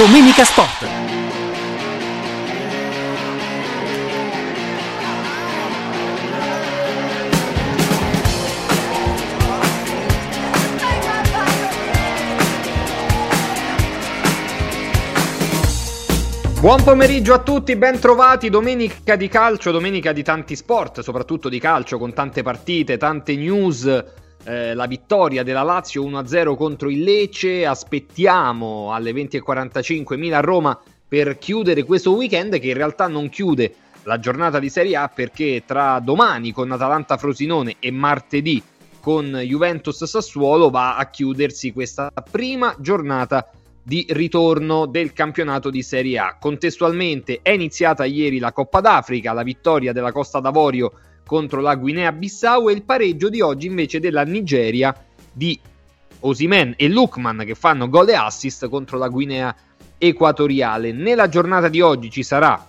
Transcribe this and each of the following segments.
Domenica Sport. Buon pomeriggio a tutti, ben trovati. Domenica di calcio, domenica di tanti sport, soprattutto di calcio, con tante partite, tante news. Eh, la vittoria della Lazio 1-0 contro il Lecce. Aspettiamo alle 20.45 Milan-Roma per chiudere questo weekend che in realtà non chiude la giornata di Serie A perché tra domani con Atalanta Frosinone e martedì con Juventus Sassuolo va a chiudersi questa prima giornata di ritorno del campionato di Serie A. Contestualmente è iniziata ieri la Coppa d'Africa, la vittoria della Costa d'Avorio contro la Guinea-Bissau e il pareggio di oggi invece della Nigeria di Osimen e Lukman che fanno gol e assist contro la Guinea Equatoriale. Nella giornata di oggi ci sarà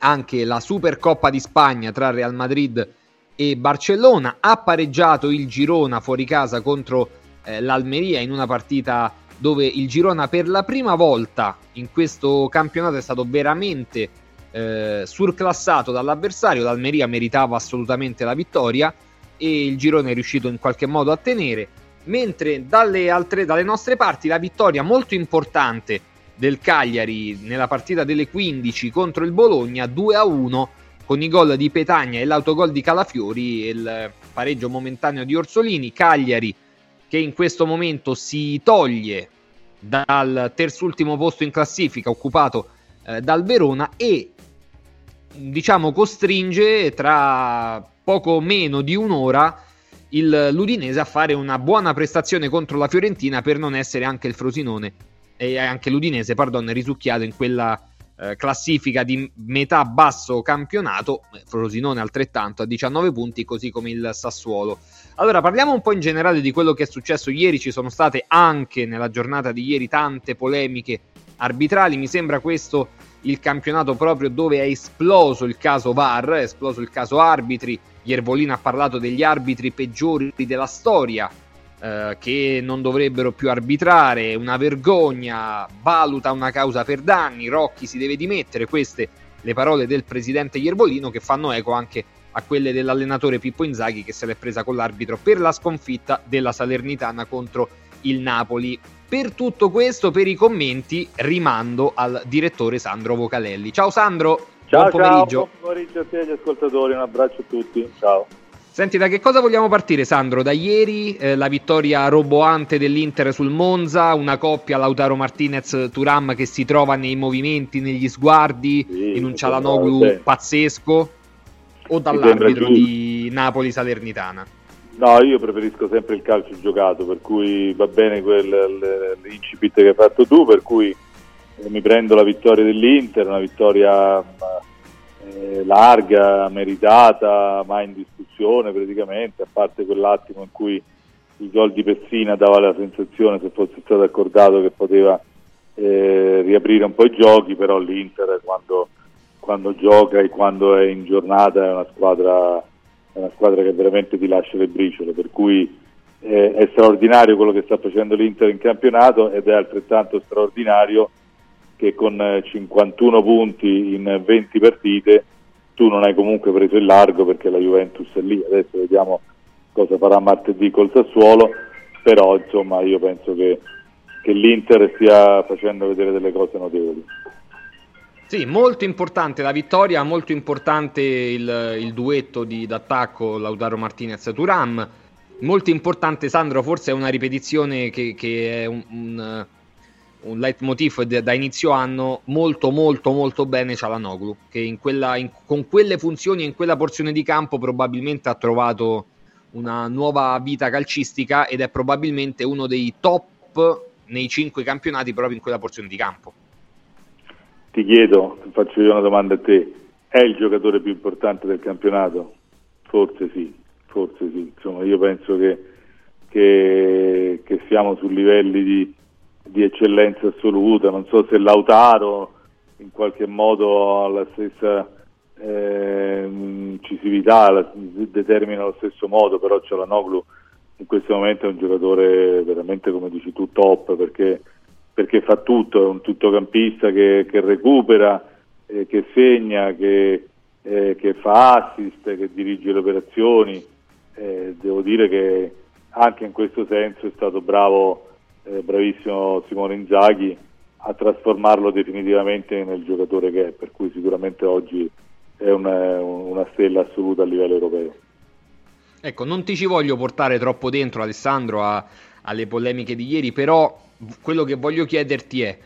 anche la Supercoppa di Spagna tra Real Madrid e Barcellona. Ha pareggiato il Girona fuori casa contro eh, l'Almeria in una partita dove il Girona per la prima volta in questo campionato è stato veramente eh, surclassato dall'avversario, l'Almeria meritava assolutamente la vittoria e il Girone è riuscito in qualche modo a tenere, mentre dalle, altre, dalle nostre parti la vittoria molto importante del Cagliari nella partita delle 15 contro il Bologna 2 a 1 con i gol di Petagna e l'autogol di Calafiori e il pareggio momentaneo di Orsolini, Cagliari che in questo momento si toglie dal terzultimo posto in classifica occupato eh, dal Verona e diciamo costringe tra poco meno di un'ora il l'Udinese a fare una buona prestazione contro la Fiorentina per non essere anche il Frosinone e anche l'Udinese, pardon, risucchiato in quella eh, classifica di metà basso campionato, Frosinone altrettanto a 19 punti, così come il Sassuolo. Allora parliamo un po' in generale di quello che è successo ieri, ci sono state anche nella giornata di ieri tante polemiche arbitrali, mi sembra questo il campionato proprio dove è esploso il caso VAR, è esploso il caso arbitri, Iervolino ha parlato degli arbitri peggiori della storia, eh, che non dovrebbero più arbitrare, una vergogna, valuta una causa per danni, Rocchi si deve dimettere, queste le parole del presidente Iervolino che fanno eco anche a quelle dell'allenatore Pippo Inzaghi che se l'è presa con l'arbitro per la sconfitta della Salernitana contro il Napoli. Per tutto questo, per i commenti, rimando al direttore Sandro Vocalelli. Ciao Sandro, ciao, buon pomeriggio. Ciao, buon pomeriggio a te agli ascoltatori, un abbraccio a tutti, ciao. Senti, da che cosa vogliamo partire, Sandro? Da ieri eh, la vittoria roboante dell'Inter sul Monza, una coppia Lautaro Martinez-Turam che si trova nei movimenti, negli sguardi, sì, in un Cialanoglu pazzesco, o dall'arbitro di Napoli-Salernitana? No, io preferisco sempre il calcio giocato, per cui va bene quel, l'incipit che hai fatto tu, per cui eh, mi prendo la vittoria dell'Inter, una vittoria eh, larga, meritata, mai in discussione praticamente, a parte quell'attimo in cui il gol di Pessina dava la sensazione, se fosse stato accordato, che poteva eh, riaprire un po' i giochi, però l'Inter quando, quando, gioca e quando è in giornata è una squadra, è una squadra che veramente ti lascia le briciole, per cui eh, è straordinario quello che sta facendo l'Inter in campionato ed è altrettanto straordinario che con 51 eh, punti in 20 partite tu non hai comunque preso il largo perché la Juventus è lì, adesso vediamo cosa farà martedì col Sassuolo, però insomma io penso che, che l'Inter stia facendo vedere delle cose notevoli. Sì, molto importante la vittoria, molto importante il, il duetto di, d'attacco Lautaro Martinez-Turam, molto importante Sandro, forse è una ripetizione che, che è un, un un leitmotiv da inizio anno. Molto molto molto bene Cialanoglu che in quella, in, con quelle funzioni e in quella porzione di campo probabilmente ha trovato una nuova vita calcistica ed è probabilmente uno dei top nei cinque campionati proprio in quella porzione di campo ti chiedo, faccio io una domanda a te. È il giocatore più importante del campionato? forse sì forse sì, insomma io penso che, che, che siamo su livelli di di eccellenza assoluta, non so se Lautaro in qualche modo ha la stessa eh, incisività, la, determina allo stesso modo, però Cialanoglu in questo momento è un giocatore veramente come dici tu top perché, perché fa tutto, è un tuttocampista che, che recupera, eh, che segna, che, eh, che, fa assist, che dirige le operazioni. Eh, devo dire che anche in questo senso è stato bravo, eh, bravissimo Simone Inzaghi a trasformarlo definitivamente nel giocatore che è, per cui sicuramente oggi è una, una stella assoluta a livello europeo. Ecco, non ti ci voglio portare troppo dentro Alessandro a, alle polemiche di ieri, però quello che voglio chiederti è,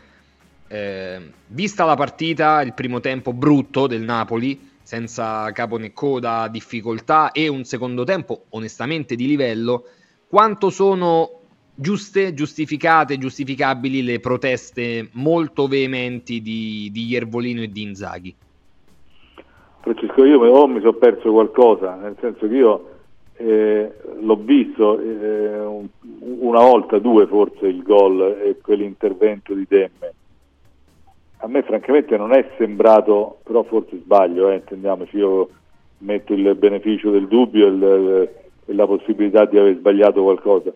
eh, vista la partita, il primo tempo brutto del Napoli, senza capo né coda, difficoltà e un secondo tempo onestamente di livello, quanto sono giuste, giustificate, giustificabili le proteste molto veementi di, di Iervolino e di Inzaghi? Francesco, io o mi sono perso qualcosa, nel senso che io eh, l'ho visto eh, una volta, due forse il gol e quell'intervento di Demme. A me francamente non è sembrato, però forse sbaglio, eh, intendiamoci, io metto il beneficio del dubbio e, e la possibilità di aver sbagliato qualcosa.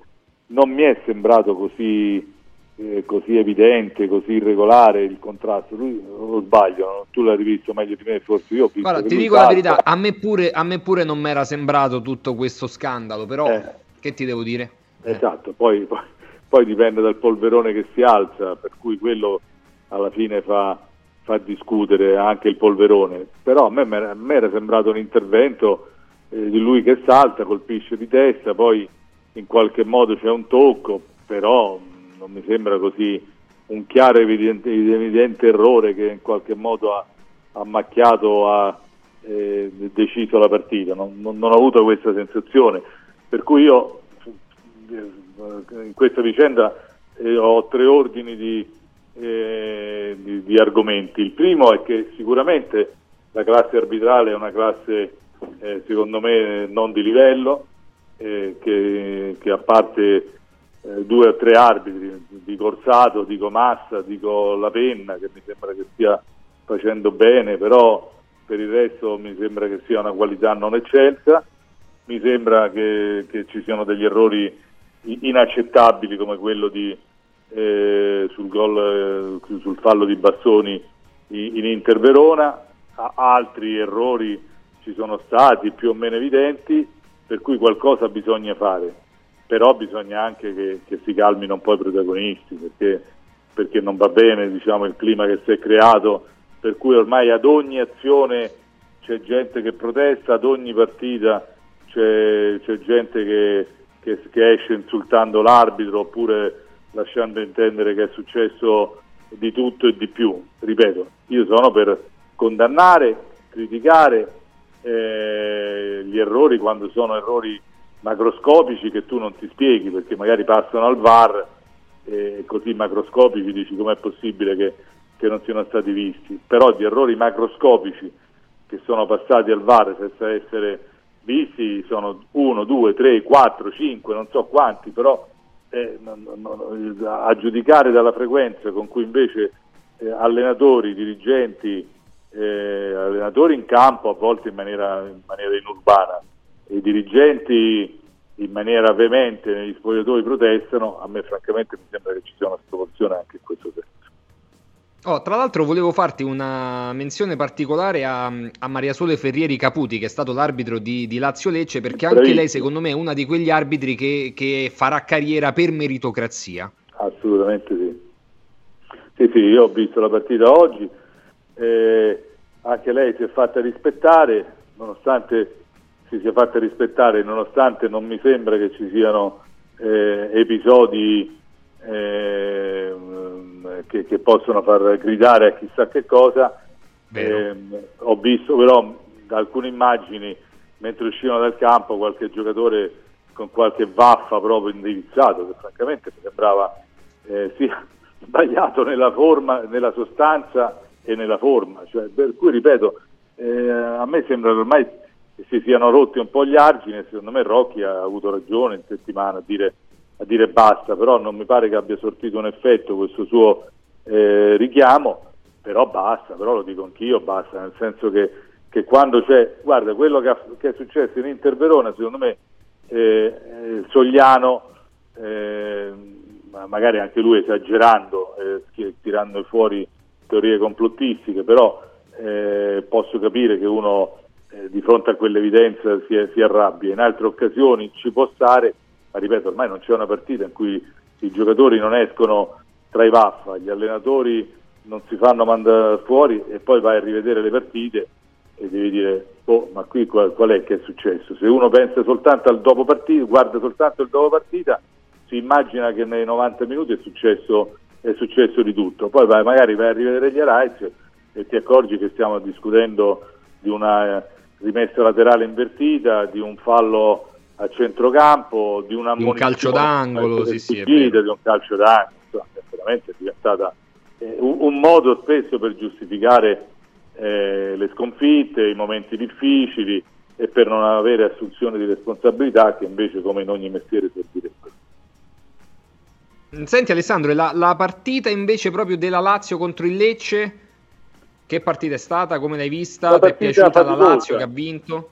Non mi è sembrato così eh, così evidente, così irregolare il contrasto. Lui lo sbaglio, tu l'hai rivisto meglio di me, forse io visto. Guarda, ti dico la verità, a me pure, a me pure non mi era sembrato tutto questo scandalo, però eh. che ti devo dire? Esatto, poi, poi, poi, dipende dal polverone che si alza, per cui quello alla fine fa, fa discutere anche il polverone. Però a me, a me era sembrato un intervento eh, di lui che salta, colpisce di testa, poi in qualche modo c'è un tocco, però non mi sembra così un chiaro e evidente, evidente, errore che in qualche modo ha, ha macchiato, ha eh, deciso la partita, non, non, non, ho avuto questa sensazione, per cui io in questa vicenda eh, ho tre ordini di, eh, di, di, argomenti. Il primo è che sicuramente la classe arbitrale è una classe eh, secondo me non di livello, eh, che, che a parte eh, due o tre arbitri, dico Orsato, dico Massa, dico La Penna, che mi sembra che stia facendo bene, però per il resto mi sembra che sia una qualità non eccelsa, mi sembra che, che ci siano degli errori inaccettabili come quello di, eh, sul, gol, eh, sul fallo di Bassoni in Inter Verona, altri errori ci sono stati più o meno evidenti, per cui qualcosa bisogna fare però bisogna anche che, che si calmino un po' i protagonisti perché, perché non va bene diciamo, il clima che si è creato per cui ormai ad ogni azione c'è gente che protesta, ad ogni partita c'è, c'è gente che, che, che, esce insultando l'arbitro oppure lasciando intendere che è successo di tutto e di più. Ripeto, io sono per condannare, criticare eh, gli errori quando sono errori macroscopici che tu non ti spieghi perché magari passano al VAR e così macroscopici dici com'è possibile che, che non siano stati visti, però di errori macroscopici che sono passati al VAR senza essere visti sono 1, 2, 3, 4, 5, non so quanti, però eh, non, non, a giudicare dalla frequenza con cui invece eh, allenatori, dirigenti, eh, allenatori in campo, a volte in maniera, in maniera inurbana, i dirigenti in maniera veemente negli spogliatoi protestano, a me francamente mi sembra che ci sia una sproporzione anche in questo senso. Oh, tra l'altro volevo farti una menzione particolare a, a Maria Sole Ferrieri Caputi, che è stato l'arbitro di, di Lazio Lecce, perché anche lei secondo me è una di quegli arbitri che, che, farà carriera per meritocrazia. Assolutamente sì. Sì, sì, io ho visto la partita oggi, eh, anche lei si è fatta rispettare, nonostante si sia fatta rispettare nonostante non mi sembra che ci siano eh, episodi eh, che, che, possono far gridare a chissà che cosa. Eh, ho visto però da alcune immagini mentre uscivano dal campo qualche giocatore con qualche vaffa proprio indirizzato che francamente mi sembrava eh, sia sbagliato nella forma, nella sostanza e nella forma. Cioè, per cui ripeto, eh, a me sembra che ormai che si siano rotti un po' gli argini secondo me Rocchi ha avuto ragione in settimana a dire, a dire basta, però non mi pare che abbia sortito un effetto questo suo eh, richiamo, però basta, però lo dico anch'io, basta, nel senso che, che quando c'è, guarda, quello che, ha, che, è successo in Inter Verona, secondo me eh, il Sogliano eh, magari anche lui esagerando, eh, tirando fuori teorie complottistiche, però eh, posso capire che uno eh, di fronte a quell'evidenza si, si, arrabbia. In altre occasioni ci può stare, ma ripeto, ormai non c'è una partita in cui i giocatori non escono tra i vaffa, gli allenatori non si fanno mandare fuori e poi vai a rivedere le partite e devi dire, oh, ma qui qual, qual è che è successo? Se uno pensa soltanto al dopo partita, guarda soltanto il dopo partita, si immagina che nei 90 minuti è successo, è successo di tutto. Poi vai, magari vai a rivedere gli highlights e ti accorgi che stiamo discutendo di una rimessa laterale invertita, di un fallo a centrocampo, di una di un calcio d'angolo, sì, sì, di un calcio d'angolo, insomma, veramente è diventata eh, un, un, modo spesso per giustificare eh, le sconfitte, i momenti difficili e per non avere assunzione di responsabilità che invece come in ogni mestiere servirebbe. Senti Alessandro, la, la partita invece proprio della Lazio contro il Lecce, che partita è stata? Come l'hai vista? Ti è piaciuta faticosa. la Lazio che ha vinto?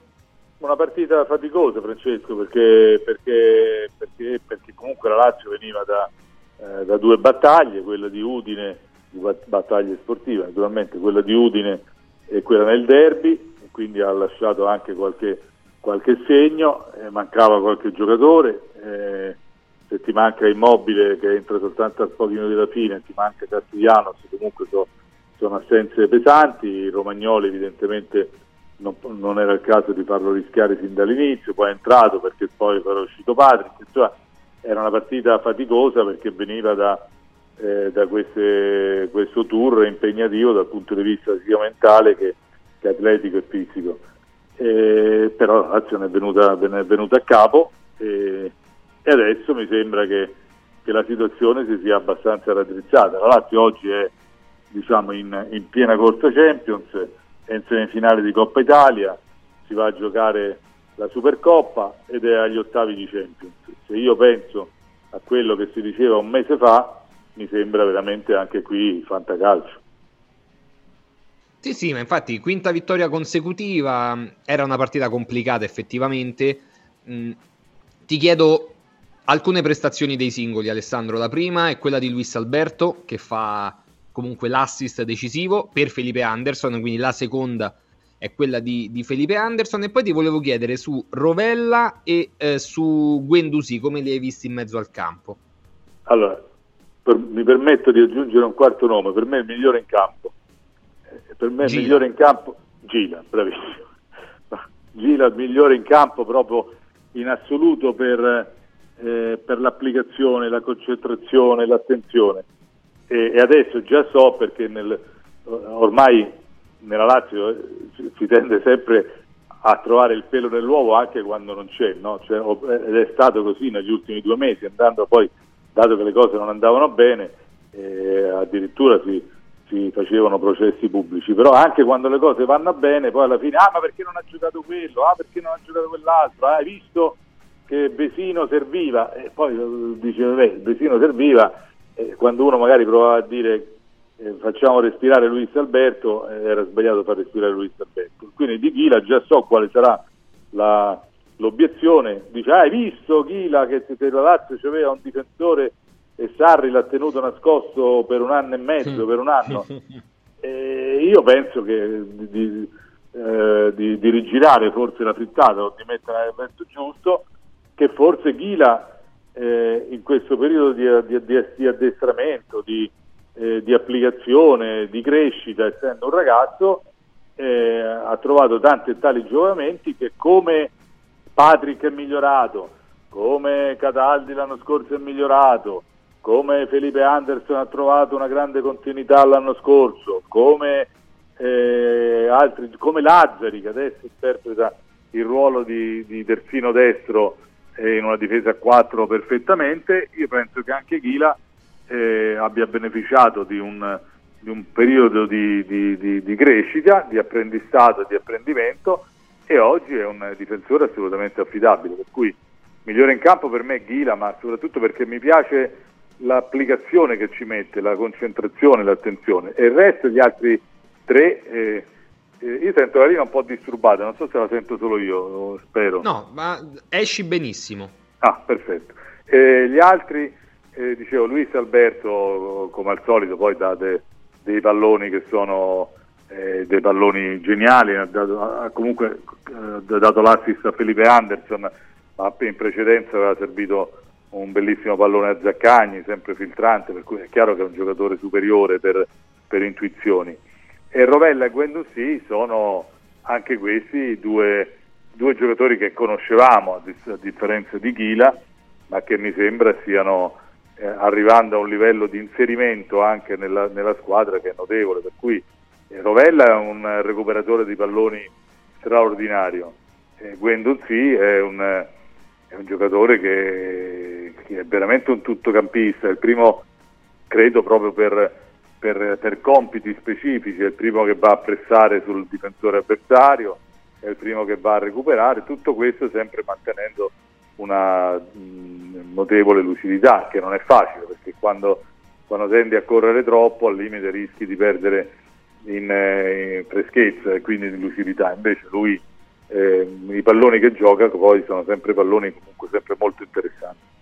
Una partita faticosa Francesco perché, perché, perché, perché comunque la Lazio veniva da, eh, da due battaglie, quella di Udine, battaglie sportive naturalmente, quella di Udine e quella nel derby, quindi ha lasciato anche qualche, qualche segno, eh, mancava qualche giocatore, eh, se ti manca Immobile che entra soltanto a pochi minuti dalla fine, ti manca Castigliano, comunque so, sono assenze pesanti, Romagnoli evidentemente non, non, era il caso di farlo rischiare sin dall'inizio, poi è entrato perché poi era uscito Patrick, insomma era una partita faticosa perché veniva da, eh, da queste, questo tour impegnativo dal punto di vista sia mentale che, che atletico e fisico. Eh, però la Lazio è venuta, è venuta a capo e, e adesso mi sembra che, che, la situazione si sia abbastanza raddrizzata. La Lazio oggi è diciamo, in, in piena corsa Champions, è in semifinale di Coppa Italia, si va a giocare la Supercoppa ed è agli ottavi di Champions. Se io penso a quello che si diceva un mese fa, mi sembra veramente anche qui fantacalcio. Sì, sì, ma infatti quinta vittoria consecutiva, era una partita complicata effettivamente. Mm, ti chiedo alcune prestazioni dei singoli, Alessandro. La prima è quella di Luis Alberto, che fa comunque l'assist decisivo per Felipe Anderson, quindi la seconda è quella di, di Felipe Anderson. E poi ti volevo chiedere su Rovella e eh, su Guendouzi, come li hai visti in mezzo al campo? Allora, per, mi permetto di aggiungere un quarto nome, per me il migliore in campo. Eh, per me Gila. il migliore in campo, Gila, bravissimo. Gila il migliore in campo proprio in assoluto per, eh, per l'applicazione, la concentrazione, l'attenzione. E, e, adesso già so perché nel, ormai nella Lazio si tende sempre a trovare il pelo nell'uovo anche quando non c'è, no? cioè, ed è stato così negli ultimi due mesi, andando poi dato che le cose non andavano bene, eh, addirittura si, si, facevano processi pubblici, però anche quando le cose vanno bene, poi alla fine, ah ma perché non ha giocato quello, ah perché non ha giocato quell'altro, ah, hai visto che Vesino serviva, e poi eh, dice, beh, Vesino serviva, e quando uno magari provava a dire eh, facciamo respirare Luis Alberto, eh, era sbagliato far respirare Luis Alberto. Quindi di Ghila già so quale sarà la, l'obiezione dice ah, hai visto Ghila che se la Lazio aveva un difensore e Sarri l'ha tenuto nascosto per un anno e mezzo, per un anno e io penso che di, di, eh, di, di, rigirare forse la frittata o di mettere nel vento giusto che forse Ghila eh, in questo periodo di, di addestramento eh, di, applicazione, di crescita essendo un ragazzo eh, ha trovato tanti e tali giovamenti che come Patrick è migliorato, come Cataldi l'anno scorso è migliorato, come Felipe Anderson ha trovato una grande continuità l'anno scorso, come, eh, altri, come Lazzari che adesso interpreta il ruolo di, di terzino destro in una difesa a 4 perfettamente, io penso che anche Ghila eh, abbia beneficiato di un, di un periodo di, di, di, crescita, di apprendistato e di apprendimento e oggi è un difensore assolutamente affidabile, per cui migliore in campo per me è Ghila, ma soprattutto perché mi piace l'applicazione che ci mette, la concentrazione, l'attenzione. E il resto gli altri tre eh, eh, io sento la linea un po' disturbata, non so se la sento solo io, spero. No, ma esci benissimo. Ah, perfetto. Eh, gli altri eh, dicevo, Luis Alberto, come al solito, poi dà de, dei palloni che sono eh, dei palloni geniali, ha, dato, ha comunque eh, ha dato l'assist a Felipe Anderson, ma in precedenza aveva servito un bellissimo pallone a Zaccagni, sempre filtrante, per cui è chiaro che è un giocatore superiore per, per intuizioni. E Rovella e Guendouzi sono anche questi due, due giocatori che conoscevamo, a, dis- a, differenza di Ghila, ma che mi sembra stiano eh, arrivando a un livello di inserimento anche nella, nella squadra che è notevole, per cui eh, Rovella è un recuperatore di palloni straordinario, eh, Guendouzi è un, è un giocatore che, che, è veramente un tuttocampista, il primo credo proprio per, per, per, compiti specifici, è il primo che va a pressare sul difensore avversario, è il primo che va a recuperare, tutto questo sempre mantenendo una mh, notevole lucidità, che non è facile perché quando, quando tendi a correre troppo al limite rischi di perdere in, eh, in freschezza e quindi in lucidità, invece lui eh, i palloni che gioca poi sono sempre palloni comunque sempre molto interessanti.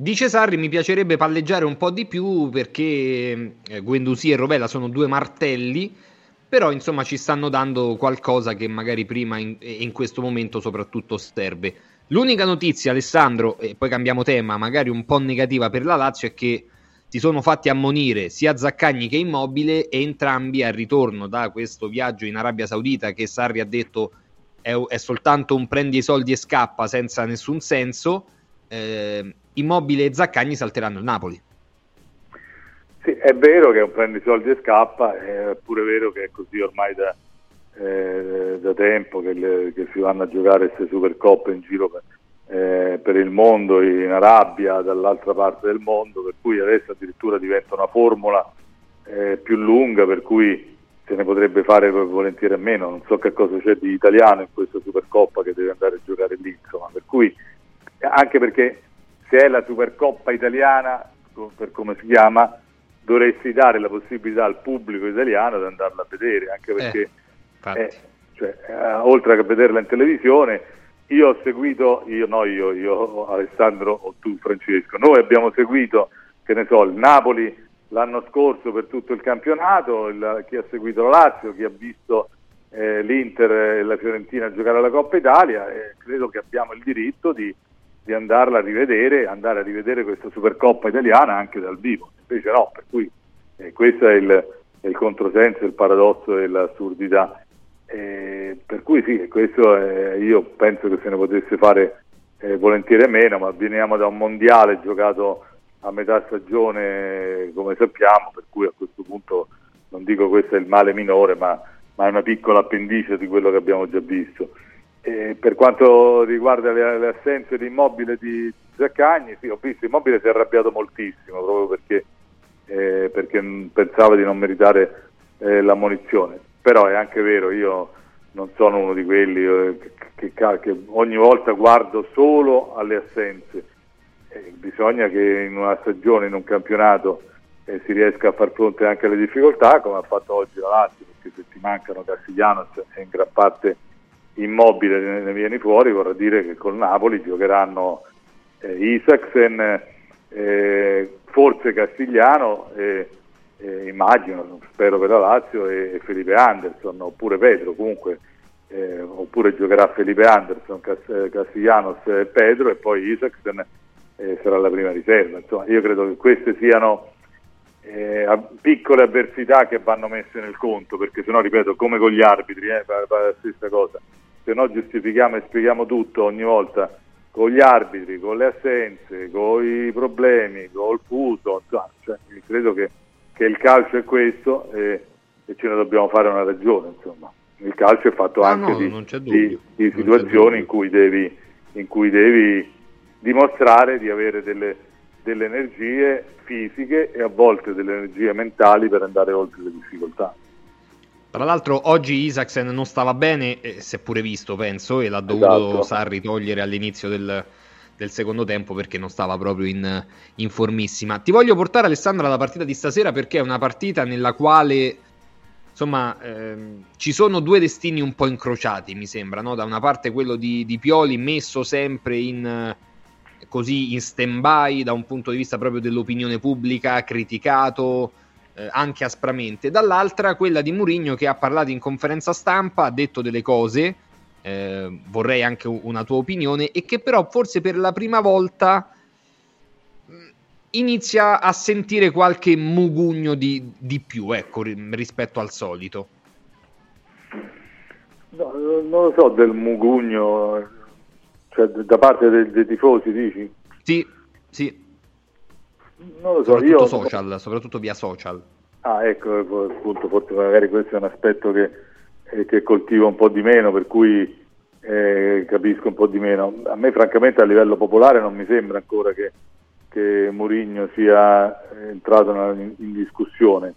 Dice Sarri mi piacerebbe palleggiare un po' di più perché eh, Guendouzi e Rovella sono due martelli, però insomma ci stanno dando qualcosa che magari prima in, in questo momento soprattutto serve. L'unica notizia, Alessandro, e poi cambiamo tema, magari un po' negativa per la Lazio, è che si sono fatti ammonire sia Zaccagni che Immobile e entrambi al ritorno da questo viaggio in Arabia Saudita che Sarri ha detto è, è soltanto un prendi i soldi e scappa senza nessun senso, eh, Immobile e Zaccagni salteranno il Napoli. Sì, è vero che è un prendi soldi e scappa, è pure vero che è così ormai da, eh, da tempo che, le, che, si vanno a giocare queste Supercoppe in giro per, eh, per il mondo, in Arabia, dall'altra parte del mondo, per cui adesso addirittura diventa una formula eh, più lunga, per cui se ne potrebbe fare volentieri a meno, non so che cosa c'è di italiano in questa Supercoppa che deve andare a giocare lì, insomma, per cui anche perché se è la Supercoppa italiana, per come si chiama, dovresti dare la possibilità al pubblico italiano di andarla a vedere, anche perché eh, eh, cioè, eh, oltre a vederla in televisione io ho seguito, io no, io, io Alessandro o tu Francesco, noi abbiamo seguito, che ne so, il Napoli l'anno scorso per tutto il campionato, il, chi ha seguito la Lazio, chi ha visto eh, l'Inter e la Fiorentina giocare alla Coppa Italia, credo che abbiamo il diritto di, di andarla a rivedere, andare a rivedere questa Supercoppa italiana anche dal vivo, invece no, per cui eh, questo è il, è il controsenso, il paradosso e l'assurdità. Eh, per cui sì, questo è, io penso che se ne potesse fare eh, volentieri a meno, ma veniamo da un mondiale giocato a metà stagione come sappiamo, per cui a questo punto non dico questo è il male minore, ma, ma è una piccola appendice di quello che abbiamo già visto. E per quanto riguarda le, le assenze di immobile di Zaccagni, sì, ho visto immobile si è arrabbiato moltissimo proprio perché, eh, perché pensava di non meritare eh, l'ammonizione però è anche vero, io non sono uno di quelli eh, che, che, che, ogni volta guardo solo alle assenze. Eh, bisogna che in una stagione, in un campionato, eh, si riesca a far fronte anche alle difficoltà, come ha fatto oggi la Lazio, perché se ti mancano Castiglianos e in gran parte immobile ne, ne vieni fuori, vorrà dire che col Napoli giocheranno eh, Isaksen, eh, forse Castigliano eh, immagino, spero per la Lazio, e, Felipe Anderson oppure Pedro, comunque, eh, oppure giocherà Felipe Anderson, Cass- Castiglianos e Pedro e poi Isaacsen eh, sarà la prima riserva. Insomma, io credo che queste siano eh, piccole avversità che vanno messe nel conto, perché se no, ripeto, come con gli arbitri, eh, la stessa cosa, se no giustifichiamo e spieghiamo tutto ogni volta con gli arbitri, con le assenze, con i problemi, con il fuso, cioè, credo che che il calcio è questo e, e ce ne dobbiamo fare una ragione. Insomma. Il calcio è fatto ah, anche no, di, di, di, situazioni in cui, devi, in cui, devi, dimostrare di avere delle, delle energie fisiche e a volte delle energie mentali per andare oltre le difficoltà. Tra l'altro oggi Isaacsen non stava bene, eh, seppure visto penso, e l'ha dovuto esatto. Sarri togliere all'inizio del, del secondo tempo perché non stava proprio in, in formissima. Ti voglio portare Alessandra alla partita di stasera perché è una partita nella quale insomma ehm, ci sono due destini un po' incrociati mi sembra, no? da una parte quello di, di Pioli messo sempre in, così in stand-by da un punto di vista proprio dell'opinione pubblica, criticato eh, anche aspramente, dall'altra quella di Mourinho che ha parlato in conferenza stampa, ha detto delle cose, eh, vorrei anche una tua opinione, e che però forse per la prima volta inizia a sentire qualche mugugno di, di più ecco, rispetto al solito. No, non lo so del mugugno, cioè da parte dei, dei tifosi dici? Sì, sì. Non lo so, soprattutto io... social, soprattutto via social. Ah, ecco, appunto, forse magari questo è un aspetto che, eh, che coltivo un po' di meno, per cui eh, capisco un po' di meno. A me francamente a livello popolare non mi sembra ancora che, che Mourinho sia entrato in, in discussione.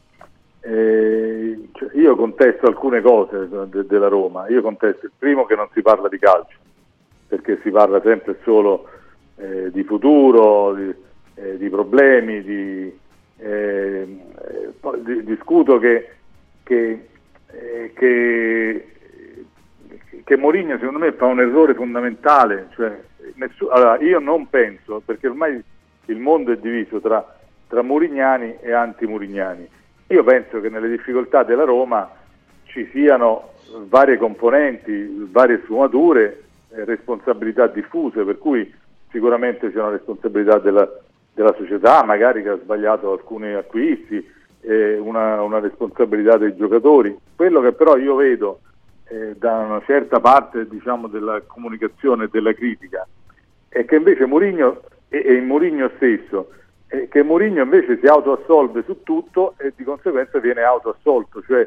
Eh, cioè io contesto alcune cose de- della Roma, io contesto il primo che non si parla di calcio, perché si parla sempre solo eh, di futuro, di, eh, di problemi, di, eh, di, discuto che, che, eh, che, che Mourinho secondo me fa un errore fondamentale, cioè, nessu- allora, io non penso, perché ormai il mondo è diviso tra, tra Murignani e anti-Murignani. Io penso che nelle difficoltà della Roma ci siano varie componenti, varie sfumature, eh, responsabilità diffuse, per cui sicuramente c'è una responsabilità della, della società, magari che ha sbagliato alcuni acquisti, eh, una, una, responsabilità dei giocatori. Quello che però io vedo eh, da una certa parte diciamo, della comunicazione e della critica è che invece Mourinho e, e in Mourinho stesso, che Mourinho invece si autoassolve su tutto e di conseguenza viene autoassolto, cioè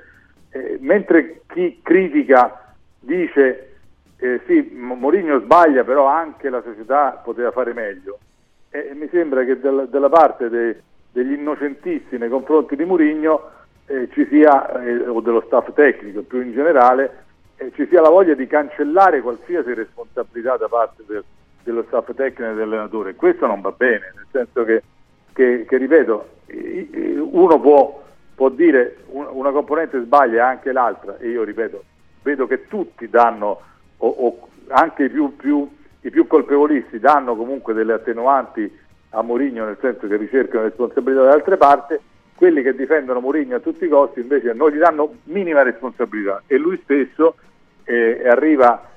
eh, mentre chi critica dice eh, sì, Mourinho sbaglia, però anche la società poteva fare meglio, e mi sembra che del, dalla parte de, degli innocentisti nei confronti di Mourinho eh, ci sia, eh, o dello staff tecnico più in generale, eh, ci sia la voglia di cancellare qualsiasi responsabilità da parte del, dello staff tecnico e dell'allenatore. Questo non va bene, nel senso che, che, che ripeto, uno può, può dire una componente sbaglia e anche l'altra, e io ripeto, vedo che tutti danno, o, o anche i più, più, i più colpevolisti danno comunque delle attenuanti a Mourinho, nel senso che ricercano responsabilità da altre parti, quelli che difendono Mourinho a tutti i costi invece non gli danno minima responsabilità e lui stesso eh, arriva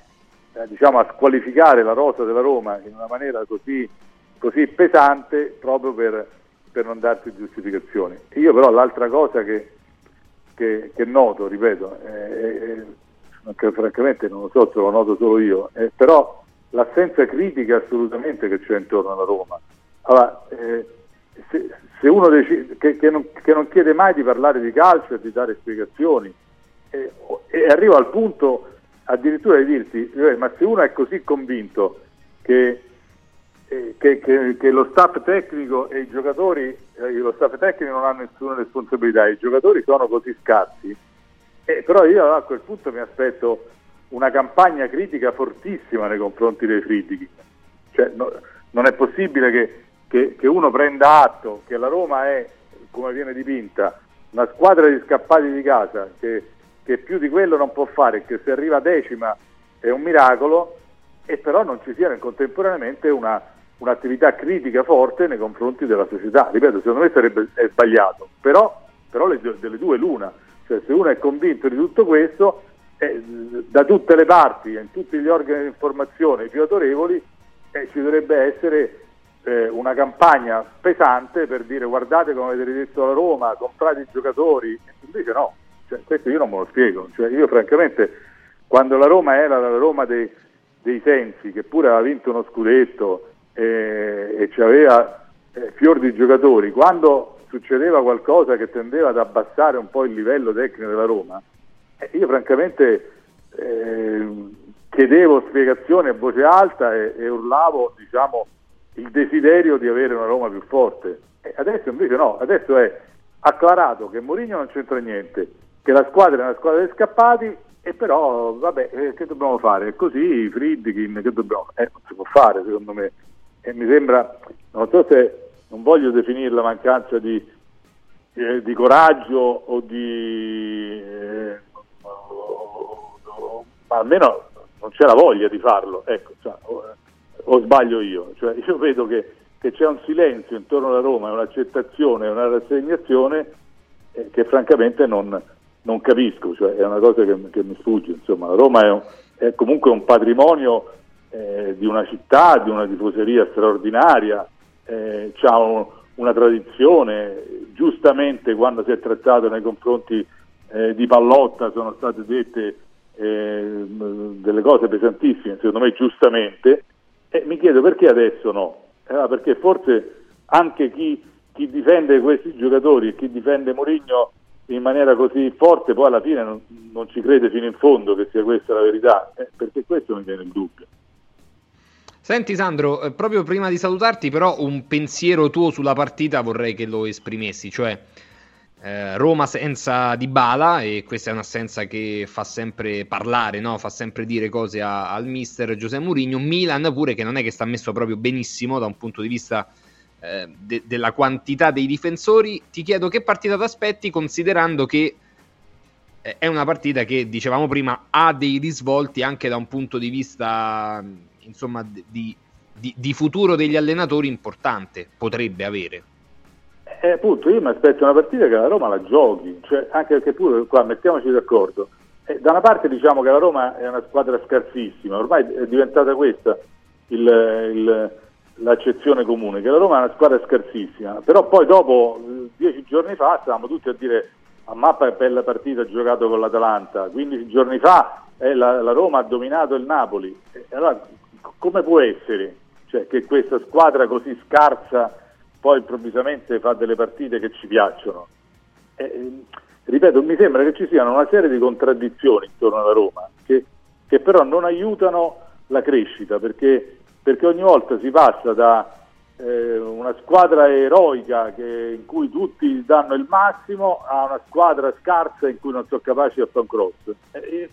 eh, diciamo, a squalificare la rosa della Roma in una maniera così, così pesante proprio per, per, non darsi giustificazioni. Io però l'altra cosa che, che, che noto, ripeto, eh, eh, francamente non lo so se lo noto solo io, eh, però l'assenza critica assolutamente che c'è intorno alla Roma. Allora, eh, se, se, uno decide, che, che, non, che, non, chiede mai di parlare di calcio e di dare spiegazioni eh, e arriva al punto addirittura di dirti, eh, ma se uno è così convinto che, eh, che, lo staff tecnico e i giocatori, eh, lo staff tecnico non hanno nessuna responsabilità, i giocatori sono così scarsi, eh, però io a quel punto mi aspetto una campagna critica fortissima nei confronti dei critici. Cioè, no, non è possibile che, che, che, uno prenda atto che la Roma è, come viene dipinta, una squadra di scappati di casa che che più di quello non può fare, che se arriva decima è un miracolo, e però non ci sia contemporaneamente una, un'attività critica forte nei confronti della società. Ripeto, secondo me sarebbe sbagliato, però, però le, delle due l'una, cioè se uno è convinto di tutto questo, eh, da tutte le parti, in tutti gli organi di informazione più autorevoli, eh, ci dovrebbe essere eh, una campagna pesante per dire guardate come avete ridetto la Roma, comprate i giocatori, invece no, cioè, questo io non me lo spiego. Cioè, io francamente, quando la Roma era la Roma dei, dei Sensi, che pure aveva vinto uno scudetto eh, e aveva eh, fior di giocatori, quando succedeva qualcosa che tendeva ad abbassare un po' il livello tecnico della Roma, io francamente eh, chiedevo spiegazioni a voce alta e, e urlavo diciamo, il desiderio di avere una Roma più forte. E adesso invece no, adesso è acclarato che Mourinho non c'entra niente, che la squadra è una squadra di scappati e però vabbè eh, che dobbiamo fare? Così Friedkin che dobbiamo eh, non si può fare secondo me e mi sembra non so se non voglio definire la mancanza di, eh, di coraggio o di eh, ma almeno non c'è la voglia di farlo ecco cioè, o sbaglio io? Cioè, io vedo che, che, c'è un silenzio intorno alla Roma, un'accettazione, una rassegnazione eh, che francamente non, non capisco, cioè, è una cosa che, che mi sfugge. Insomma, la Roma è, un, è comunque un patrimonio eh, di una città, di una tifoseria straordinaria, eh, ha un, una tradizione, giustamente quando si è trattato nei confronti eh, di Pallotta sono state dette eh, delle cose pesantissime, secondo me giustamente, e mi chiedo perché adesso no, eh, perché forse anche chi, chi, difende questi giocatori e chi difende Mourinho in maniera così forte poi alla fine non, non ci crede fino in fondo che sia questa la verità, eh, perché questo mi viene il dubbio. Senti Sandro, eh, proprio prima di salutarti però un pensiero tuo sulla partita vorrei che lo esprimessi, cioè eh, Roma senza Dybala e questa è un'assenza che fa sempre parlare, no? fa sempre dire cose a, al mister Giuseppe Mourinho, Milan pure che non è che sta messo proprio benissimo da un punto di vista eh, de- della quantità dei difensori, ti chiedo che partita ti aspetti considerando che eh, è una partita che dicevamo prima ha dei risvolti anche da un punto di vista insomma, di, di, di futuro degli allenatori importante, potrebbe avere. Eh, appunto, io mi aspetto una partita che la Roma la giochi, cioè, anche perché pure qua mettiamoci d'accordo. Eh, da una parte diciamo che la Roma è una squadra scarsissima, ormai è diventata questa il, il, l'accezione comune, che la Roma è una squadra scarsissima, però poi dopo dieci giorni fa stavamo tutti a dire a mappa è bella partita giocato con l'Atalanta, 15 giorni fa eh, la, la, Roma ha dominato il Napoli, allora come può essere cioè, che questa squadra così scarsa poi improvvisamente fa delle partite che ci piacciono? Eh, ripeto, mi sembra che ci siano una serie di contraddizioni intorno alla Roma che, che però non aiutano la crescita perché, perché ogni volta si passa da eh, una squadra eroica che, in cui tutti danno il massimo a una squadra scarsa in cui non sono capaci a fare un cross. Eh,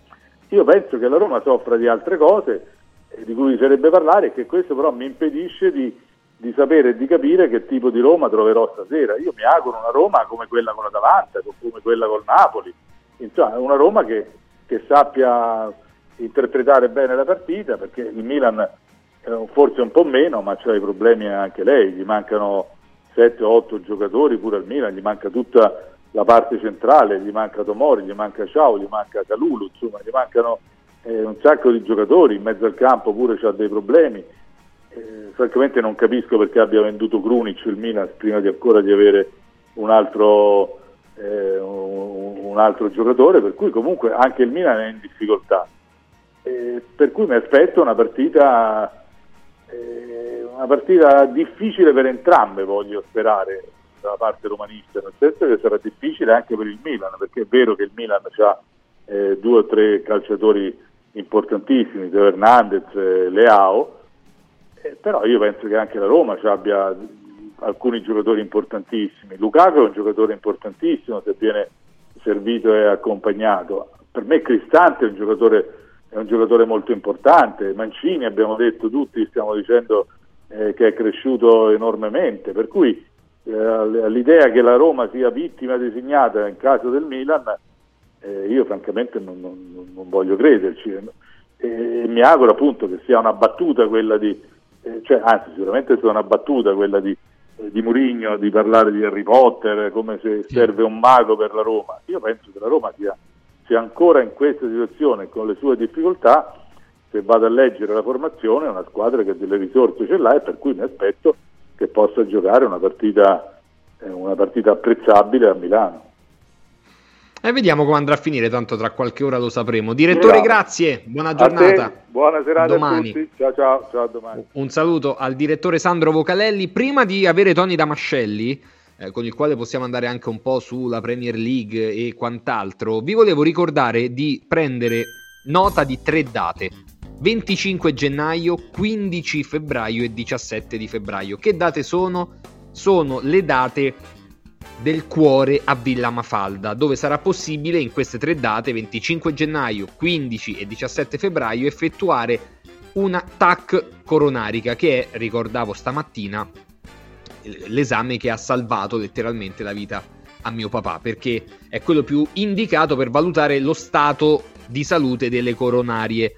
io penso che la Roma soffra di altre cose di cui bisognerebbe parlare e che questo però mi impedisce di, di sapere e di capire che tipo di Roma troverò stasera. Io mi auguro una Roma come quella con l'Atalanta, come quella con Napoli, insomma una Roma che, che sappia interpretare bene la partita perché il Milan eh, forse un po' meno ma c'ha i problemi anche lei, gli mancano 7-8 giocatori pure al Milan, gli manca tutta la parte centrale, gli manca Tomori, gli manca Ciao, gli manca Calulu, insomma gli mancano eh, un sacco di giocatori, in mezzo al campo pure c'ha dei problemi. Eh, francamente non capisco perché abbia venduto Krunic il Milan prima di ancora di avere un altro, eh, un, altro, giocatore, per cui comunque anche il Milan è in difficoltà. Eh, per cui mi aspetto una partita, eh, una partita difficile per entrambe, voglio sperare, dalla parte romanista, nel senso che sarà difficile anche per il Milan, perché è vero che il Milan ha eh, due o tre calciatori importantissimi, Teo Hernandez, Leao, eh, però io penso che anche la Roma abbia alcuni giocatori importantissimi. Lukaku è un giocatore importantissimo se viene servito e accompagnato. Per me Cristante è un giocatore, è un giocatore molto importante. Mancini abbiamo detto tutti, stiamo dicendo eh, che è cresciuto enormemente, per cui eh, l'idea che la Roma sia vittima designata in caso del Milan eh, io francamente non, non, non voglio crederci e, e, mi auguro appunto che sia una battuta quella di, eh, cioè, anzi sicuramente sia una battuta quella di, eh, di Murigno di parlare di Harry Potter come se serve un mago per la Roma. Io penso che la Roma sia, sia ancora in questa situazione con le sue difficoltà, se vado a leggere la formazione, è una squadra che delle risorse ce l'ha e per cui mi aspetto che possa giocare una partita, eh, una partita apprezzabile a Milano. E vediamo come andrà a finire, tanto tra qualche ora lo sapremo. Direttore, grazie, buona giornata. buona serata domani. a tutti. Ciao, ciao, ciao, domani. Un saluto al direttore Sandro Vocalelli. Prima di avere Tony Damascelli, eh, con il quale possiamo andare anche un po' sulla Premier League e quant'altro, vi volevo ricordare di prendere nota di tre date. 25 gennaio, 15 febbraio e 17 di febbraio. Che date sono? Sono le date del cuore a Villa Mafalda, dove sarà possibile in queste tre date, 25 gennaio, 15 e 17 febbraio, effettuare una TAC coronarica, che è, ricordavo stamattina, l'esame che ha salvato letteralmente la vita a mio papà, perché è quello più indicato per valutare lo stato di salute delle coronarie.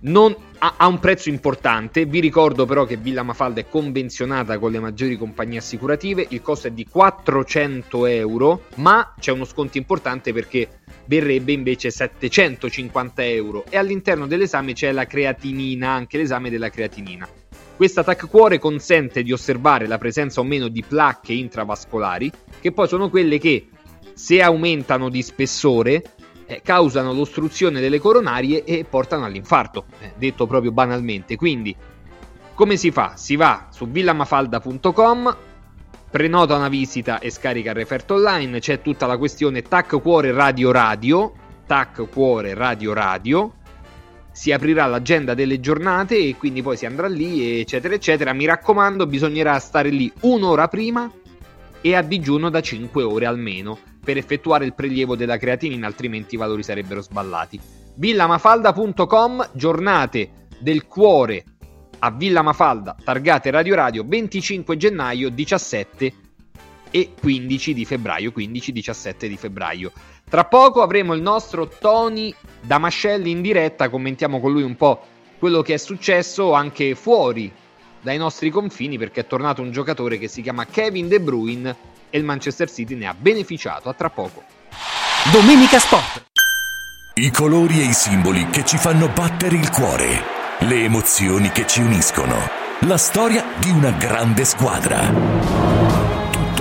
Non, ha, ha, un prezzo importante. Vi ricordo però che Villa Mafalda è convenzionata con le maggiori compagnie assicurative. Il costo è di 400 euro, ma c'è uno sconto importante perché verrebbe invece 750 euro. E all'interno dell'esame c'è la creatinina, anche l'esame della creatinina. Questa TAC cuore consente di osservare la presenza o meno di placche intravascolari, che poi sono quelle che, se aumentano di spessore, eh, causano l'ostruzione delle coronarie e portano all'infarto, eh, detto proprio banalmente. Quindi, come si fa? Si va su villamafalda.com, prenota una visita e scarica il referto online, c'è tutta la questione TAC cuore radio radio, TAC cuore radio radio, si aprirà l'agenda delle giornate e quindi poi si andrà lì eccetera eccetera. Mi raccomando, bisognerà stare lì un'ora prima e a digiuno da 5 ore almeno per effettuare il prelievo della creatinina, altrimenti i valori sarebbero sballati. villamafalda.com, giornate del cuore a Villa Mafalda, targate Radio Radio 25 gennaio, 17 e 15 di febbraio, 15-17 di febbraio. Tra poco avremo il nostro Tony Damascelli in diretta, commentiamo con lui un po' quello che è successo anche fuori dai nostri confini perché è tornato un giocatore che si chiama Kevin De Bruyne e il Manchester City ne ha beneficiato. A tra poco. Domenica Sport. I colori e i simboli che ci fanno battere il cuore. Le emozioni che ci uniscono. La storia di una grande squadra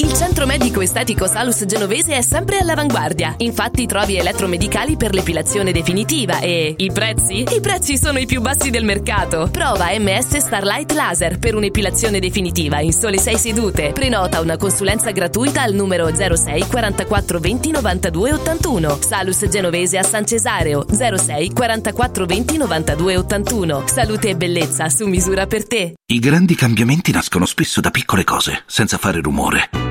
Il centro medico estetico Salus Genovese è sempre all'avanguardia. Infatti trovi elettromedicali per l'epilazione definitiva e i prezzi? I prezzi sono i più bassi del mercato. Prova MS Starlight Laser per un'epilazione definitiva in sole 6 sedute. Prenota una consulenza gratuita al numero 06 44 20 92 81. Salus Genovese a San Cesareo 06 44 20 92 81. Salute e bellezza su misura per te. I grandi cambiamenti nascono spesso da piccole cose, senza fare rumore.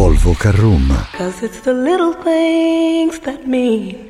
Volvo. Cause it's the little things that mean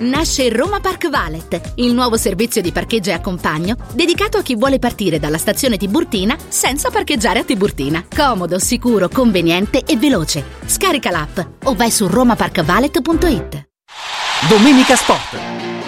Nasce Roma Park Valet, il nuovo servizio di parcheggio e accompagno dedicato a chi vuole partire dalla stazione Tiburtina senza parcheggiare a Tiburtina. Comodo, sicuro, conveniente e veloce. Scarica l'app o vai su romaparkvalet.it. Domenica Sport.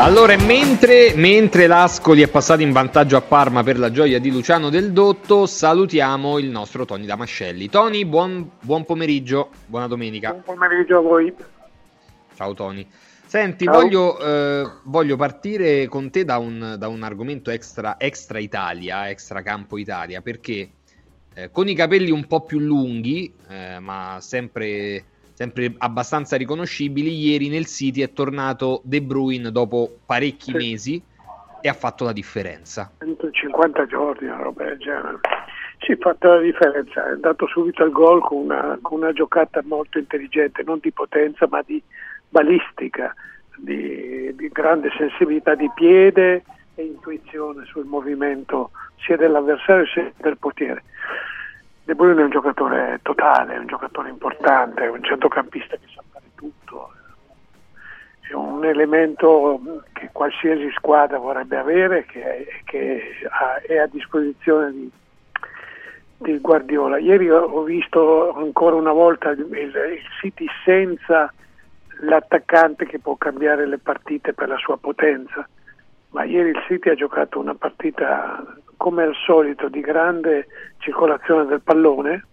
Allora, mentre, mentre l'Ascoli è passato in vantaggio a Parma per la gioia di Luciano Del Dotto, salutiamo il nostro Tony Damascelli. Tony, buon, buon pomeriggio, buona domenica. Buon pomeriggio a voi. Ciao Tony. Senti, voglio, eh, voglio, partire con te da un, da un argomento extra, extra, Italia, extra campo Italia, perché eh, con i capelli un po' più lunghi, eh, ma sempre sempre abbastanza riconoscibili, ieri nel City è tornato De Bruyne dopo parecchi sì. mesi e ha fatto la differenza. 150 giorni, una roba del genere. Sì, ha fatto la differenza, è andato subito al gol con una, con una giocata molto intelligente, non di potenza ma di balistica, di, di grande sensibilità di piede e intuizione sul movimento sia dell'avversario sia del portiere. De Bruyne è un giocatore totale, è un giocatore importante, è un centrocampista che sa fare tutto, è un elemento che qualsiasi squadra vorrebbe avere, che, che è a disposizione di, di, Guardiola. Ieri ho visto ancora una volta il, il City senza l'attaccante che può cambiare le partite per la sua potenza, ma ieri il City ha giocato una partita come al solito di grande circolazione del pallone,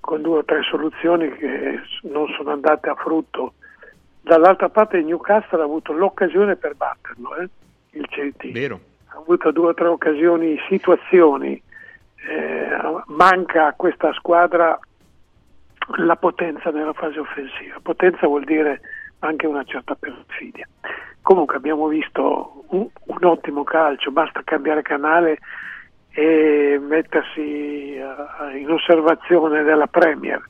con due o tre soluzioni che non sono andate a frutto. Dall'altra parte il Newcastle ha avuto l'occasione per batterlo, eh? il CT. Vero. Ha avuto due o tre occasioni, situazioni. Eh, manca a questa squadra la potenza nella fase offensiva. Potenza vuol dire anche una certa perfidia. Comunque abbiamo visto un, un ottimo calcio, basta cambiare canale e mettersi uh, in osservazione della Premier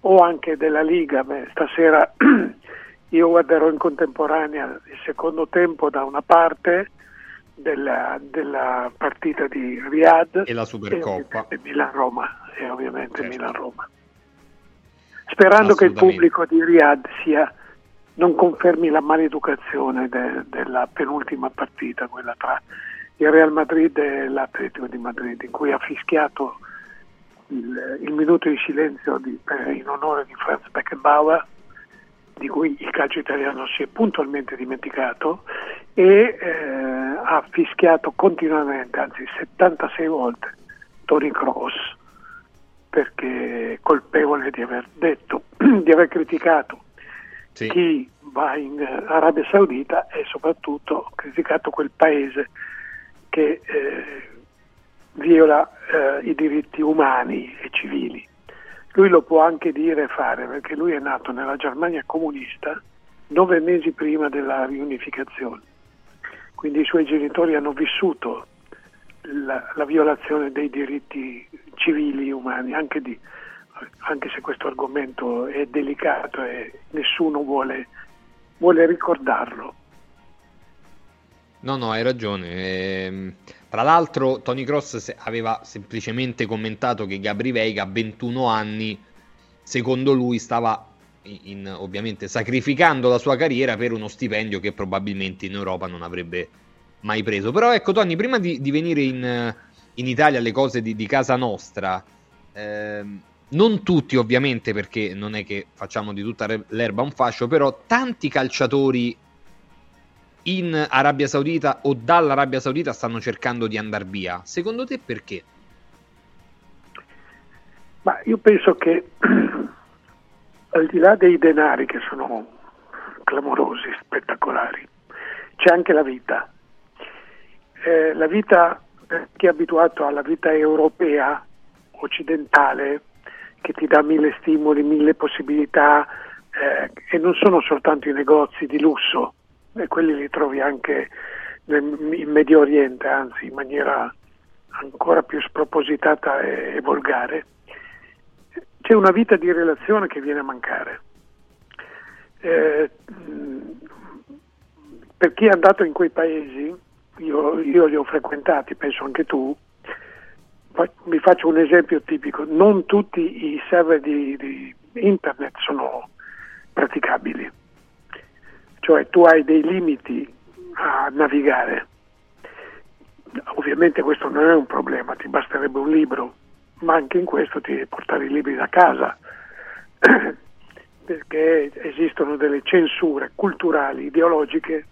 o anche della Liga. Beh, stasera io guarderò in contemporanea il secondo tempo da una parte della, della partita di Riyadh e la Supercoppa e Milan-Roma e ovviamente certo. Milan-Roma sperando che il pubblico di Riyadh sia non confermi la maleducazione de, della penultima partita, quella tra il Real Madrid e l'Atletico di Madrid, in cui ha fischiato il, il minuto di silenzio di, in onore di Franz Beckenbauer, di cui il calcio italiano si è puntualmente dimenticato, e eh, ha fischiato continuamente, anzi 76 volte, Tony Cross, perché colpevole di aver detto, di aver criticato sì. chi va in Arabia Saudita e soprattutto criticato quel paese che eh, viola eh, i diritti umani e civili. Lui lo può anche dire e fare perché lui è nato nella Germania comunista nove mesi prima della riunificazione, quindi i suoi genitori hanno vissuto la, la violazione dei diritti civili umani, anche di anche se questo argomento è delicato e nessuno vuole, vuole ricordarlo. No, no, hai ragione. Ehm, tra l'altro, Tony Cross aveva semplicemente commentato che Gabri Veiga a 21 anni, secondo lui, stava in, ovviamente sacrificando la sua carriera per uno stipendio che probabilmente in Europa non avrebbe mai preso. Però ecco, Tony, prima di, di venire in, in, Italia alle cose di, di casa nostra, ehm, non tutti ovviamente perché non è che facciamo di tutta l'erba un fascio, però tanti calciatori in Arabia Saudita o dall'Arabia Saudita stanno cercando di andare via. Secondo te perché? Ma io penso che al di là dei denari che sono clamorosi, spettacolari, c'è anche la vita. Eh, la vita, per chi è abituato alla vita europea, occidentale, che ti dà mille stimoli, mille possibilità, eh, e non sono soltanto i negozi di lusso, e quelli li trovi anche nel, in Medio Oriente, anzi in maniera ancora più spropositata e, e volgare, c'è una vita di relazione che viene a mancare. Eh, per chi è andato in quei paesi, io, io, li ho frequentati, penso anche tu, vi faccio un esempio tipico, non tutti i server di, di internet sono praticabili cioè tu hai dei limiti a navigare. Ovviamente questo non è un problema, ti basterebbe un libro, ma anche in questo ti devi portare i libri da casa, perché esistono delle censure culturali, ideologiche,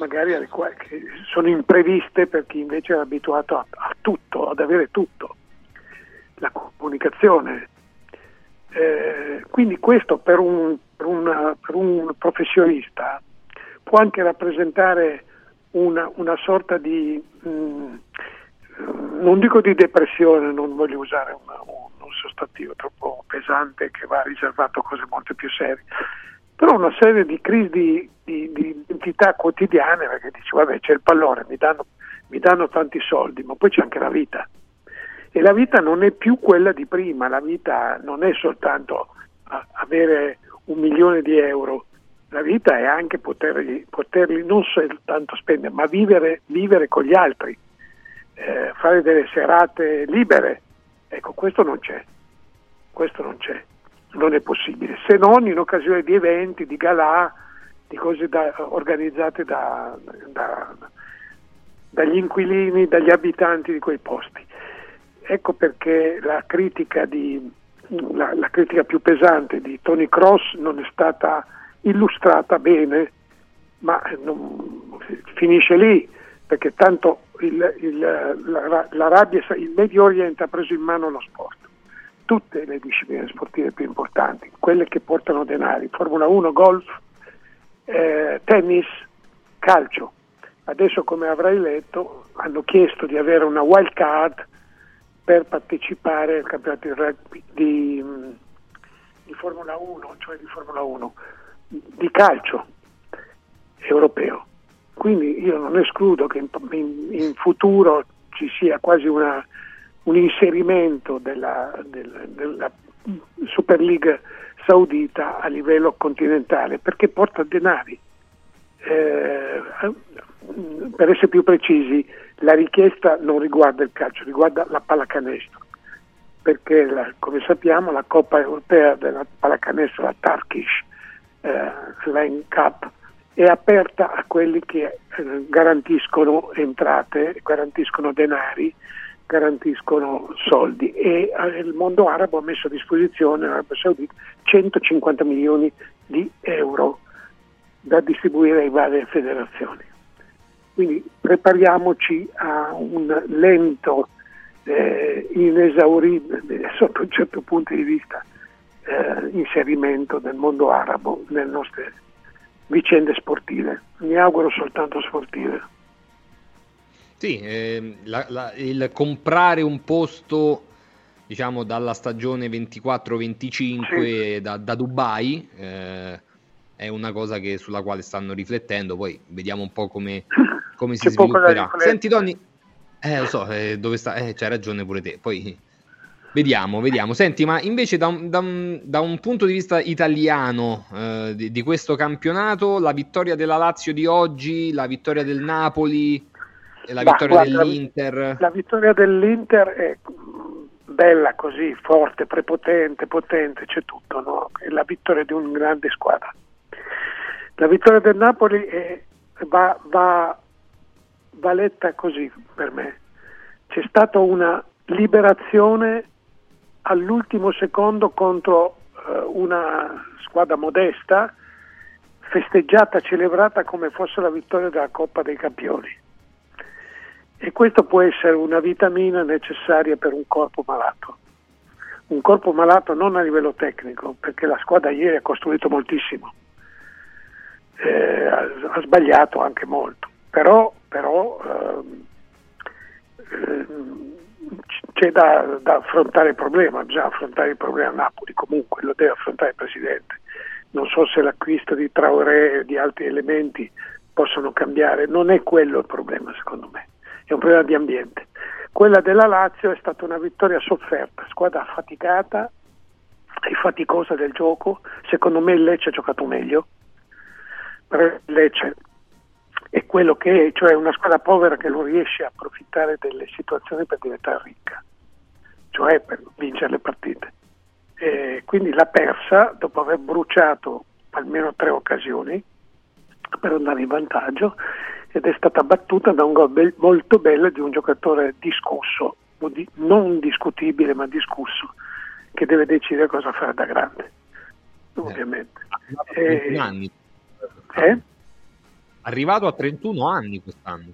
magari che sono impreviste per chi invece è abituato a, a tutto, ad avere tutto, la comunicazione. Eh, quindi questo per un per, una, per un professionista può anche rappresentare una, una sorta di, mh, mm, non dico di depressione, non voglio usare una, un, un sostantivo troppo pesante che va riservato a cose molto più serie, però una serie di crisi di, di, di identità quotidiane perché dici vabbè c'è il pallone, mi danno, mi danno tanti soldi, ma poi c'è anche la vita. E la vita non è più quella di prima, la vita non è soltanto avere un milione di euro. La vita è anche poterli, poterli non soltanto spendere, ma vivere, vivere con gli altri, eh, fare delle serate libere. Ecco, questo non c'è. Questo non c'è, non è possibile, se non in occasione di eventi, di galà, di cose da, organizzate da, da, dagli inquilini, dagli abitanti di quei posti. Ecco perché la critica di, la, la, critica più pesante di Tony Cross non è stata illustrata bene, ma non, finisce lì, perché tanto il, il, la, l'Arabia, il Medio Oriente ha preso in mano lo sport, tutte le discipline sportive più importanti, quelle che portano denari, Formula 1, golf, eh, tennis, calcio. Adesso, come avrai letto, hanno chiesto di avere una wild card per partecipare al campionato di rugby di, di Formula 1, cioè di Formula 1, di calcio europeo. Quindi io non escludo che in, in, in futuro ci sia quasi una, un inserimento della, della, della Super League saudita a livello continentale perché porta denari. Eh, per essere più precisi, la richiesta non riguarda il calcio, riguarda la pallacanestro, perché la, come sappiamo la Coppa Europea della pallacanestro, la Turkish eh, Lane Cup, è aperta a quelli che eh, garantiscono entrate, garantiscono denari, garantiscono soldi e eh, il mondo arabo ha messo a disposizione l'Arabia Saudita 150 milioni di euro da distribuire ai varie federazioni. Quindi prepariamoci a un lento, eh, inesauribile sotto un certo punto di vista eh, inserimento del mondo arabo nelle nostre vicende sportive. Mi auguro soltanto sportive. Sì, eh, la, la, il comprare un posto diciamo dalla stagione 24-25 sì. da, da, Dubai eh, è una cosa che, sulla quale stanno riflettendo, poi vediamo un po' come come si svilupperà. Senti Tony, eh lo so, eh, dove sta? Eh, c'hai ragione pure te. Poi Vediamo, vediamo. Senti, ma invece da un, da un, da un punto di vista italiano eh, di, di, questo campionato, la vittoria della Lazio di oggi, la vittoria del Napoli e la vittoria guarda, dell'Inter? La vittoria dell'Inter è bella così, forte, prepotente, potente, c'è tutto, no? È la vittoria di una grande squadra. La vittoria del Napoli è, va, va, va letta così per me. C'è stata una liberazione all'ultimo secondo contro eh, una squadra modesta, festeggiata, celebrata come fosse la vittoria della Coppa dei Campioni. E questo può essere una vitamina necessaria per un corpo malato. Un corpo malato non a livello tecnico, perché la squadra ieri ha costruito moltissimo, eh, ha, ha, sbagliato anche molto, però, però ehm, ehm, c'è da, da, affrontare il problema, bisogna affrontare il problema Napoli, comunque lo deve affrontare il Presidente. Non so se l'acquisto di Traoré e di altri elementi possono cambiare, non è quello il problema secondo me, è un problema di ambiente. Quella della Lazio è stata una vittoria sofferta, squadra affaticata e faticosa del gioco, secondo me il Lecce ha giocato meglio, il Lecce è quello che è, cioè una squadra povera che non riesce a approfittare delle situazioni per diventare ricca, cioè per vincere le partite. E quindi l'ha persa dopo aver bruciato almeno tre occasioni per andare in vantaggio ed è stata battuta da un gol be- molto bello di un giocatore discusso, non discutibile ma discusso, che deve decidere cosa fare da grande, eh. ovviamente. Eh, anni. Eh? Arrivato a 31 anni quest'anno.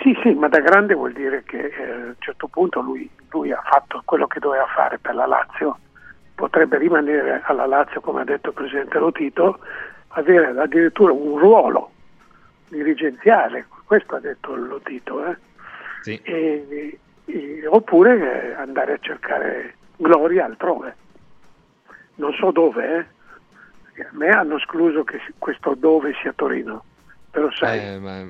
Sì, sì, ma da grande vuol dire che eh, a un certo punto lui, lui, ha fatto quello che doveva fare per la Lazio, potrebbe rimanere alla Lazio, come ha detto il Presidente Lotito, avere addirittura un ruolo dirigenziale, questo ha detto Lotito, eh? sì. e, e, oppure andare a cercare gloria altrove. Non so dove, eh? a me hanno escluso che questo dove sia Torino. Però sai. Eh, ma...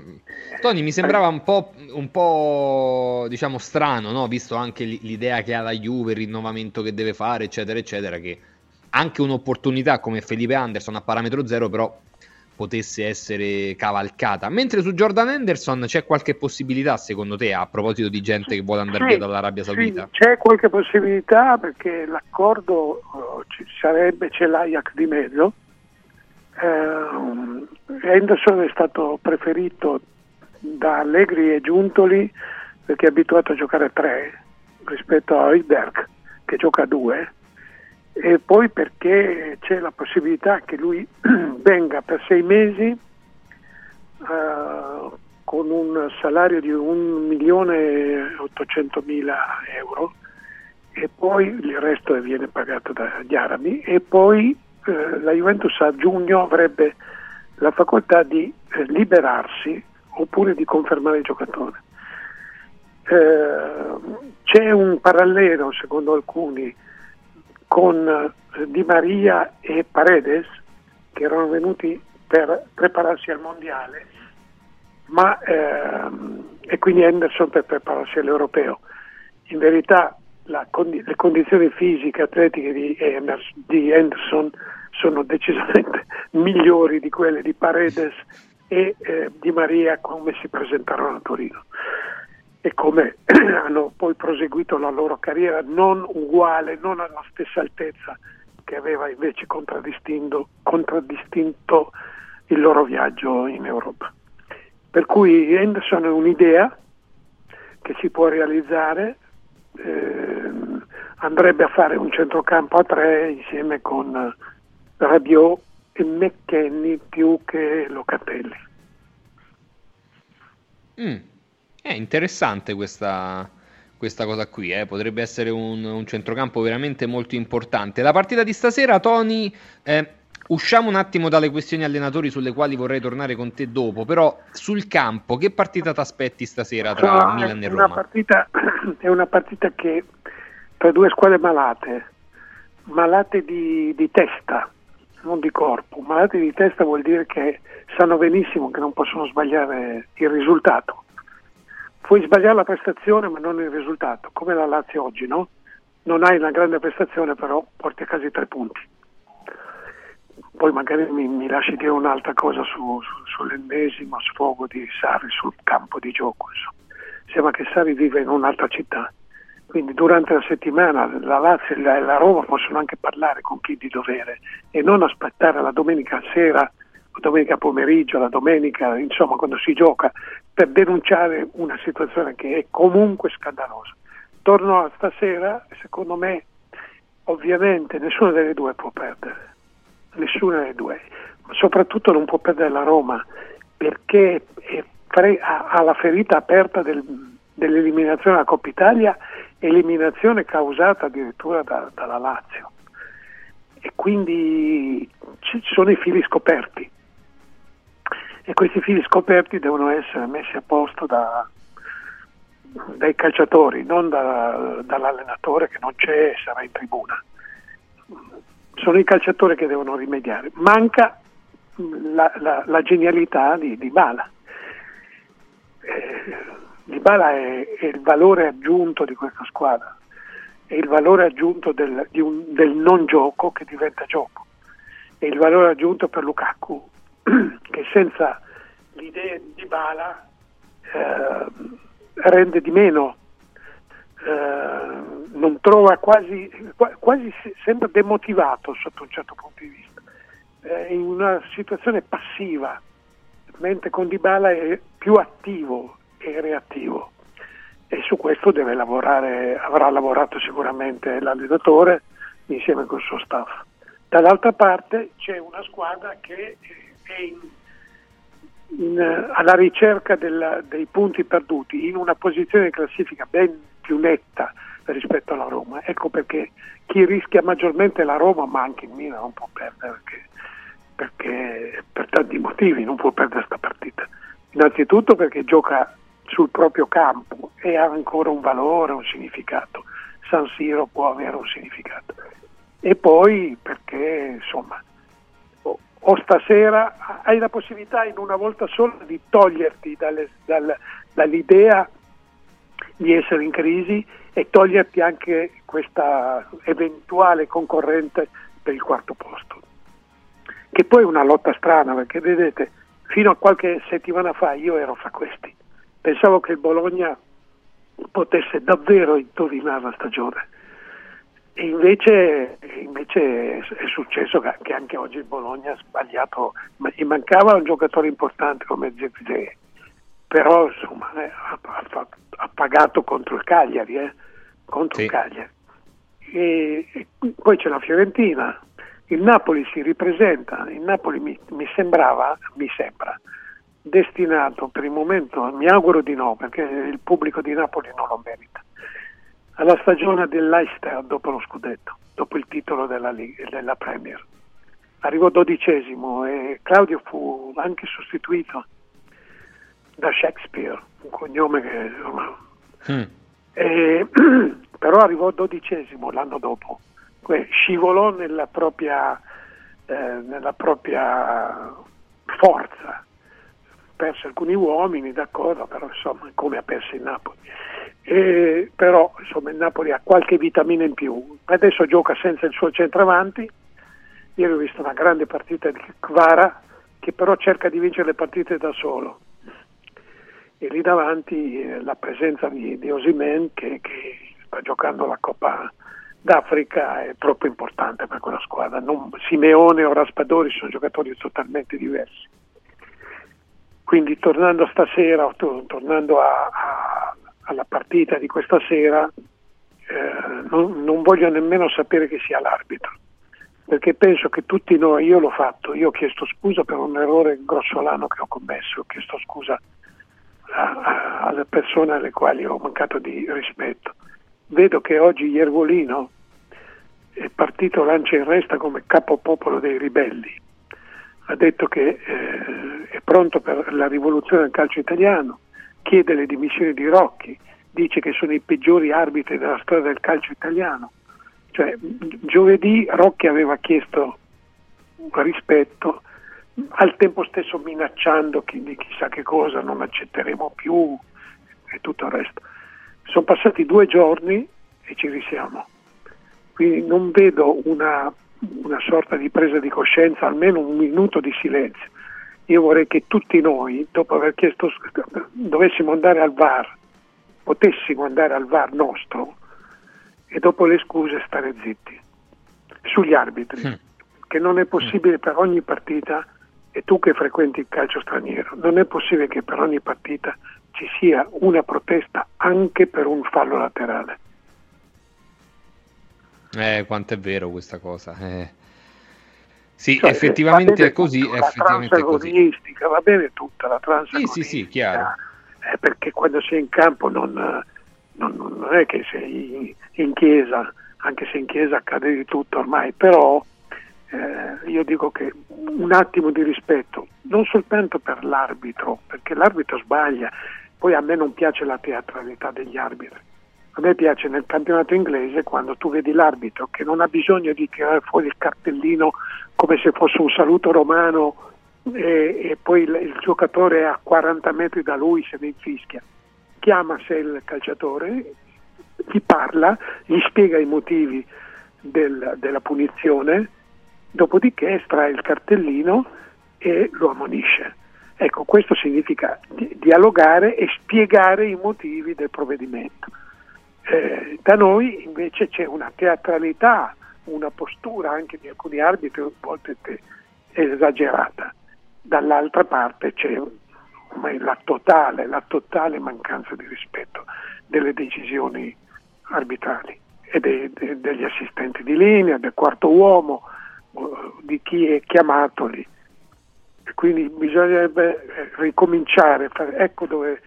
Tony mi sembrava un po', un po' diciamo strano, no? visto anche l'idea che ha la Juve, il rinnovamento che deve fare, eccetera, eccetera, che anche un'opportunità come Felipe Anderson a parametro zero, però potesse essere cavalcata. Mentre su Jordan Anderson c'è qualche possibilità, secondo te, a proposito di gente che vuole andare sì, via dall'Arabia Saudita? Sì, c'è qualche possibilità perché l'accordo uh, ci sarebbe, c'è l'Ajax di mezzo. Uh, Anderson è stato preferito da Allegri e Giuntoli perché è abituato a giocare a tre rispetto a Oidberg che gioca a due e poi perché c'è la possibilità che lui venga per sei mesi uh, con un salario di 1.800.000 euro e poi il resto viene pagato dagli arabi e poi uh, la Juventus a giugno avrebbe la facoltà di uh, liberarsi oppure di confermare il giocatore. c'è un parallelo, secondo alcuni, con eh, Di Maria e Paredes che erano venuti per prepararsi al mondiale ma, ehm, e quindi Henderson per prepararsi all'europeo. In verità condi- le condizioni fisiche atletiche di, Enders- di Henderson sono decisamente migliori di quelle di Paredes e eh, Di Maria come si presentarono a Torino e come hanno poi proseguito la loro carriera non uguale, non alla stessa altezza che aveva invece contraddistinto, contraddistinto il loro viaggio in Europa. Per cui Henderson è un'idea che si può realizzare, eh, andrebbe a fare un centrocampo a tre insieme con Rabiot e McKenny più che Locatelli. Mm. È interessante questa, questa cosa qui, eh? potrebbe essere un, un, centrocampo veramente molto importante. La partita di stasera, Tony, eh, usciamo un attimo dalle questioni allenatori sulle quali vorrei tornare con te dopo, però sul campo che partita ti aspetti stasera tra no, Milan e Roma? Partita, è una partita che tra due squadre malate, malate di, di testa, non di corpo, malate di testa vuol dire che sanno benissimo che non possono sbagliare il risultato puoi sbagliare la prestazione ma non il risultato, come la Lazio oggi, no? non hai una grande prestazione, però porti a casa i tre punti. Poi magari mi, mi lasci dire un'altra cosa su, su, sull'ennesimo sfogo di Sari sul campo di gioco. Insomma. Sembra che Sari vive in un'altra città, quindi durante la settimana la Lazio e la, la Roma possono anche parlare con chi di dovere e non aspettare la domenica sera, la domenica pomeriggio, la domenica, insomma quando si gioca, per denunciare una situazione che è comunque scandalosa. Torno a stasera, secondo me ovviamente nessuna delle due può perdere nessuna delle due. Soprattutto non può perdere la Roma perché pre- ha la ferita aperta del, dell'eliminazione della Coppa Italia, eliminazione causata addirittura da, dalla Lazio. E quindi ci sono i fili scoperti. E questi fili scoperti devono essere messi a posto da, dai calciatori, non da, dall'allenatore che non c'è e sarà in tribuna sono i calciatori che devono rimediare. Manca la, la, la genialità di, di Bala. Eh, di Bala è, è, il valore aggiunto di questa squadra, è il valore aggiunto del, un, del non gioco che diventa gioco, è il valore aggiunto per Lukaku che senza l'idea di Bala eh, rende di meno eh, non trova quasi, quasi sembra demotivato sotto un certo punto di vista, è in una situazione passiva, mentre con Dybala è più attivo e reattivo e su questo deve lavorare, avrà lavorato sicuramente l'allenatore insieme col suo staff. Dall'altra parte c'è una squadra che in, in, alla ricerca della, dei punti perduti, in una posizione di classifica ben più netta rispetto alla Roma. Ecco perché chi rischia maggiormente la Roma, ma anche il Milan non può perdere, perché, perché per tanti motivi non può perdere questa partita. Innanzitutto perché gioca sul proprio campo e ha ancora un valore, un significato. San Siro può avere un significato. E poi perché, insomma, o, stasera hai la possibilità in una volta sola di toglierti dalle, dal, dall'idea di essere in crisi e toglierti anche questa eventuale concorrente per il quarto posto. Che poi è una lotta strana perché vedete, fino a qualche settimana fa io ero fra questi. Pensavo che il Bologna potesse davvero indovinare la stagione. Invece, invece, è successo che anche oggi il Bologna ha sbagliato, gli mancava un giocatore importante come Zirze, però insomma, eh, ha, ha, ha, pagato contro il Cagliari. Eh contro sì. il Cagliari. E, e poi c'è la Fiorentina, il Napoli si ripresenta, il Napoli mi, mi, sembrava, mi sembra, destinato per il momento, mi auguro di no, perché il pubblico di Napoli non lo merita, alla stagione dell'Eister dopo lo scudetto, dopo il titolo della, della Premier. Arrivò dodicesimo e Claudio fu anche sostituito da Shakespeare, un cognome che insomma, mm eh, però arrivò dodicesimo l'anno dopo, scivolò nella propria, eh, nella propria forza, perse alcuni uomini, d'accordo, però insomma come ha perso il Napoli. E, però insomma il Napoli ha qualche vitamina in più, adesso gioca senza il suo centravanti, ieri ho visto una grande partita di Kvara che però cerca di vincere le partite da solo e lì davanti eh, la presenza di, di Osimen che, che, sta giocando la Coppa d'Africa è troppo importante per quella squadra. Non, Simeone o Raspadori sono giocatori totalmente diversi. Quindi tornando stasera, to, tornando a, a, alla partita di questa sera, eh, non, non voglio nemmeno sapere chi sia l'arbitro perché penso che tutti noi, io l'ho fatto, io ho chiesto scusa per un errore grossolano che ho commesso, ho chiesto scusa alle persone alle quali ho mancato di rispetto. Vedo che oggi Iervolino è partito lancia in resta come capopopolo dei ribelli. Ha detto che eh, è pronto per la rivoluzione del calcio italiano, chiede le dimissioni di Rocchi, dice che sono i peggiori arbitri della storia del calcio italiano. Cioè, giovedì Rocchi aveva chiesto rispetto al tempo stesso minacciando chi, di chissà che cosa, non accetteremo più e tutto il resto. Sono passati due giorni e ci risiamo. Quindi non vedo una, una sorta di presa di coscienza, almeno un minuto di silenzio. Io vorrei che tutti noi, dopo aver chiesto, dovessimo andare al VAR, potessimo andare al VAR nostro e dopo le scuse stare zitti sugli arbitri, mm. che non è possibile per ogni partita, e tu che frequenti il calcio straniero, non è possibile che per ogni partita ci sia una protesta anche per un fallo laterale. Eh, quanto è vero questa cosa. Eh. Sì, cioè, effettivamente è così. La effettivamente transagonistica, va bene tutta la transagonistica. Sì, sì, sì, chiaro. Eh, perché quando sei in campo non, non, non, è che sei in chiesa, anche se in chiesa accade di tutto ormai, però eh, io dico che un attimo di rispetto, non soltanto per l'arbitro, perché l'arbitro sbaglia, poi a me non piace la teatralità degli arbitri. A me piace nel campionato inglese quando tu vedi l'arbitro che non ha bisogno di tirare fuori il cartellino come se fosse un saluto romano e, e poi il, il, giocatore a 40 metri da lui se ne infischia. Chiama se il calciatore, gli parla, gli spiega i motivi del, della punizione, dopodiché estrae il cartellino e lo ammonisce. Ecco, questo significa dialogare e spiegare i motivi del provvedimento. Eh, da noi invece c'è una teatralità, una postura anche di alcuni arbitri a volte esagerata. Dall'altra parte c'è la totale, la totale mancanza di rispetto delle decisioni arbitrali e dei, de, degli assistenti di linea, del quarto uomo, di chi è chiamato lì. Quindi bisognerebbe eh, ricominciare, ecco dove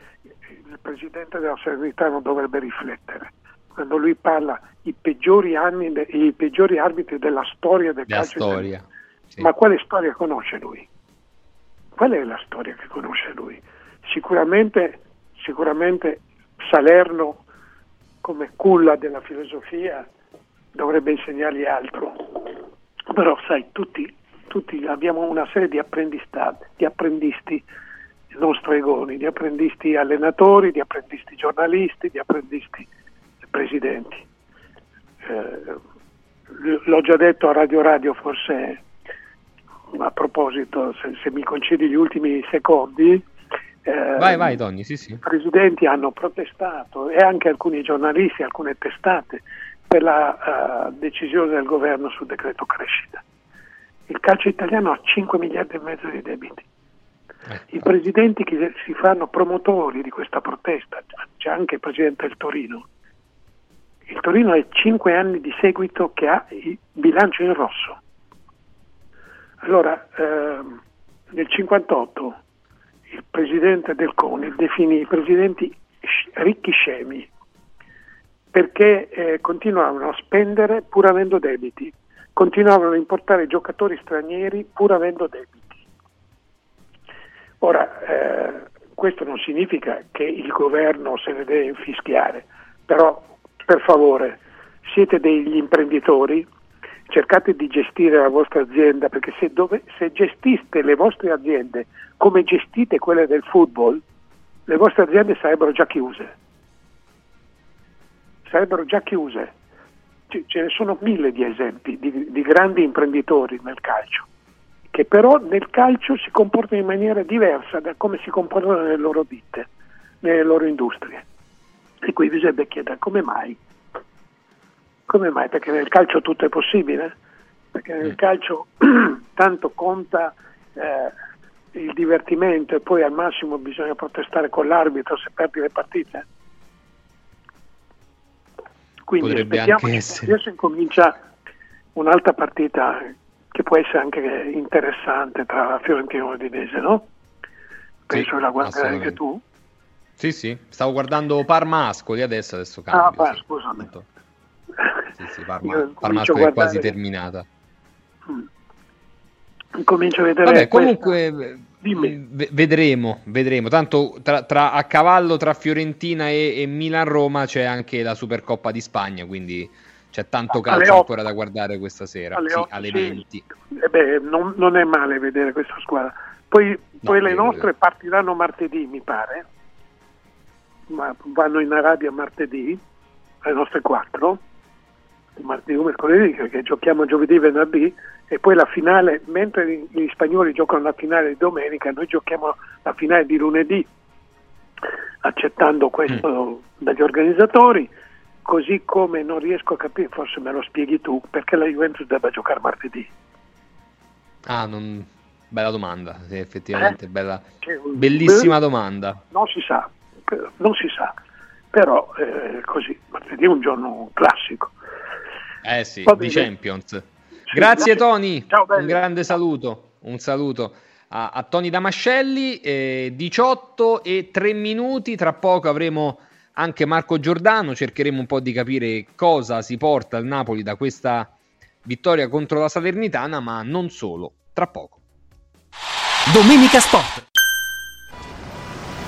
il Presidente della Salernitana dovrebbe riflettere. Quando lui parla i peggiori anni, i peggiori arbitri della storia del la calcio storia. Sì. Ma quale storia conosce lui? Qual è la storia che conosce lui? Sicuramente, sicuramente Salerno, come culla della filosofia, dovrebbe insegnargli altro. Però sai, tutti tutti abbiamo una serie di, di apprendisti non stregoni, di apprendisti allenatori, di apprendisti giornalisti, di apprendisti presidenti. Eh, l'ho già detto a Radio Radio, forse a proposito, se, se mi concedi gli ultimi secondi. Eh, vai, vai, Tony, sì, sì. I presidenti hanno protestato e anche alcuni giornalisti, alcune testate, per la uh, decisione del governo sul decreto crescita. Il calcio italiano ha 5 miliardi e mezzo di debiti. I presidenti che si fanno promotori di questa protesta, c'è anche il presidente del Torino. Il Torino è 5 anni di seguito che ha il bilancio in rosso. Allora, ehm, nel 58 il presidente del CONI definì i presidenti ricchi scemi perché eh, continuavano a spendere pur avendo debiti continuavano a importare giocatori stranieri pur avendo debiti. Ora, eh, questo non significa che il governo se ne deve infischiare, però per favore siete degli imprenditori, cercate di gestire la vostra azienda perché se, dove, se gestiste le vostre aziende come gestite quelle del football, le vostre aziende sarebbero già chiuse. Sarebbero già chiuse ce ne sono mille di esempi di, di grandi imprenditori nel calcio, che però nel calcio si comportano in maniera diversa da come si comportano nelle loro ditte, nelle loro industrie. E qui bisognerebbe chiedere come mai? Come mai? Perché nel calcio tutto è possibile? Perché nel mm. calcio tanto conta eh, il divertimento e poi al massimo bisogna protestare con l'arbitro se perdi le partite? Quindi Potrebbe aspettiamo essere. adesso incomincia un'altra partita che può essere anche interessante tra Fiorentina e Udinese, no? Penso sì, che la guarderai anche tu. Sì, sì, stavo guardando Parma Ascoli adesso, adesso cambio. Ah, pa, sì. scusami. Sì, sì, Parma, Parma Ascoli è quasi terminata. Mm. Comincio a vedere Vabbè, comunque Dimmi. Vedremo, vedremo. Tanto tra, tra, a cavallo tra Fiorentina e, e Milan-Roma c'è anche la Supercoppa di Spagna, quindi c'è tanto calcio ancora da guardare questa sera. Alle, sì, 8, alle sì. 20. Eh beh, non, non, è male vedere questa squadra. Poi, poi le nostre partiranno martedì, mi pare. Ma vanno in Arabia martedì, le nostre quattro. martedì o mercoledì, perché giochiamo giovedì e venerdì, e poi la finale, mentre gli spagnoli giocano la finale di domenica, noi giochiamo la finale di lunedì, accettando questo mm. dagli organizzatori, così come non riesco a capire, forse me lo spieghi tu, perché la Juventus debba giocare martedì. Ah, non... bella domanda, sì, effettivamente, eh? bella... Cioè, bellissima beh, domanda. Non si sa, non si sa, però eh, così, martedì è un giorno classico. Eh sì, di Champions. Sì, grazie, grazie Tony, Ciao, un grande saluto, un saluto a, a Tony Damascelli, eh, 18 e 3 minuti, tra poco avremo anche Marco Giordano, cercheremo un po' di capire cosa si porta al Napoli da questa vittoria contro la Salernitana, ma non solo, tra poco. Domenica Sport.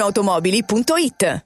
automobili.it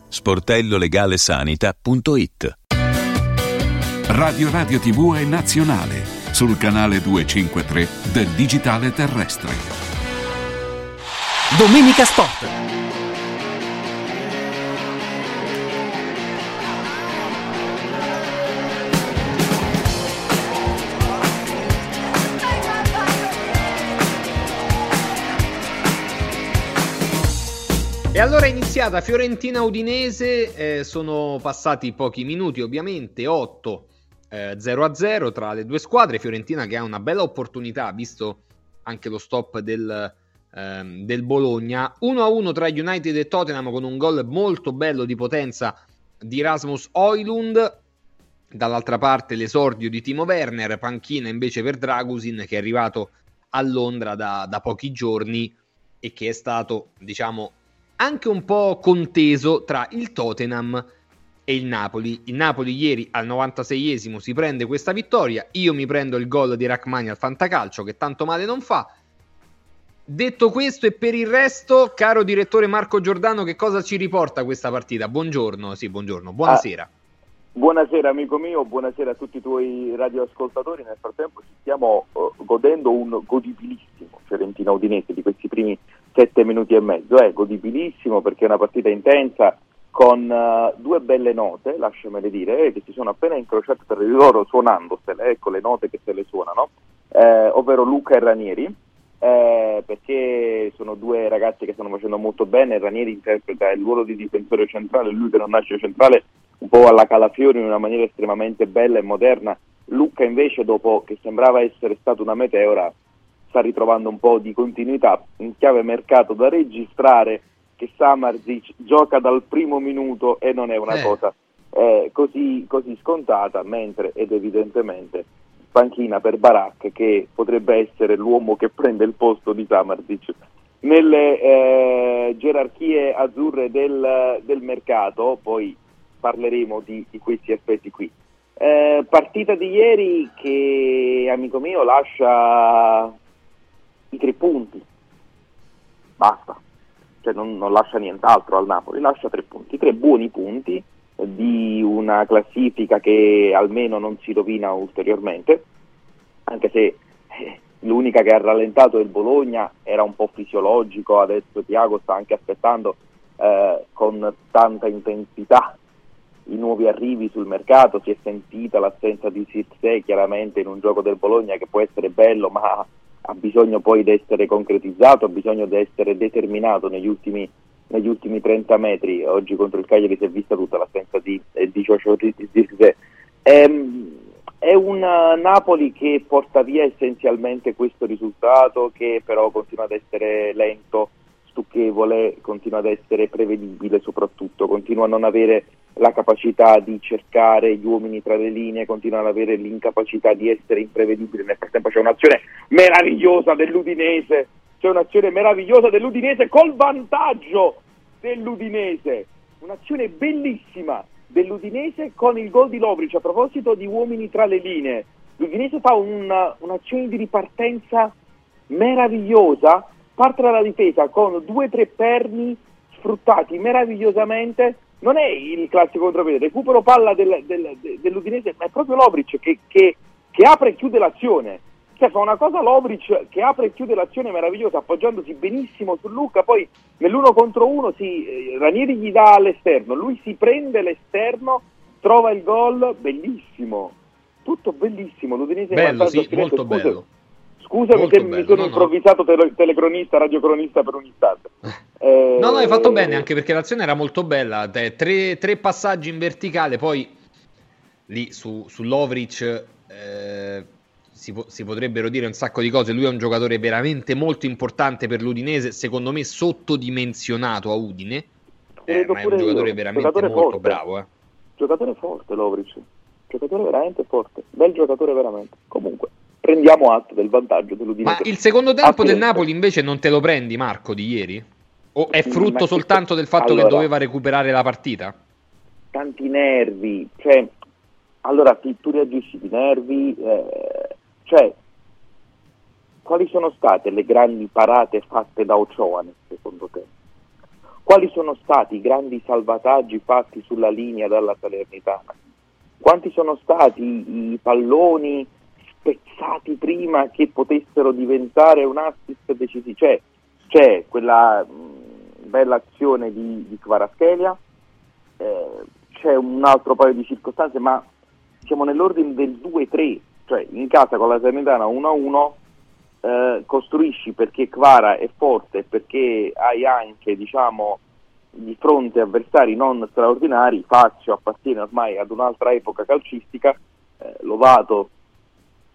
sportellolegalesanita.it Radio Radio TV è nazionale sul canale 253 del digitale terrestre. Domenica Sport. Allora è iniziata Fiorentina-Udinese, eh, sono passati pochi minuti ovviamente, 8 eh, 0-0 tra le due squadre, Fiorentina che ha una bella opportunità visto anche lo stop del, ehm, del Bologna, 1-1 tra United e Tottenham con un gol molto bello di potenza di Rasmus Oilund, dall'altra parte l'esordio di Timo Werner, panchina invece per Dragusin che è arrivato a Londra da, da pochi giorni e che è stato diciamo anche un po' conteso tra il Tottenham e il Napoli. Il Napoli ieri al 96esimo si prende questa vittoria, io mi prendo il gol di Rachmani al fantacalcio che tanto male non fa. Detto questo e per il resto, caro direttore Marco Giordano, che cosa ci riporta questa partita? Buongiorno, sì, buongiorno, buonasera. Ah, buonasera amico mio, buonasera a tutti i tuoi radioascoltatori. Nel frattempo ci stiamo uh, godendo un godibilissimo Fiorentina Udinese di questi primi sette minuti e mezzo, è godibilissimo perché è una partita intensa con uh, due belle note, lasciamele dire, eh, che si sono appena incrociate tra di loro suonandosele, ecco le note che se le suonano, eh, ovvero Luca e Ranieri, eh, perché sono due ragazzi che stanno facendo molto bene, Ranieri interpreta il ruolo di difensore centrale, lui che non nasce centrale un po' alla Calafiori in una maniera estremamente bella e moderna, Luca invece dopo che sembrava essere stato una meteora sta ritrovando un po' di continuità in chiave mercato da registrare che Samarzic gioca dal primo minuto e non è una eh. cosa eh, così, così, scontata, mentre ed evidentemente panchina per Barak che potrebbe essere l'uomo che prende il posto di Samarzic. Nelle eh, gerarchie azzurre del, del, mercato, poi parleremo di, di questi aspetti qui. Eh, partita di ieri che, amico mio, lascia i tre punti, basta, cioè non, non, lascia nient'altro al Napoli, lascia tre punti, tre buoni punti di una classifica che almeno non si rovina ulteriormente, anche se eh, l'unica che ha rallentato è il Bologna, era un po' fisiologico, adesso Tiago sta anche aspettando eh, con tanta intensità i nuovi arrivi sul mercato, si è sentita l'assenza di Sirse chiaramente in un gioco del Bologna che può essere bello, ma ha bisogno poi di essere concretizzato, ha bisogno di essere determinato negli ultimi, negli ultimi 30 metri. Oggi contro il Cagliari si è vista tutta l'assenza di, eh, di Joshua Zirze. Ehm, è un Napoli che porta via essenzialmente questo risultato, che però continua ad essere lento, stucchevole, continua ad essere prevedibile soprattutto, continua a non avere la capacità di cercare gli uomini tra le linee, continua ad avere l'incapacità di essere imprevedibile. Nel frattempo c'è un'azione meravigliosa dell'Udinese, c'è un'azione meravigliosa dell'Udinese col vantaggio dell'Udinese, un'azione bellissima dell'Udinese con il gol di Lobric. A proposito di uomini tra le linee, l'Udinese fa una, un'azione di ripartenza meravigliosa, parte dalla difesa con due o tre perni sfruttati meravigliosamente non è il classico contropiede, recupero palla del, del, dell'Udinese, ma è proprio Lobric che, che, che, apre e chiude l'azione. Cioè fa una cosa Lobric che apre e chiude l'azione meravigliosa, appoggiandosi benissimo su Luca, poi nell'uno contro uno si, eh, Ranieri gli dà all'esterno, lui si prende l'esterno, trova il gol, bellissimo, tutto bellissimo, l'Udinese bello, sì, molto bello. Scusami se bello. mi sono no, improvvisato tele- telecronista, radiocronista per un istante. Eh... No, no, hai fatto bene anche perché l'azione era molto bella. Tre, tre passaggi in verticale, poi lì su, su Lovric eh, si, po- si, potrebbero dire un sacco di cose. Lui è un giocatore veramente molto importante per l'Udinese, secondo me sottodimensionato a Udine. Eh, ma è un giocatore io. veramente giocatore molto forte. bravo. Eh. Giocatore forte Lovric, giocatore veramente forte, bel giocatore veramente. Comunque, prendiamo atto del vantaggio dell'Udinese. Ma il secondo tempo del Napoli invece non te lo prendi Marco di ieri? O è frutto soltanto del fatto allora, che doveva recuperare la partita? Tanti nervi, cioè, allora ti, tu reagisci di nervi, eh, cioè, quali sono state le grandi parate fatte da Ochoa nel secondo tempo? Quali sono stati i grandi salvataggi fatti sulla linea dalla Salernitana? Quanti sono stati i palloni spezzati prima che potessero diventare un assist decisivo? Cioè, c'è quella mh, bella azione di, di Kvaraschelia, eh, c'è un altro paio di circostanze, ma siamo nell'ordine del 2-3, cioè in casa con la Salernitana 1-1 eh, costruisci perché Kvara è forte, perché hai anche diciamo, di fronte avversari non straordinari, Faccio appartiene ormai ad un'altra epoca calcistica, eh, Lovato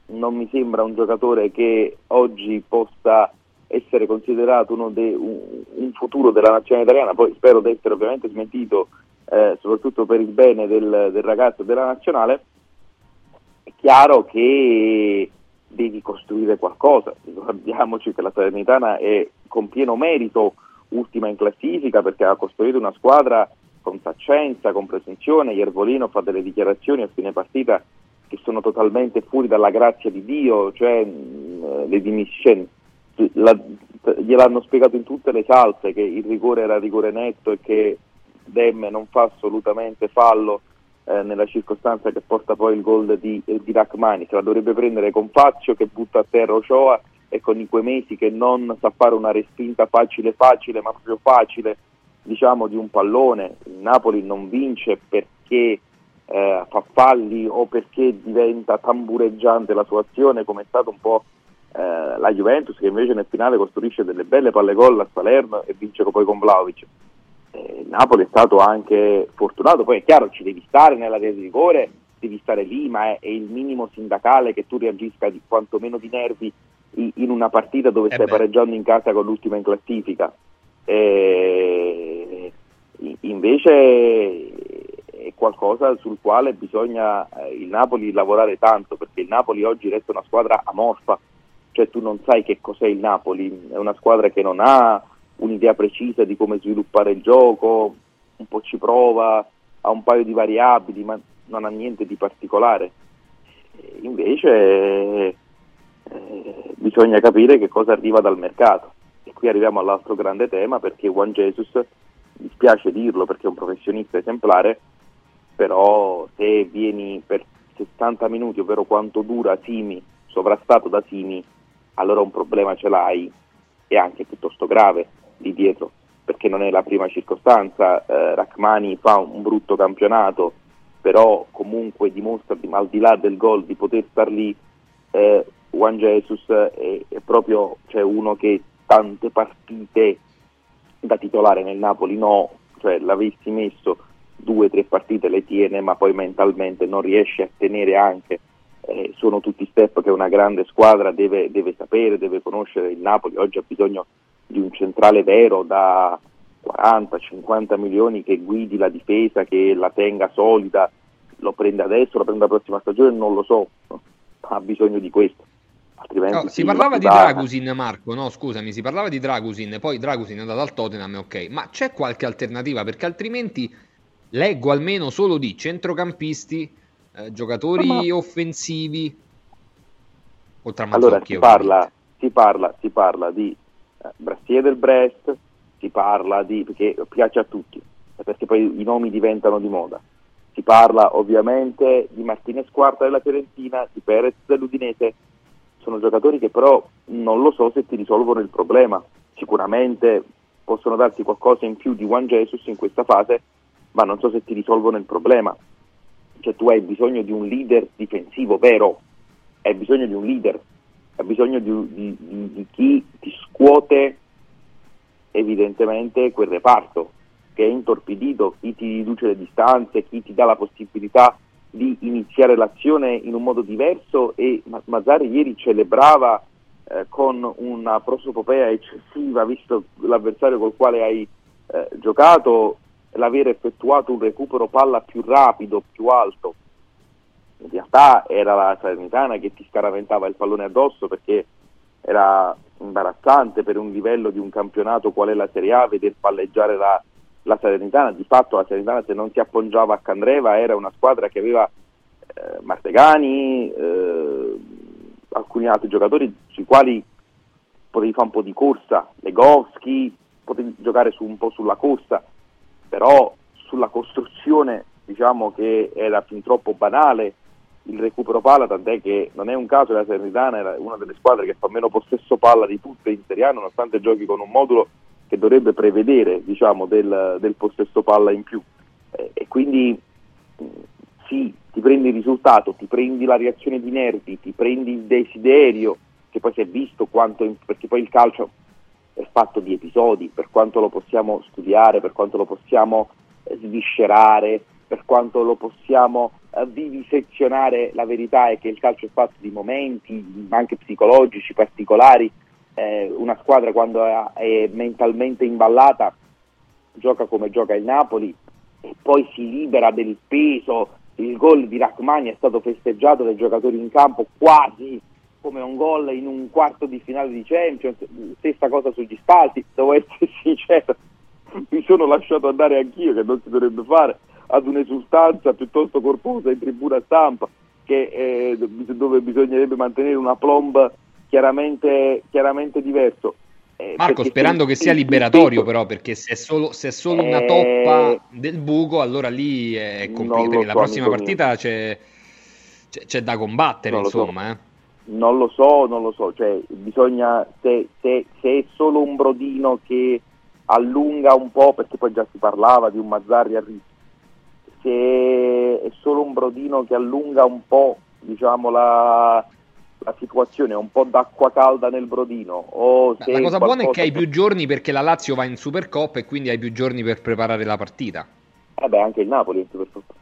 non mi sembra un giocatore che oggi possa essere considerato uno de, un, un, futuro della nazione italiana, poi spero di essere ovviamente smentito eh, soprattutto per il bene del, del ragazzo della nazionale, è chiaro che devi costruire qualcosa. Ricordiamoci che la Salernitana è con pieno merito ultima in classifica perché ha costruito una squadra con saccenza, con presunzione. Iervolino fa delle dichiarazioni a fine partita che sono totalmente fuori dalla grazia di Dio, cioè mh, le dimissioni. La, gliel'hanno spiegato in tutte le salse che il rigore era rigore netto e che Demme non fa assolutamente fallo eh, nella circostanza che porta poi il gol di, eh, di Rachmani, se la dovrebbe prendere con Fazio che butta a terra Ochoa e con i quei mesi che non sa fare una respinta facile facile ma proprio facile diciamo di un pallone, il Napoli non vince perché eh, fa falli o perché diventa tambureggiante la sua azione come è stato un po' eh, la Juventus che invece nel finale costruisce delle belle palle gol a Salerno e vince poi con Vlaovic eh, Napoli è stato anche fortunato, poi è chiaro ci devi stare nella rete di rigore, devi stare lì, ma è, è, il minimo sindacale che tu reagisca di quantomeno di nervi in, una partita dove eh stai beh. pareggiando in casa con l'ultima in classifica. Eh, invece è qualcosa sul quale bisogna eh, il Napoli lavorare tanto, perché il Napoli oggi resta una squadra amorfa, cioè tu non sai che cos'è il Napoli, è una squadra che non ha un'idea precisa di come sviluppare il gioco, un po' ci prova, ha un paio di variabili, ma non ha niente di particolare. Invece eh, bisogna capire che cosa arriva dal mercato. E qui arriviamo all'altro grande tema perché Juan Jesus, mi spiace dirlo perché è un professionista esemplare, però se vieni per 60 minuti, ovvero quanto dura Simi, sovrastato da Simi, allora un problema ce l'hai. E anche piuttosto grave di dietro, perché non è la prima circostanza, eh, Rachmani fa un brutto campionato, però comunque dimostra al di là del gol di poter star lì, eh, Juan Jesus è, è proprio cioè, uno che tante partite da titolare nel Napoli no, cioè l'avessi messo due o tre partite le tiene ma poi mentalmente non riesce a tenere anche eh, sono tutti step che una grande squadra deve, deve, sapere, deve conoscere il Napoli oggi ha bisogno di un centrale vero da 40-50 milioni che guidi la difesa, che la tenga solida, lo prende adesso, lo prende la prossima stagione, non lo so, ha bisogno di questo. No, si parlava di Dragusin, Marco, no scusami, si parlava di Dragusin, poi Dragusin è andato al Tottenham, ok, ma c'è qualche alternativa? Perché altrimenti leggo almeno solo di centrocampisti, eh, giocatori ma... offensivi. Allora si parla, si parla, si parla di Brassier del Brest, si parla di, perché piace a tutti, perché poi i nomi diventano di moda. Si parla ovviamente di Martinez Quarta della Fiorentina, di Perez dell'Udinese, sono giocatori che però non lo so se ti risolvono il problema. Sicuramente possono darti qualcosa in più di Juan Jesus in questa fase, ma non so se ti risolvono il problema. Cioè tu hai bisogno di un leader difensivo vero, hai bisogno di un leader ha bisogno di, di, di, di chi ti scuote evidentemente quel reparto che è intorpidito, chi ti riduce le distanze, chi ti dà la possibilità di iniziare l'azione in un modo diverso e Mazzari ieri celebrava eh, con una prosopopea eccessiva, visto l'avversario col quale hai eh, giocato, l'aver effettuato un recupero palla più rapido, più alto. In realtà era la Salernitana che ti scaraventava il pallone addosso perché era imbarazzante per un livello di un campionato qual è la Serie A veder palleggiare la, la Salernitana. Di fatto la Salernitana se non si appoggiava a Candreva era una squadra che aveva eh, Martegani, eh, alcuni altri giocatori sui quali potevi fare un po' di corsa, Legowski, potevi giocare su, un po' sulla corsa, però sulla costruzione diciamo che era fin troppo banale il recupero palla, tant'è che non è un caso che la Salernitana era una delle squadre che fa meno possesso palla di tutte in Serie A, nonostante giochi con un modulo che dovrebbe prevedere diciamo, del, del possesso palla in più. Eh, e quindi sì, ti prendi il risultato, ti prendi la reazione di nervi, ti prendi il desiderio, che poi si è visto quanto, perché poi il calcio è fatto di episodi, per quanto lo possiamo studiare, per quanto lo possiamo eh, sviscerare, per quanto lo possiamo eh, vivisezionare, la verità è che il calcio è fatto di momenti, anche psicologici, particolari, eh, una squadra quando è, mentalmente imballata gioca come gioca il Napoli e poi si libera del peso il gol di Rachmani è stato festeggiato dai giocatori in campo quasi come un gol in un quarto di finale di Champions, stessa cosa sugli spalti, devo essere sincero, mi sono lasciato andare anch'io, che non si dovrebbe fare, ad un'esultanza piuttosto corposa in tribuna stampa, che, eh, dove bisognerebbe mantenere una plomb chiaramente, chiaramente diverso. Eh, Marco, sperando che sia liberatorio, però, perché se è solo, se è solo una eh, toppa del buco, allora lì è complicato. So, la prossima partita c'è, c'è, c'è, da combattere, insomma. So. Eh. Non lo so, non lo so. Cioè, bisogna, se, se, se, è solo un brodino che allunga un po', perché poi già si parlava di un Mazzarri a rischio, se è solo un brodino che allunga un po', diciamo, la la situazione è un po' d'acqua calda nel brodino. O Beh, la cosa buona è che hai più giorni perché la Lazio va in Supercoppa e quindi hai più giorni per preparare la partita. Vabbè, anche il Napoli in Supercoppa.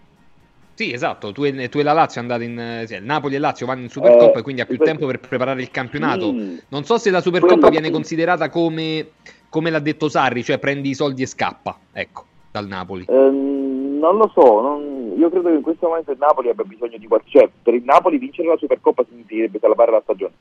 Sì, esatto, tu e, tu e la Lazio andate in... Sì, il Napoli e Lazio vanno in Supercoppa eh, e quindi ha più per... tempo per preparare il campionato. Sì. Non so se la Supercoppa viene considerata come, come l'ha detto Sarri, cioè prendi i soldi e scappa, ecco, dal Napoli. Um, non lo so, non io credo che in questo momento il Napoli abbia bisogno di qualche... Cioè, per il Napoli vincere la Supercoppa significherebbe salvare la stagione.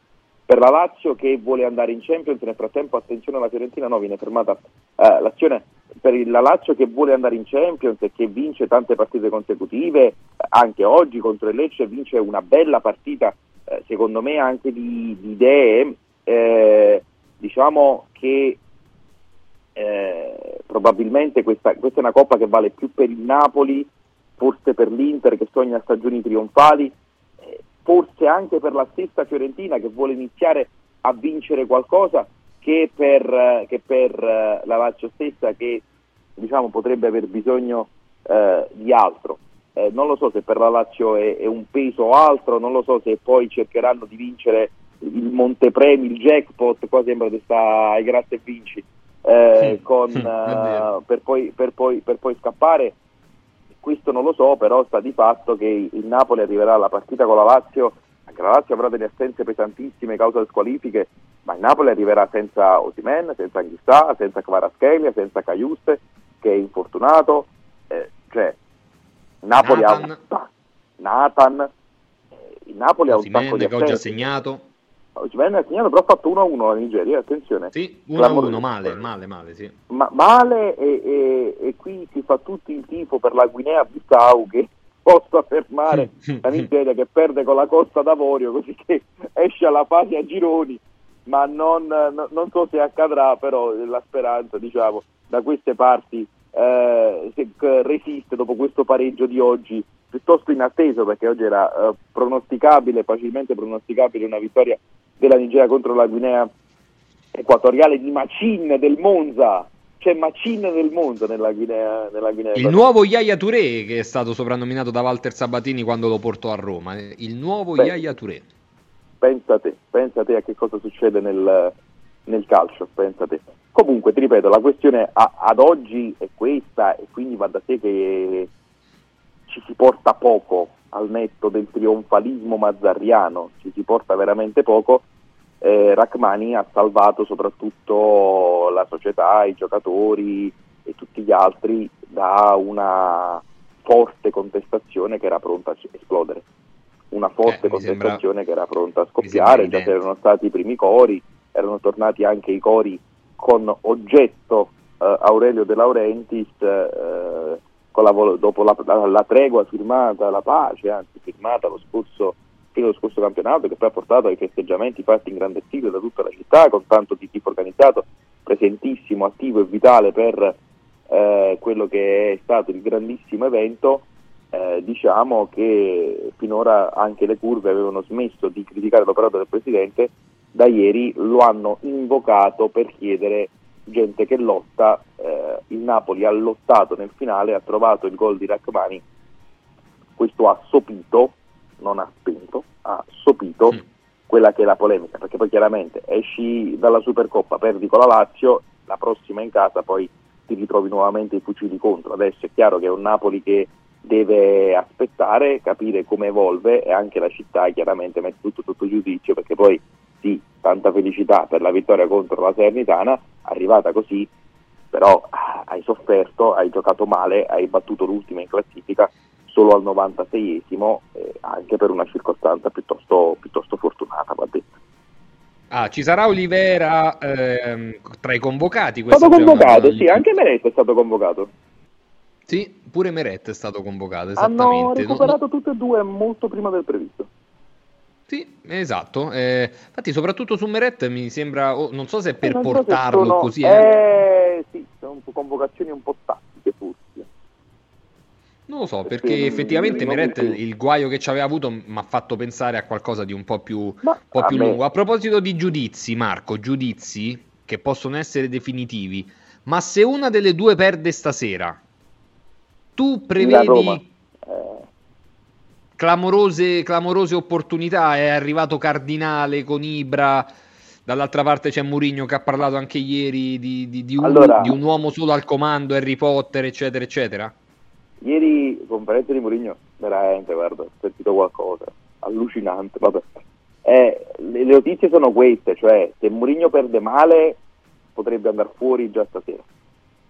Per la Lazio che vuole andare in Champions, nel frattempo attenzione alla Fiorentina, no, viene fermata eh, l'azione. Per la Lazio che vuole andare in Champions e che vince tante partite consecutive, anche oggi contro il Lecce vince una bella partita, eh, secondo me anche di, di idee, eh, diciamo che eh, probabilmente questa, questa, è una coppa che vale più per il Napoli forse per l'Inter che sogna stagioni trionfali, eh, forse anche per la stessa Fiorentina che vuole iniziare a vincere qualcosa che per, eh, che per eh, la Lazio stessa che diciamo, potrebbe aver bisogno eh, di altro. Eh, non lo so se per la Lazio è, è, un peso o altro, non lo so se poi cercheranno di vincere il montepremi, il jackpot, qua sembra che sta ai grazie e vinci, eh, con, per, poi, per, poi, per poi scappare questo non lo so, però sta di fatto che il Napoli arriverà alla partita con la Lazio, anche la Lazio avrà delle assenze pesantissime causa delle squalifiche, ma il Napoli arriverà senza Osimen, senza Anghissà, senza Kvaraschelia, senza Caiuste, che è infortunato, eh, cioè Napoli Nathan. ha un Nathan, eh, il Napoli Osimen, ha un sacco di assenze. che oggi ha segnato. Osimhen ha segnato, però ha fatto 1-1 la Nigeria, attenzione. Sì, 1-1, male, male, male, sì. Ma, male e, e, e, qui si fa tutto il tifo per la Guinea-Bissau che possa fermare la Nigeria che perde con la Costa d'Avorio, così che esce alla fase a gironi, ma non, non so se accadrà, però la speranza, diciamo, da queste parti eh, resiste dopo questo pareggio di oggi piuttosto inatteso perché oggi era eh, pronosticabile, facilmente pronosticabile una vittoria della Nigeria contro la Guinea equatoriale di Macin del Monza. C'è Macin del Monza nella Guinea. Nella Guinea il nuovo Yaya Touré che è stato soprannominato da Walter Sabatini quando lo portò a Roma. Il nuovo Beh, Yaya Touré. Pensa te, pensa te a che cosa succede nel, nel calcio, pensa te. Comunque, ti ripeto, la questione a, ad oggi è questa e quindi va da sé che ci si porta poco al netto del trionfalismo mazzarriano, ci si porta veramente poco. Eh, Rachmani ha salvato soprattutto la società, i giocatori e tutti gli altri da una forte contestazione che era pronta a esplodere, una forte Eh, contestazione sembra- che era pronta a scoppiare, già c'erano stati i primi cori, erano tornati anche i cori con oggetto eh, Aurelio De Laurentiis eh, la dopo la, la- la tregua firmata, la pace anzi firmata lo scorso, fino allo scorso campionato che poi ha portato ai festeggiamenti fatti in grande stile da tutta la città con tanto di tifo organizzato presentissimo, attivo e vitale per eh, quello che è stato il grandissimo evento. Eh, diciamo che finora anche le curve avevano smesso di criticare l'operato del Presidente, da ieri lo hanno invocato per chiedere gente che lotta, eh, il Napoli ha lottato nel finale, ha trovato il gol di Rachmani, questo ha sopito, non ha spento, ha sopito quella che è la polemica, perché poi chiaramente esci dalla Supercoppa, perdi con la Lazio, la prossima in casa poi ti ritrovi nuovamente i fucili contro. Adesso è chiaro che è un Napoli che deve aspettare, capire come evolve e anche la città chiaramente mette tutto sotto giudizio perché poi sì, tanta felicità per la vittoria contro la Salernitana, arrivata così, però ah, hai sofferto, hai giocato male, hai battuto l'ultima in classifica solo al 96esimo, eh, anche per una circostanza piuttosto, piuttosto fortunata, va detto. Ah, ci sarà Olivera ehm, tra i convocati È stato convocato, sì, anche Meret è stato convocato. Sì, pure Meret è stato convocato, Hanno esattamente. No- recuperato tutte e due molto prima del previsto. Sì, esatto. Eh, infatti, soprattutto su Meret mi sembra, oh, non so se è per Non so se portarlo sono- così. eh. Eh, sì, sono convocazioni un po' forse. Non lo so, perché perché effettivamente Meret il guaio che ci aveva avuto mi ha fatto pensare a qualcosa di un po' più, un Ma po' a più me- lungo. A proposito di giudizi, Marco, giudizi che possono essere definitivi, ma se una delle due perde stasera, tu prevedi clamorose, clamorose opportunità? È arrivato Cardinale con Ibra. Dall'altra parte c'è Mourinho che ha parlato anche ieri di, di- di un, Allora- di un uomo solo al comando, Harry Potter, eccetera, eccetera. Ieri conferenza di Mourinho, veramente, guarda, ho sentito qualcosa, allucinante, vabbè. Eh, le, le notizie sono queste, cioè se Mourinho perde male potrebbe andare fuori già stasera.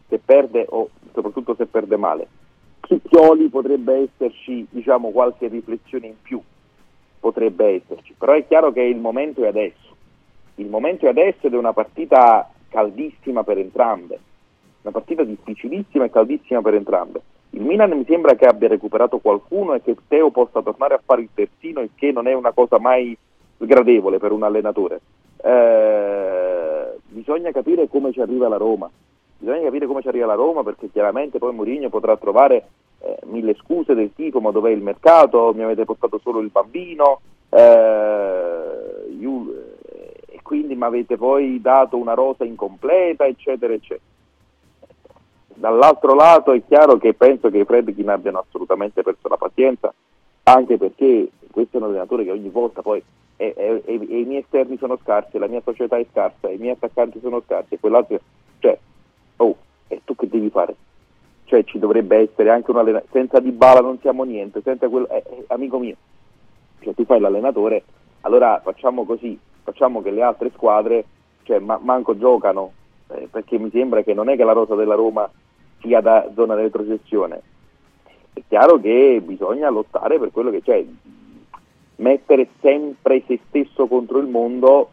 Se perde, o soprattutto se perde male. Chicchioli potrebbe esserci, diciamo, qualche riflessione in più, potrebbe esserci, però è chiaro che il momento è adesso. Il momento è adesso ed è una partita caldissima per entrambe, una partita difficilissima e caldissima per entrambe. Il Milan mi sembra che abbia recuperato qualcuno e che Teo possa tornare a fare il terzino, il che non è una cosa mai sgradevole per un allenatore. Eh, bisogna capire come ci arriva la Roma. Bisogna capire come ci arriva la Roma perché chiaramente poi Mourinho potrà trovare eh, mille scuse del tipo ma dov'è il mercato, mi avete portato solo il bambino, eh, io- e quindi mi avete poi dato una rosa incompleta, eccetera, eccetera. Dall'altro lato è chiaro che penso che i Fredkin abbiano assolutamente perso la pazienza, anche perché questo è un allenatore che ogni volta poi e- e- e i miei esterni sono scarsi, la mia società è scarsa, i miei attaccanti sono scarsi, e quell'altro, cioè, oh, e tu che devi fare? Cioè ci dovrebbe essere anche un allenatore, senza Di Bala non siamo niente, senza quello, eh, eh, amico mio, cioè tu fai l'allenatore, allora facciamo così, facciamo che le altre squadre, cioè ma- manco giocano, eh, perché mi sembra che non è che la rosa della Roma sia da zona retrocessione, è chiaro che bisogna lottare per quello che c'è, mettere sempre se stesso contro il mondo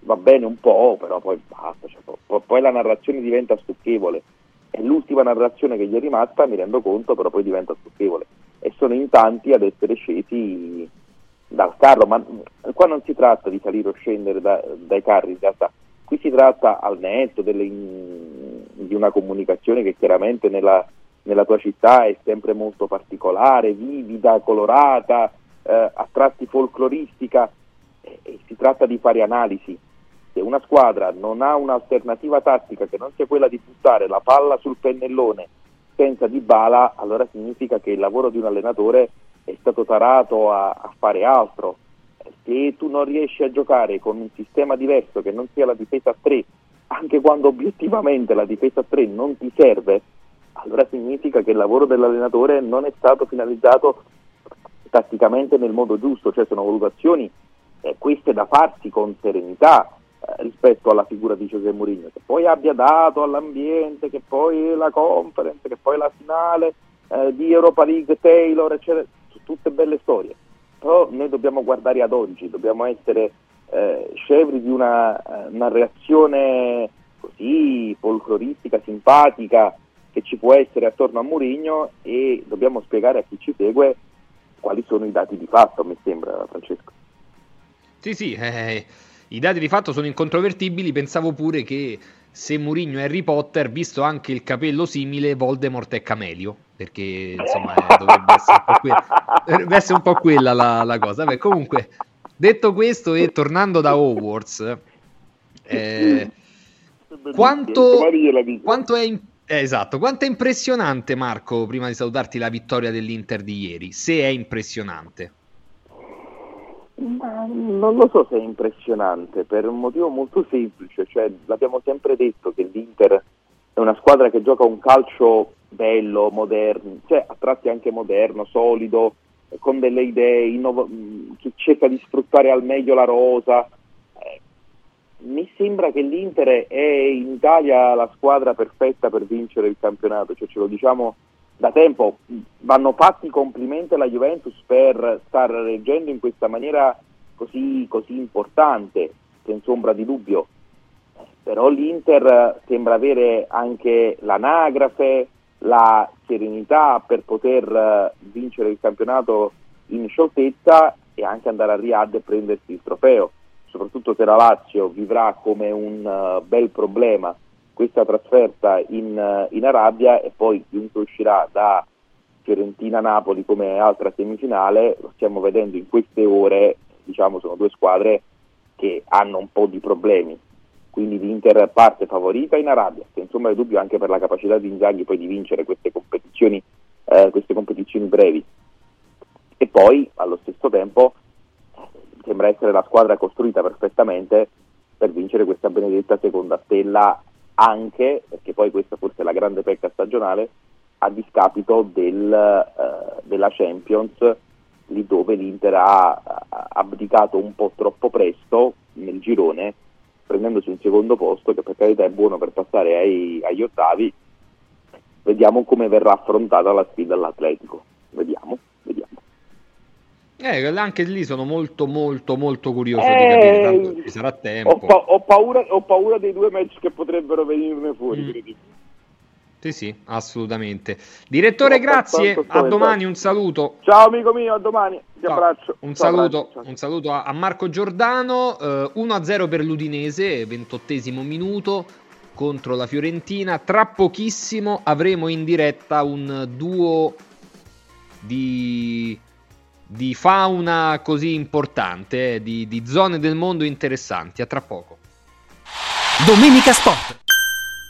va bene un po', però poi basta, cioè, po- poi la narrazione diventa stucchevole. È l'ultima narrazione che gli è rimasta, mi rendo conto, però poi diventa stucchevole. E sono in tanti ad essere scesi dal carro, ma qua non si tratta di salire o scendere da- dai carri, in realtà qui si tratta al netto delle di una comunicazione che chiaramente nella, nella tua città è sempre molto particolare, vivida, colorata, eh, a tratti folcloristica, e- si tratta di fare analisi. Se una squadra non ha un'alternativa tattica che non sia quella di buttare la palla sul pennellone senza di bala, allora significa che il lavoro di un allenatore è stato tarato a, a fare altro. Se tu non riesci a giocare con un sistema diverso che non sia la difesa a 3, anche quando obiettivamente la difesa a 3 non ti serve, allora significa che il lavoro dell'allenatore non è stato finalizzato tatticamente nel modo giusto, cioè sono valutazioni eh, queste da farsi con serenità, eh, rispetto alla figura di José Mourinho, che poi abbia dato all'ambiente, che poi la conference, che poi la finale eh, di Europa League, Taylor, eccetera, tutte belle storie. Però noi dobbiamo guardare ad oggi, dobbiamo essere eh, scevri di una, eh, una reazione così folcloristica, simpatica che ci può essere attorno a Mourinho e dobbiamo spiegare a chi ci segue quali sono i dati di fatto, mi sembra, Francesco. Sì, sì, eh, i dati di fatto sono incontrovertibili, pensavo pure che se Mourinho è Harry Potter, visto anche il capello simile, Voldemort è Camelio, perché insomma eh, dovrebbe, essere que- dovrebbe, essere un po' quella la, la cosa. Beh, comunque, detto questo e tornando da Hogwarts, eh, quanto, quanto, è, eh, esatto, quanto è impressionante Marco, prima di salutarti, la vittoria dell'Inter di ieri, se è impressionante? Ma non lo so se è impressionante, per un motivo molto semplice, cioè l'abbiamo sempre detto che l'Inter è una squadra che gioca un calcio bello, moderno, cioè a tratti anche moderno, solido, con delle idee, innov- che cerca di sfruttare al meglio la rosa. Eh, mi sembra che l'Inter è in Italia la squadra perfetta per vincere il campionato, cioè ce lo diciamo da tempo, vanno fatti complimenti alla Juventus per star reggendo in questa maniera così, così importante, senza ombra di dubbio, però l'Inter sembra avere anche l'anagrafe, la serenità per poter vincere il campionato in scioltezza e anche andare a Riyadh e prendersi il trofeo, soprattutto se la Lazio vivrà come un uh, bel problema questa trasferta in, uh, in Arabia e poi chiunque uscirà da Fiorentina-Napoli come altra semifinale, lo stiamo vedendo in queste ore, diciamo sono due squadre che hanno un po' di problemi, quindi l'Inter parte favorita in Arabia, senza ombra di dubbio anche per la capacità di Inzaghi poi di vincere queste competizioni, eh, queste competizioni brevi. E poi allo stesso tempo sembra essere la squadra costruita perfettamente per vincere questa benedetta seconda stella anche, perché poi questa forse è la grande pecca stagionale, a discapito del, uh, della Champions, lì dove l'Inter ha abdicato un po' troppo presto nel girone, prendendosi un secondo posto che per carità è buono per passare ai, agli ottavi. Vediamo come verrà affrontata la sfida all'Atletico. Vediamo, vediamo. Eh, anche lì sono molto molto molto curioso eh, di capire, tanto ci sarà tempo. Ho, pa- ho, paura, ho, paura, dei due match che potrebbero venirne fuori. Mm. Sì, sì, assolutamente. Direttore, grazie. A domani, un saluto. Ciao amico mio, a domani. Ti abbraccio. Un Ciao, saluto, un saluto a Marco Giordano. Eh, 1-0 per l'Udinese, ventottesimo minuto contro la Fiorentina. Tra pochissimo avremo in diretta un duo di, di fauna così importante, eh, di, di zone del mondo interessanti. A tra poco. Domenica Sport.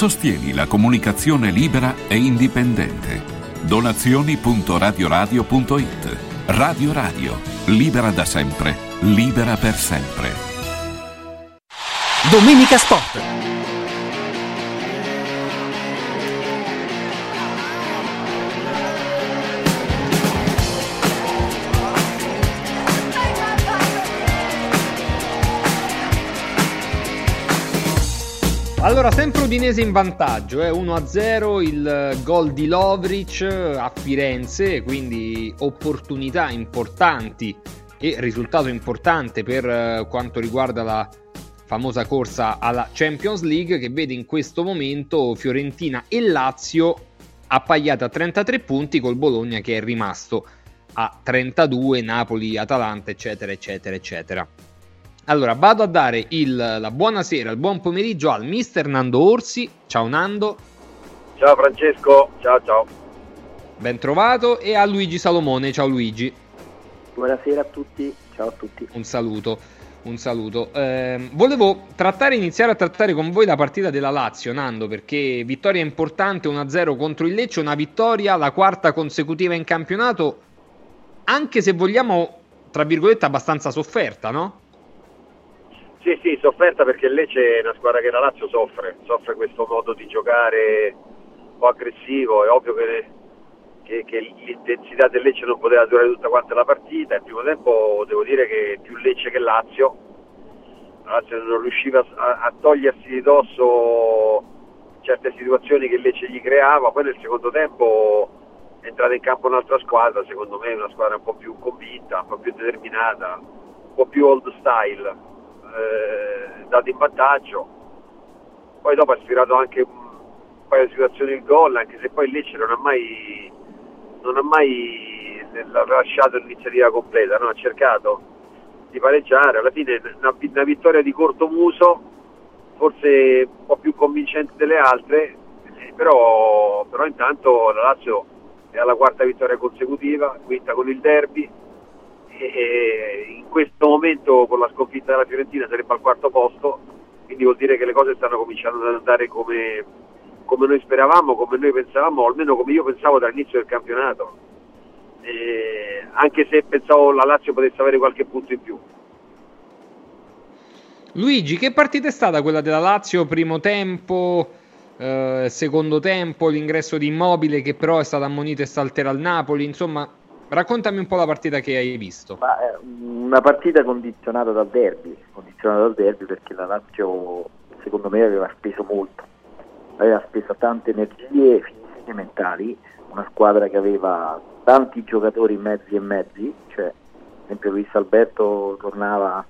Sostieni la comunicazione libera e indipendente. Donazioni.radioradio.it Radio Radio, libera da sempre, libera per sempre. Domenica Sport. Allora, sempre Udinese in vantaggio, eh? 1-0 il gol di Lovric a Firenze, quindi opportunità importanti e risultato importante per eh, quanto riguarda la famosa corsa alla Champions League che vede in questo momento Fiorentina e Lazio appaiate a 33 punti col Bologna che è rimasto a 32, Napoli, Atalanta, eccetera, eccetera, eccetera. Allora, vado a dare il, la buonasera, il buon pomeriggio al mister Nando Orsi. Ciao Nando. Ciao Francesco, ciao ciao. Ben trovato. E a Luigi Salomone. Ciao Luigi. Buonasera a tutti, ciao a tutti. Un saluto. Un saluto. Eh, volevo trattare, iniziare a trattare con voi la partita della Lazio, Nando, perché vittoria importante 1-0 contro il Lecce, una vittoria, la quarta consecutiva in campionato, anche se vogliamo, tra virgolette, abbastanza sofferta, no? Sì, sì, sofferta perché Lecce è una squadra che la Lazio soffre, soffre questo modo di giocare un po' aggressivo, è ovvio che, che, che l'intensità del Lecce non poteva durare tutta quanta la partita, il primo tempo devo dire che più Lecce che Lazio, la Lazio non riusciva a, a togliersi di dosso certe situazioni che Lecce gli creava, poi nel secondo tempo è entrata in campo un'altra squadra, secondo me una squadra un po' più convinta, un po' più determinata, un po' più old style eh, dato in vantaggio. Poi dopo ha sfiorato anche un paio di situazioni il gol, anche se poi il Lecce non ha mai, non ha mai lasciato l'iniziativa completa, no? ha cercato di pareggiare, alla fine una, una vittoria di corto muso, forse un po' più convincente delle altre, eh, però, però intanto la Lazio è alla quarta vittoria consecutiva, quinta con il derby, e in questo momento con la sconfitta della Fiorentina sarebbe al quarto posto, quindi vuol dire che le cose stanno cominciando ad andare come, come noi speravamo, come noi pensavamo, almeno come io pensavo dall'inizio del campionato. Eh, anche se pensavo la Lazio potesse avere qualche punto in più. Luigi, che partita è stata quella della Lazio? Primo tempo, eh, secondo tempo, l'ingresso di Immobile che però è stato ammonito e salterà al Napoli. Insomma, Raccontami un po' la partita che hai visto. Ma, eh, una partita condizionata dal derby, condizionata dal derby perché la Lazio secondo me aveva speso molto, aveva speso tante energie fisiche e mentali, una squadra che aveva tanti giocatori mezzi e mezzi, cioè ad esempio Luis Alberto tornava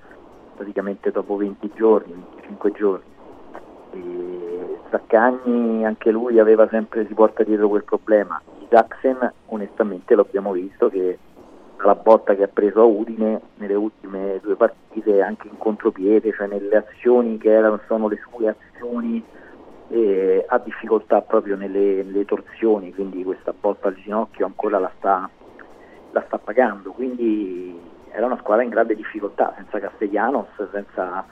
praticamente dopo 20 giorni, 25 giorni. E Zaccagni anche lui aveva sempre, si porta dietro quel problema Jackson onestamente l'abbiamo visto che la botta che ha preso a Udine nelle ultime due partite anche in contropiede, cioè nelle azioni che erano, sono le sue azioni eh, ha difficoltà proprio nelle, nelle, torsioni, quindi questa botta al ginocchio ancora la sta, la sta pagando, quindi era una squadra in grande difficoltà, senza Castellanos, senza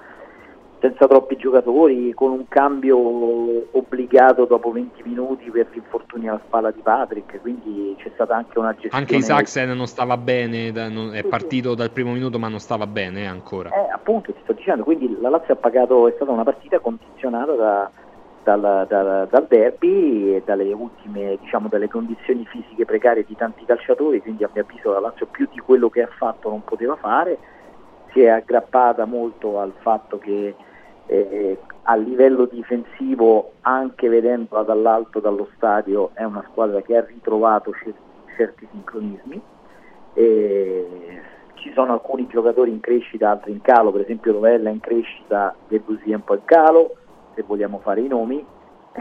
senza troppi giocatori, con un cambio obbligato dopo 20 minuti per l'infortunio alla spalla di Patrick, quindi c'è stata anche una gestione... Anche Isaacsen non stava bene, è partito dal primo minuto ma non stava bene ancora. Eh, appunto, ti sto dicendo, quindi la Lazio ha pagato, è stata una partita condizionata da, dal, dal, dal, derby e dalle ultime, diciamo, dalle condizioni fisiche precarie di tanti calciatori, quindi a mio avviso la Lazio più di quello che ha fatto non poteva fare, si è aggrappata molto al fatto che eh, a livello difensivo, anche vedendola dall'alto dallo stadio, è una squadra che ha ritrovato certi, certi sincronismi. Eh, ci sono alcuni giocatori in crescita, altri in calo, per esempio Rovella in crescita, Debussy è un po' in calo, se vogliamo fare i nomi,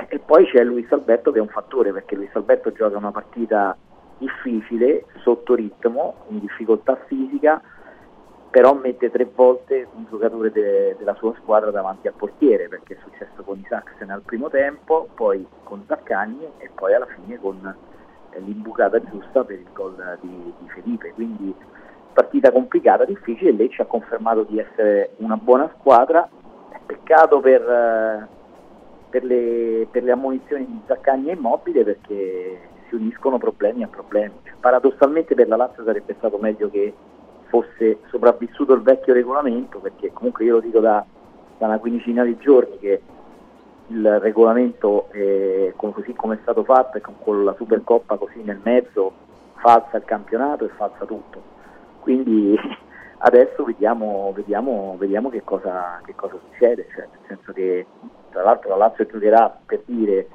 e poi c'è Luis Alberto che è un fattore perché Luis Alberto gioca una partita difficile, sotto ritmo, in difficoltà fisica, però mette tre volte un giocatore de- della sua squadra davanti al portiere perché è successo con Isaacsen al primo tempo, poi con Zaccagni e poi alla fine con eh, l'imbucata giusta per il gol di, di Felipe. Quindi partita complicata, difficile, lei ci ha confermato di essere una buona squadra, peccato per, eh, per, le, per le ammonizioni di Zaccagni e Immobile perché si uniscono problemi a problemi. Cioè, paradossalmente per la Lazio sarebbe stato meglio che fosse sopravvissuto il vecchio regolamento, perché comunque io lo dico da, da una quindicina di giorni che il regolamento è, così come è stato fatto e con la Supercoppa così nel mezzo falsa il campionato e falsa tutto. Quindi adesso vediamo, vediamo, vediamo che, cosa, che, cosa, succede, cioè, nel senso che tra l'altro la Lazio giocherà per dire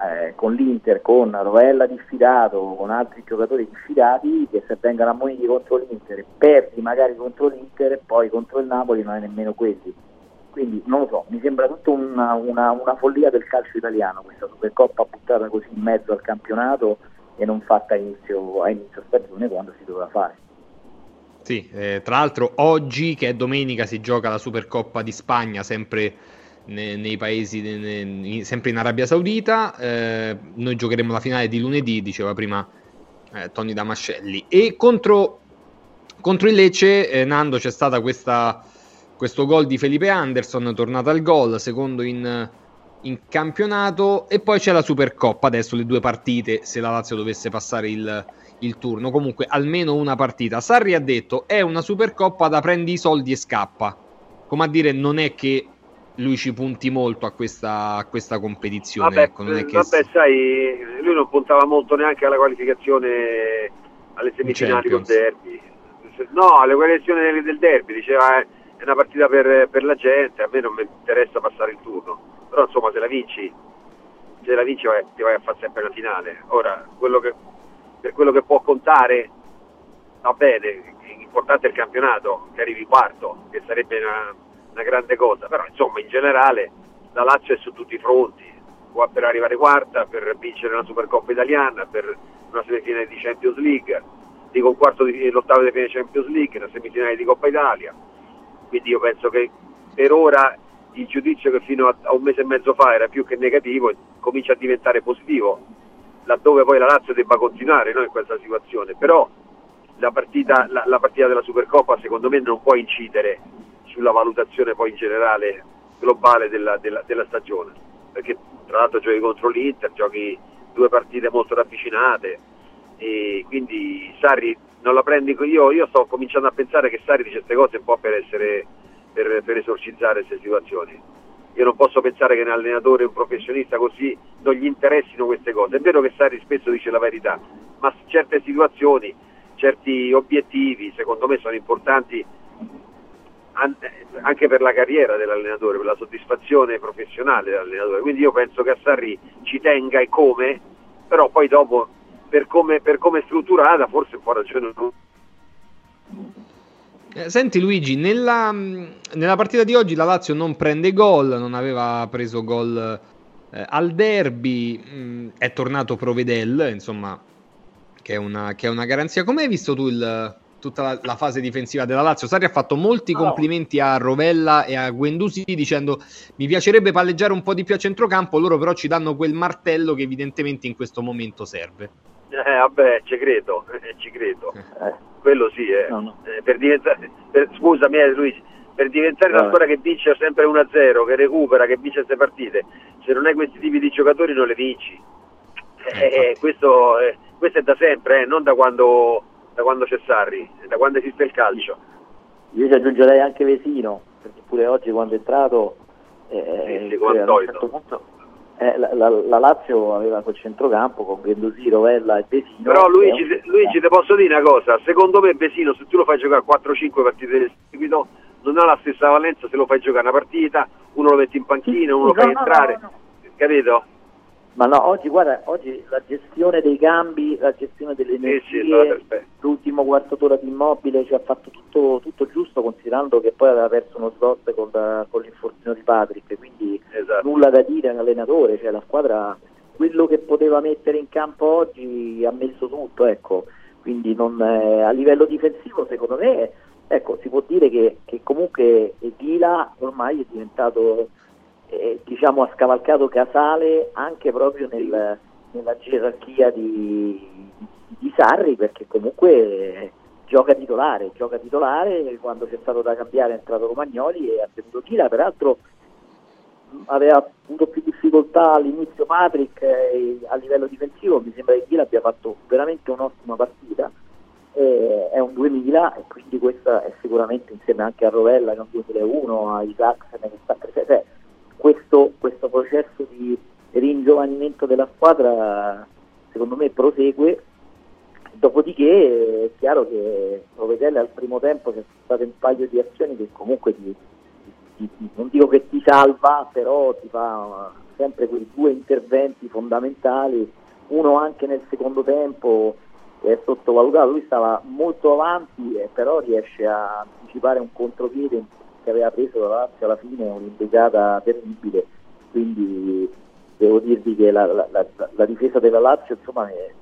eh, con l'Inter, con Rovella diffidato, con altri giocatori diffidati che se vengono ammoniti contro l'Inter perdi magari contro l'Inter e poi contro il Napoli non è nemmeno quelli. Quindi non lo so, mi sembra tutta una, una, una follia del calcio italiano questa Supercoppa buttata così in mezzo al campionato e non fatta a inizio, a inizio stagione quando si doveva fare. Sì, eh, tra l'altro oggi che è domenica si gioca la Supercoppa di Spagna, sempre nei, paesi, nei, sempre in Arabia Saudita. Eh, noi giocheremo la finale di lunedì, diceva prima eh, Tony Damascelli. E contro, contro il Lecce, eh, Nando, c'è stato questo gol di Felipe Anderson, tornato al gol, secondo in, in, campionato. E poi c'è la Supercoppa, adesso le due partite, se la Lazio dovesse passare il, il turno. Comunque almeno una partita. Sarri ha detto è una Supercoppa da prendi i soldi e scappa. Come a dire, non è che lui ci punti molto a questa, a questa competizione. Vabbè, ecco, vabbè che... sai, lui non puntava molto neanche alla qualificazione alle semifinali del derby. No, alle qualificazioni del, del derby, diceva eh, è una partita per, per, la gente, a me non mi interessa passare il turno. Però insomma se la vinci, se la vinci vai, ti vai a fare sempre la finale. Ora, quello che, per quello che può contare va bene, l'importante è il campionato, che arrivi quarto, che sarebbe una una grande cosa, però insomma in generale la Lazio è su tutti i fronti, per arrivare quarta, per vincere la Supercoppa italiana, per una semifinale di Champions League, dico un quarto di l'ottavo di finale Champions League, una semifinale di Coppa Italia. Quindi io penso che per ora il giudizio che fino a un mese e mezzo fa era più che negativo comincia a diventare positivo, laddove poi la Lazio debba continuare no, in questa situazione. Però la partita, la, la partita della Supercoppa secondo me non può incidere sulla valutazione poi in generale globale della, della, della stagione, perché tra l'altro giochi contro l'Inter, giochi due partite molto ravvicinate e quindi Sarri non la prendi io, io sto cominciando a pensare che Sarri dice queste cose un po' per essere per, per esorcizzare queste situazioni io non posso pensare che un allenatore, un professionista così non gli interessino queste cose. È vero che Sarri spesso dice la verità, ma certe situazioni, certi obiettivi, secondo me sono importanti anche per la carriera dell'allenatore, per la soddisfazione professionale dell'allenatore. Quindi io penso che a Sarri ci tenga e come, però poi dopo per come, per come è strutturata forse un po' ragione eh, Senti Luigi, nella, nella, partita di oggi la Lazio non prende gol, non aveva preso gol eh, al derby, mh, mm, è tornato Provedel, insomma, che è una, che è una garanzia. Come hai visto tu il, tutta la, la, fase difensiva della Lazio. Sarri ha fatto molti complimenti a Rovella e a Guendusi dicendo mi piacerebbe palleggiare un po' di più a centrocampo, loro però ci danno quel martello che evidentemente in questo momento serve. Eh, vabbè, ci credo, eh, ci credo. Eh. Quello sì, eh. No, no. Eh, per diventare, per, scusami eh, Luigi, per diventare una squadra che vince sempre 1-0, che recupera, che vince queste partite, se non hai questi tipi di giocatori non le vinci. Eh, questo, questo, è da sempre, non da quando da quando c'è Sarri, da quando esiste il calcio. Io ci aggiungerei anche Vesino, perché pure oggi quando è entrato, eh, sì, sì, cioè, a un certo punto, eh, la, la, la, Lazio aveva quel centrocampo con Gendosì, Rovella e Vesino. Però Luigi, un... Luigi ti posso dire una cosa, secondo me Vesino se tu lo fai giocare 4-5 partite di seguito non ha la stessa valenza se lo fai giocare una partita, uno lo metti in panchina, uno lo fai no, entrare, no, no, capito? Ma no, oggi guarda, oggi la gestione dei cambi, la gestione delle energie, sì, sì, l'ultimo quarto d'ora di immobile ci ha fatto tutto, tutto, giusto considerando che poi aveva perso uno slot con, con l'infortunio di Patrick, quindi esatto. nulla da dire all'allenatore, cioè la squadra quello che poteva mettere in campo oggi ha messo tutto, ecco. quindi non, eh, a livello difensivo secondo me ecco, si può dire che, che comunque Ghila ormai è diventato eh, diciamo, ha scavalcato Casale anche proprio nel, nella gerarchia di, di, Sarri perché comunque eh, gioca titolare, gioca titolare quando c'è stato da cambiare è entrato Romagnoli e ha tenuto Chila, peraltro aveva avuto più difficoltà all'inizio Patrick eh, a livello difensivo, mi sembra che Chila abbia fatto veramente un'ottima partita, eh, è un 2000 e quindi questa è sicuramente insieme anche a Rovella che è un 2001, a Isaacsen che sta crescendo, cioè, questo, questo processo di ringiovanimento della squadra secondo me prosegue. Dopodiché è chiaro che Provedelle al primo tempo c'è stato un paio di azioni che comunque ti, ti, ti, non dico che ti salva però ti fa sempre quei due interventi fondamentali. Uno anche nel secondo tempo che è sottovalutato. Lui stava molto avanti e però riesce a anticipare un contropiede che aveva preso la Lazio alla fine un'imbecata terribile, quindi devo dirvi che la, la, la, la difesa della Lazio insomma, è,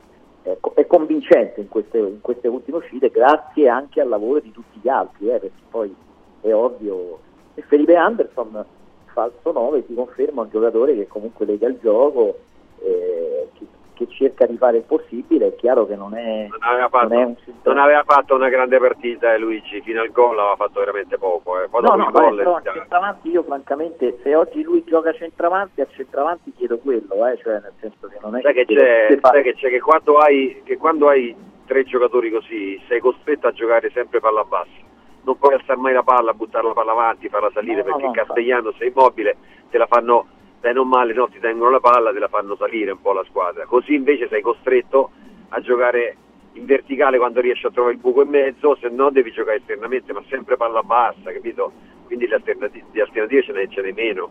è, è convincente in queste, in queste, ultime uscite grazie anche al lavoro di tutti gli altri, eh, perché poi è ovvio e Felipe Anderson falso 9 si conferma un giocatore che comunque lega il gioco eh, che, che cerca di fare il possibile, è chiaro che non è, non aveva fatto, non un... non aveva fatto una grande partita eh, Luigi, fino al gol aveva fatto veramente poco. Eh. Poi no, no, gol, a centravanti io francamente se oggi lui gioca a centravanti, a centravanti chiedo quello, eh, cioè nel senso che non è sai che, c'è, sai che c'è che quando hai, che quando hai tre giocatori così sei costretto a giocare sempre palla bassa non puoi alzare mai la palla, buttare la palla avanti, farla salire no, perché no, no, Castellano sei immobile, te la fanno stai non male, no, ti tengono la palla, te la fanno salire un po' la squadra. Così invece sei costretto a giocare in verticale quando riesci a trovare il buco in mezzo, se no devi giocare esternamente, ma sempre palla bassa, capito? Quindi le alternative, le alternative ce, ne, ce ne meno.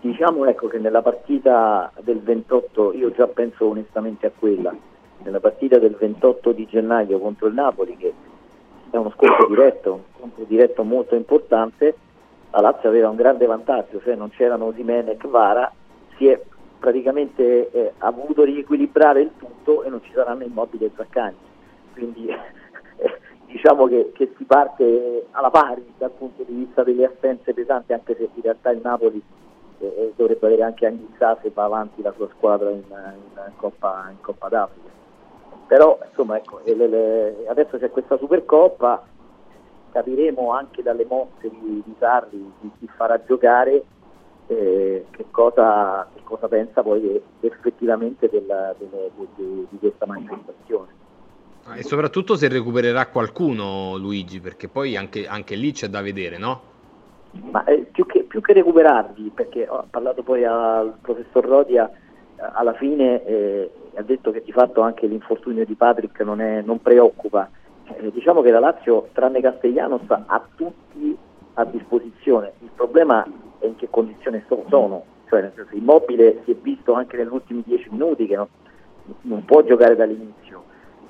Diciamo ecco che nella partita del 28, io già penso onestamente a quella, nella partita del 28 di gennaio contro il Napoli, che è uno scontro diretto, un scontro diretto molto importante, la Lazio aveva un grande vantaggio, cioè non c'erano Osimene e Kvara, si è praticamente eh, avuto riequilibrare il tutto e non ci saranno immobili e Zaccagni. Quindi eh, diciamo che, che, si parte alla pari dal punto di vista delle assenze pesanti, anche se in realtà il Napoli eh, eh dovrebbe avere anche Anghissà se va avanti la sua squadra in, in, Coppa, in Coppa d'Africa. Però insomma ecco, le, le, adesso c'è questa Supercoppa, capiremo anche dalle mosse di, di Sarri di chi farà giocare eh, che, cosa, che, cosa, pensa poi effettivamente della, delle, di, di questa manifestazione. Ah, e soprattutto se recupererà qualcuno Luigi, perché poi anche, anche lì c'è da vedere, no? Ma eh, più, che, più, che, recuperarli, perché ho parlato poi al professor Rodia, eh, alla fine eh, ha detto che di fatto anche l'infortunio di Patrick non, è, non preoccupa. Eh, diciamo che la Lazio, tranne Castellanos, ha tutti a disposizione. Il problema è in che condizione sono, cioè nel senso, Immobile si è visto anche negli ultimi dieci minuti che non, non può giocare dall'inizio,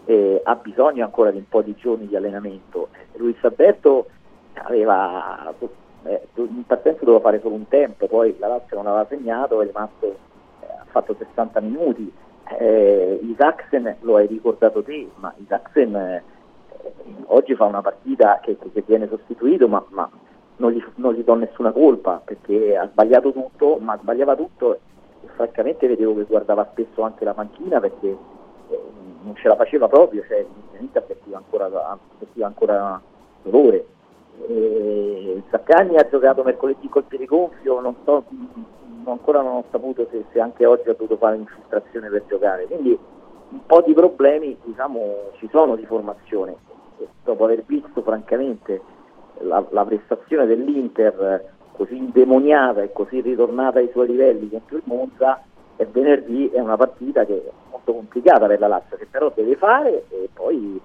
eh, ha bisogno ancora di un po' di giorni di allenamento. Eh, Luis Alberto aveva, eh, in partenza doveva fare solo un tempo, poi la Lazio non aveva segnato, è rimasto, eh, ha fatto 60 minuti. Eh, Isaacsen lo hai ricordato te, ma Isaacsen eh, oggi fa una partita che, che, viene sostituito, ma, ma non, gli, non, gli, do nessuna colpa perché ha sbagliato tutto, ma sbagliava tutto e francamente vedevo che guardava spesso anche la panchina perché eh, non ce la faceva proprio, cioè l'inizio avvertiva ancora, avvertiva ancora dolore. E Zaccagni ha giocato mercoledì col piede gonfio, non so, ancora non ho saputo se, se anche oggi ha dovuto fare un'infiltrazione per giocare, quindi un po' di problemi diciamo, ci sono di formazione. Dopo aver visto francamente la, la prestazione dell'Inter così indemoniata e così ritornata ai suoi livelli contro il Monza e venerdì è una partita che è molto complicata per la Lazio che però deve fare e poi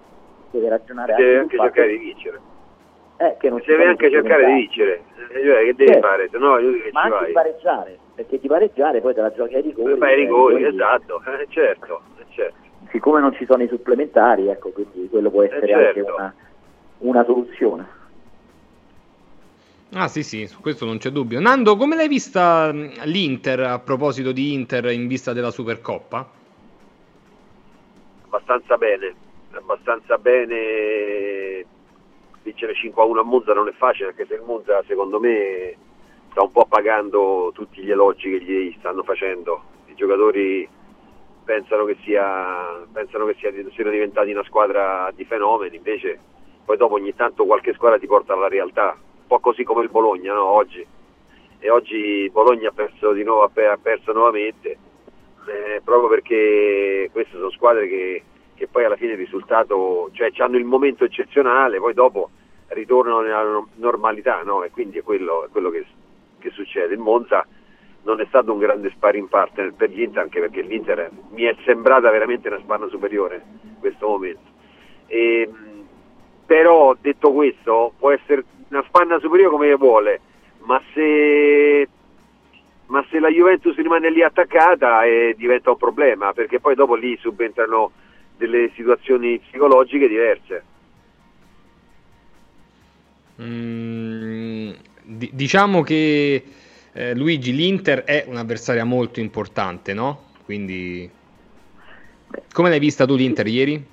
deve ragionare deve anche, anche cercare di vincere. Eh, che non deve anche cercare di vincere. Eh, cioè, che deve certo. fare? Se no che ma anche vai. di pareggiare perché di pareggiare poi te la giochi ai rigori fai i rigori eh, esatto eh, certo, eh, certo, siccome non ci sono i supplementari ecco quindi quello può essere certo. anche una, una soluzione Ah sì sì, su questo non c'è dubbio. Nando, come l'hai vista l'Inter a proposito di Inter in vista della Supercoppa? Abbastanza bene, abbastanza bene. Vincere 5-1 a Monza non è facile perché se il Monza secondo me sta un po' pagando tutti gli elogi che gli stanno facendo. I giocatori pensano che, sia, pensano che sia, siano diventati una squadra di fenomeni, invece poi dopo ogni tanto qualche squadra ti porta alla realtà un po' così come il Bologna no? oggi. E oggi Bologna ha perso, nuovo, ha perso nuovamente, eh, proprio perché queste sono squadre che, che, poi alla fine il risultato, cioè hanno il momento eccezionale, poi dopo ritornano nella normalità, no? e quindi è quello, è quello che, che, succede. Il Monza non è stato un grande sparring partner per l'Inter, anche perché l'Inter mi è sembrata veramente una spanna superiore in questo momento. E, però detto questo, può essere una spanna superiore come vuole, ma se, ma se la Juventus rimane lì attaccata eh, diventa un problema, perché poi dopo lì subentrano delle situazioni psicologiche diverse. Mm, d- diciamo che eh, Luigi, l'Inter è un'avversaria molto importante, no? Quindi come l'hai vista tu l'Inter ieri?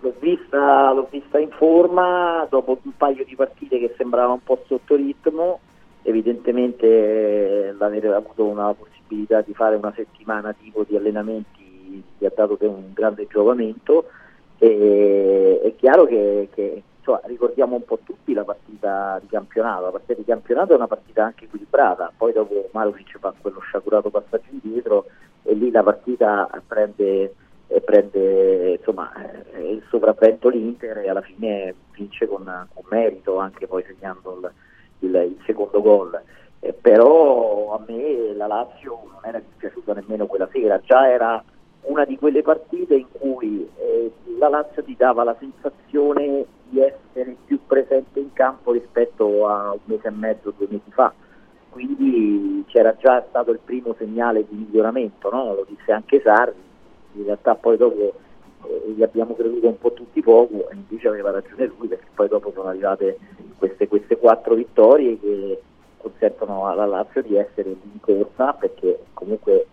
L'ho vista, l'ho vista in forma dopo un paio di partite che sembrava un po' sotto ritmo, evidentemente eh, l'aver avuto una possibilità di fare una settimana tipo di allenamenti gli ha dato un grande giovamento e è chiaro che, che insomma, ricordiamo un po' tutti la partita di campionato, la partita di campionato è una partita anche equilibrata, poi dopo Marovic fa quello sciagurato passaggio indietro e lì la partita prende e prende insomma, eh, il sopravvento l'Inter e alla fine vince con, con merito anche poi segnando il, il, il secondo gol. Eh, però a me la Lazio non era dispiaciuta nemmeno quella sera, già era una di quelle partite in cui eh, la Lazio ti dava la sensazione di essere più presente in campo rispetto a un mese e mezzo, due mesi fa. Quindi c'era già stato il primo segnale di miglioramento, no? lo disse anche Sarri, in realtà poi dopo eh, gli abbiamo creduto un po' tutti poco e invece aveva ragione lui perché poi dopo sono arrivate queste, queste quattro vittorie che consentono alla Lazio di essere in corsa perché comunque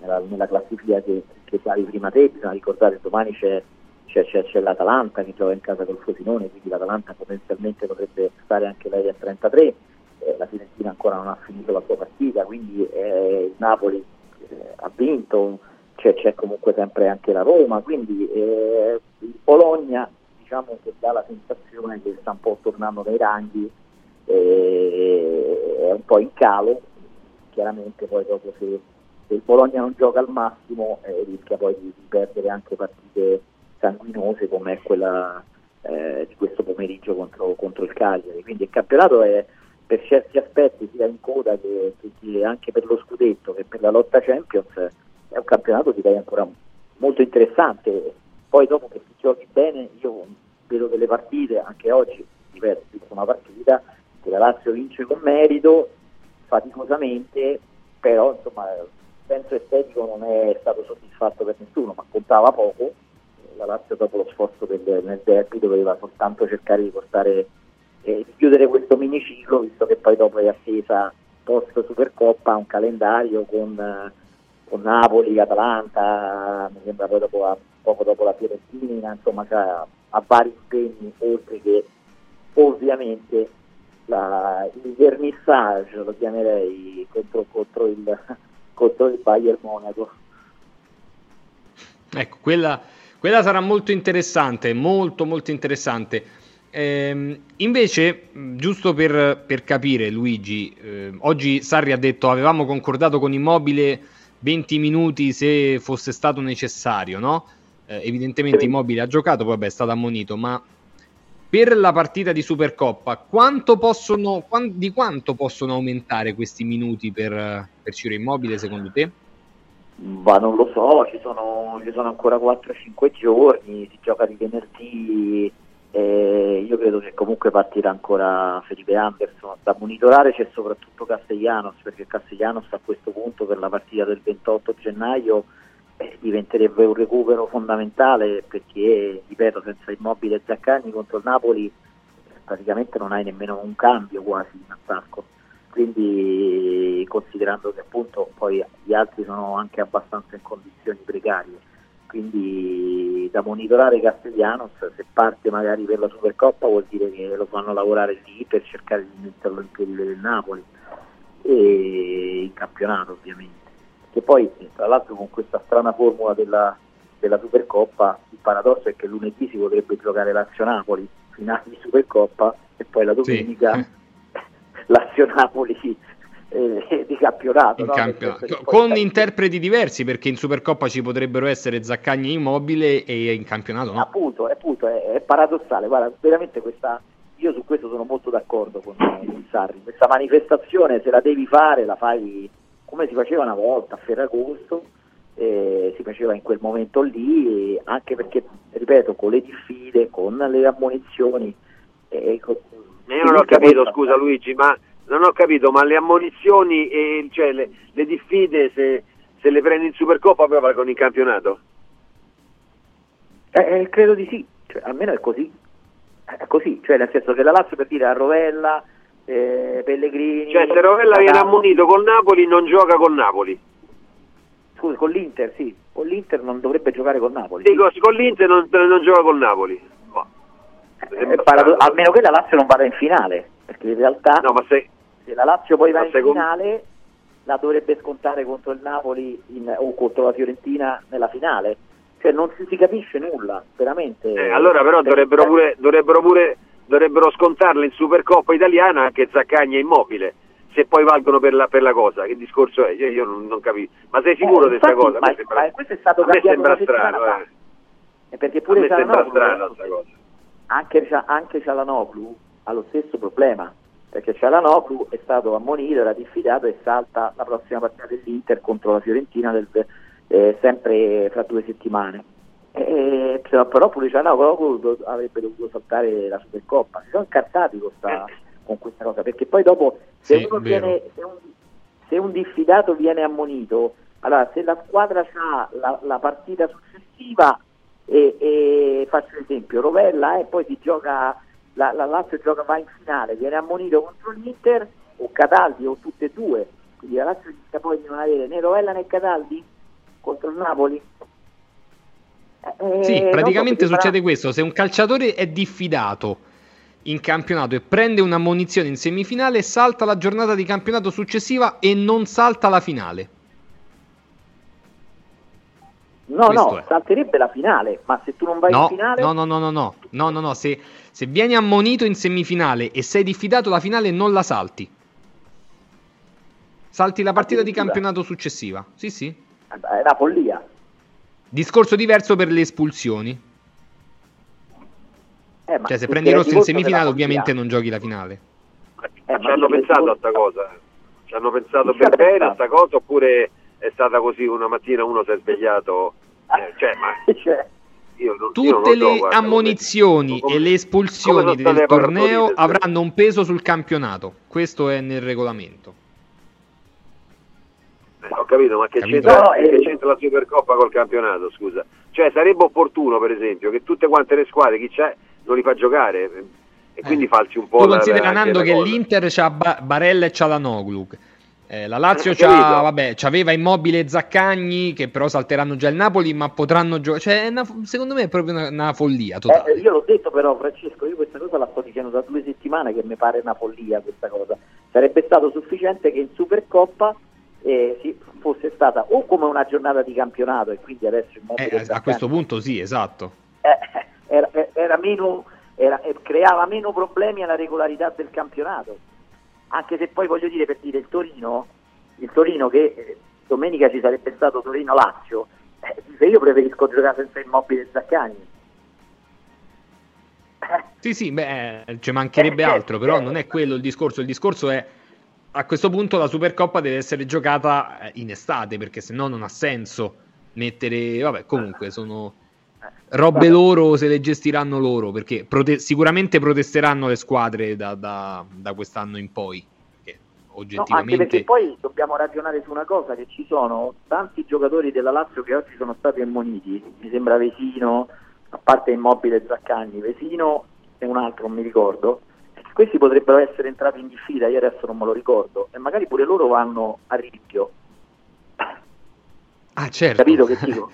nella, nella classifica che, che davi prima te bisogna ricordare che domani c'è, c'è, c'è, c'è, l'Atalanta che gioca in casa col Frosinone quindi l'Atalanta potenzialmente potrebbe stare anche lei a 33 eh, la Fiorentina ancora non ha finito la sua partita quindi eh, il Napoli eh, ha vinto c'è, c'è, comunque sempre anche la Roma quindi eh, il Bologna diciamo che dà la sensazione che sta un po' tornando dai ranghi è un po' in calo, chiaramente poi dopo se, se il Bologna non gioca al massimo eh, rischia poi di, di, perdere anche partite sanguinose come quella eh, di questo pomeriggio contro, contro, il Cagliari. Quindi il campionato è per certi aspetti sia in coda che, che anche per lo scudetto che per la lotta Champions è un campionato direi ancora molto interessante. Poi dopo che si giochi bene io vedo delle partite, anche oggi, ripeto, una partita che la Lazio vince con merito, faticosamente, però insomma senso estetico non è stato soddisfatto per nessuno, ma contava poco. La Lazio dopo lo sforzo del, nel derby doveva soltanto cercare di portare eh, di chiudere questo miniciclo, visto che poi dopo è attesa post Supercoppa un calendario con, con Napoli, Atalanta, mi sembra poi dopo, poco dopo la Fiorentina, insomma cioè, ha vari impegni oltre che ovviamente la, il vernissage, lo chiamerei, contro, contro, il, contro il Bayern Monaco. Ecco, quella, quella sarà molto interessante, molto molto interessante. Eh, invece, giusto per, per capire, Luigi, eh, oggi Sarri ha detto avevamo concordato con Immobile 20 minuti se fosse stato necessario, no? Eh, evidentemente Immobile ha giocato, poi vabbè, è stato ammonito, ma per la partita di Supercoppa, quanto possono, di quanto possono aumentare questi minuti per, per Ciro Immobile secondo te? Ma non lo so, ci sono, ci sono ancora 4-5 giorni, si gioca di venerdì, eh, io credo che comunque partirà ancora Felipe Anderson. Da monitorare c'è soprattutto Castellanos, perché Castellanos a questo punto per la partita del 28 gennaio eh, diventerebbe un recupero fondamentale perché, ripeto, senza Immobile e Zaccagni contro il Napoli praticamente non hai nemmeno un cambio quasi in attacco. Quindi considerando che appunto poi gli altri sono anche abbastanza in condizioni precarie, quindi da monitorare Castellanos, se parte magari per la Supercoppa vuol dire che lo fanno lavorare lì per cercare di metterlo in piedi del Napoli. E in campionato ovviamente che poi tra l'altro con questa strana formula della, della Supercoppa il paradosso è che lunedì si potrebbe giocare Lazio-Napoli, finale di Supercoppa e poi la domenica sì. Lazio-Napoli eh, di campionato, no? campionato. con interpreti diversi perché in Supercoppa ci potrebbero essere Zaccagni immobile e in campionato no? appunto, appunto è, è, paradossale guarda veramente questa io su questo sono molto d'accordo con, con Sarri questa manifestazione se la devi fare la fai come si faceva una volta a Ferragosto, eh, si faceva in quel momento lì, anche perché, ripeto, con le diffide, con le ammonizioni. Eh, con, io non ho capito, volta... scusa Luigi, ma non ho capito, ma le ammonizioni e cioè le, le diffide se, se, le prendi in Supercoppa poi valgono in campionato? Eh, eh, credo di sì, cioè, almeno è così. È così, cioè nel senso che la Lazio per dire a Rovella eh, Pellegrini. Cioè se Rovella viene ammonito col Napoli non gioca con Napoli. Scusa, con l'Inter sì, con l'Inter non dovrebbe giocare con Napoli. Dico, sì. con l'Inter non, non gioca con Napoli. Oh. Eh, parado- almeno che la Lazio non vada in finale, perché in realtà no, se... se... la Lazio poi va in secondo... finale la dovrebbe scontare contro il Napoli in, o contro la Fiorentina nella finale. Cioè non si, si capisce nulla, veramente. Eh, allora però dovrebbero pure, dovrebbero pure dovrebbero scontarle in Supercoppa italiana anche Zaccagni e Immobile se poi valgono per la, per la cosa che discorso è? Io non, non capisco ma sei sicuro eh, di questa cosa? Ma, sembra, ma questo è stato a me sembra strano eh. perché pure Cialanoglu anche, anche Cialanoglu ha lo stesso problema perché Cialanoglu è stato ammonito, era diffidato e salta la prossima partita dell'Inter contro la Fiorentina del, eh, sempre fra due settimane eh, però pure Cianoglu avrebbe dovuto saltare la Supercoppa. Si sono incartati con, sta, con questa cosa perché poi dopo se, sì, viene, se, un, se, un, diffidato viene ammonito allora se la squadra ha la, la partita successiva e, e faccio l'esempio, Rovella e poi si gioca, la, la Lazio gioca va in finale, viene ammonito contro l'Inter o Cataldi o tutte e due, quindi la Lazio rischia poi di non avere né Rovella né Cataldi contro il Napoli. Eh, sì, praticamente so succede farà... questo, se un calciatore è diffidato in campionato e prende un'ammonizione in semifinale, salta la giornata di campionato successiva e non salta la finale. No, Questo no, è. salterebbe la finale, ma se tu non vai no, in finale... No, no, no, no, no, no, no, no. Se, se vieni ammonito in semifinale e sei diffidato la finale non la salti. Salti la partita di campionato successiva. Sì, sì. È una follia. Discorso diverso per le espulsioni. Eh, cioè, se prendi rosso in semifinale, ovviamente non giochi la finale. Eh, ci hanno pensato a sta cosa? Ci hanno pensato per bene a sta cosa oppure è stata così una mattina uno si è svegliato? Eh, cioè, ma... Cioè, non, Tutte le so, ammonizioni come, e le espulsioni del torneo avranno un peso sul campionato. Questo è nel regolamento. Eh, ho capito, ma che, capito? C'entra, no, eh... c'entra la Supercoppa col campionato? Scusa, cioè sarebbe opportuno, per esempio, che tutte quante le squadre, chi c'è, non li fa giocare e quindi eh. falsi un po'. Tu considera Nando che cosa. l'Inter c'ha ba- Barella e c'ha la Noglu. Eh, la Lazio c'ha, vabbè, c'aveva Immobile e Zaccagni che però salteranno già il Napoli ma potranno giocare cioè, secondo me è proprio una, una follia totale. Eh, io l'ho detto però Francesco io questa cosa la sto dicendo da due settimane che mi pare una follia questa cosa sarebbe stato sufficiente che in Supercoppa eh, sì, fosse stata o come una giornata di campionato e quindi adesso Immobile eh, a questo punto sì esatto. Eh, era, era meno, era, creava meno problemi alla regolarità del campionato. Anche se poi voglio dire per dire il Torino, il Torino che eh, domenica ci sarebbe stato Torino-Lazio, eh, io preferisco giocare senza immobile e Zaccagni. Sì, sì, beh, ci mancherebbe eh, altro, però non è quello il discorso, il discorso è a questo punto la Supercoppa deve essere giocata eh, in estate perché se no non ha senso mettere, vabbè, comunque sono robe loro se le gestiranno loro perché prote- sicuramente protesteranno le squadre da, da, da quest'anno in poi oggettivamente no, anche perché poi dobbiamo ragionare su una cosa che ci sono tanti giocatori della Lazio che oggi sono stati ammoniti. Mi sembra Vesino a parte Immobile Zaccagni. Vesino e un altro non mi ricordo questi potrebbero essere entrati in diffida io adesso non me lo ricordo e magari pure loro vanno a rischio. Ah certo. Capito che dico?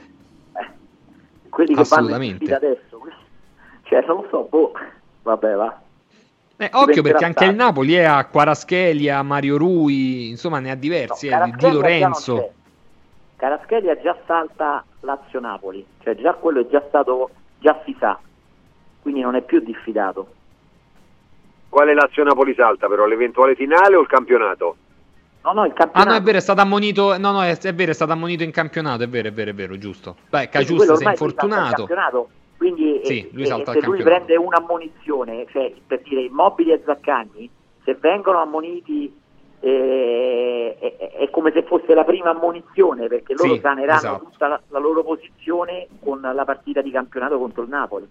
Quelli che vanno in adesso, cioè non lo so, boh, vabbè va. Eh, occhio perché anche il Napoli è a Quaraschelia, Mario Rui, insomma ne ha diversi, no, eh, Di Lorenzo. Caraschelia già salta Lazio-Napoli, cioè già quello è già stato, già si sa, quindi non è più diffidato. Quale Lazio-Napoli salta però, l'eventuale finale o il campionato? No, no, il campionato. Ah, no, è vero, è stato ammonito. No, no, è, è vero, è stato ammonito in campionato. È vero, è vero, è vero, giusto. Beh, Cagiusto si è infortunato. Quindi sì, lui e, se lui prende un'ammonizione, cioè per dire immobili e Zaccagni, se vengono ammoniti eh, è, è, come se fosse la prima ammonizione perché loro sì, saneranno esatto. tutta la, la, loro posizione con la partita di campionato contro il Napoli.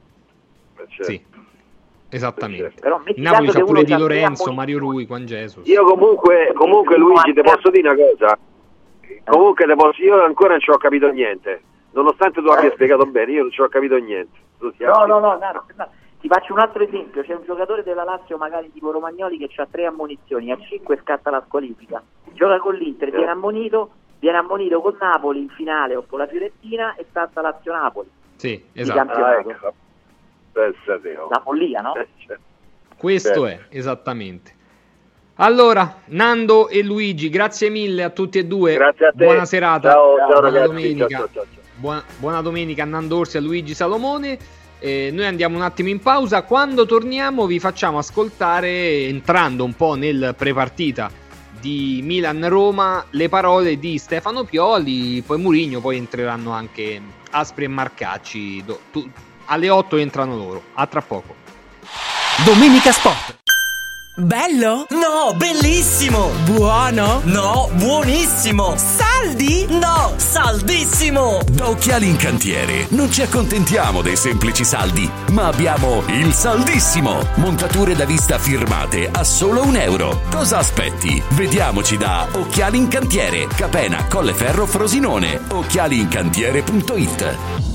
Certo. Sì. Esattamente. Però Napoli c'ha pure Di Lorenzo, Mario Rui, Juan Jesus. Io comunque, comunque Luigi, ti posso dire una cosa. Comunque posso, io ancora non ci ho capito niente. Nonostante tu abbia eh. spiegato bene, io non ci ho capito niente. No, no, no, no, no, Ti faccio un altro esempio. C'è un giocatore della Lazio, magari tipo Romagnoli, che ha tre ammonizioni, a cinque scatta la squalifica. Gioca con l'Inter, viene ammonito, viene ammonito con Napoli in finale o con la Fiorentina e salta Lazio-Napoli. Sì, esatto. Ah, ecco. La follia, no? Eh, certo. Questo certo. è, esattamente. Allora, Nando e Luigi, grazie mille a tutti e due. Grazie a te. Buona serata. Ciao, ciao buona ragazzi. domenica. Ciao, ciao, buona, buona, domenica a Nando Orsi e a Luigi Salomone. Eh, noi andiamo un attimo in pausa. Quando torniamo vi facciamo ascoltare, entrando un po' nel prepartita di Milan-Roma, le parole di Stefano Pioli, poi Murigno, poi entreranno anche Aspri e Marcacci. Do, tu, alle 8 entrano loro. A tra poco. Domenica Sport. Bello? No, bellissimo! Buono? No, buonissimo! Saldi? No, saldissimo! Da Occhiali in Cantiere non ci accontentiamo dei semplici saldi, ma abbiamo il saldissimo! Montature da vista firmate a solo un euro. Cosa aspetti? Vediamoci da Occhiali in Cantiere, Capena, Colleferro, Frosinone, occhialiincantiere.it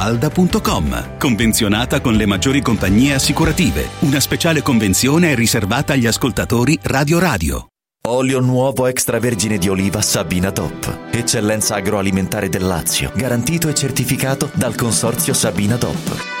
villamafalda.com. Convenzionata con le maggiori compagnie assicurative. Una speciale convenzione è riservata agli ascoltatori Radio Radio. Olio nuovo extravergine di oliva Sabina Top. Eccellenza agroalimentare del Lazio. Garantito e certificato dal consorzio Sabina Top.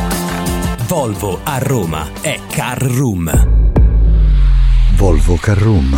Volvo a Roma è Car Room. Volvo Car Room.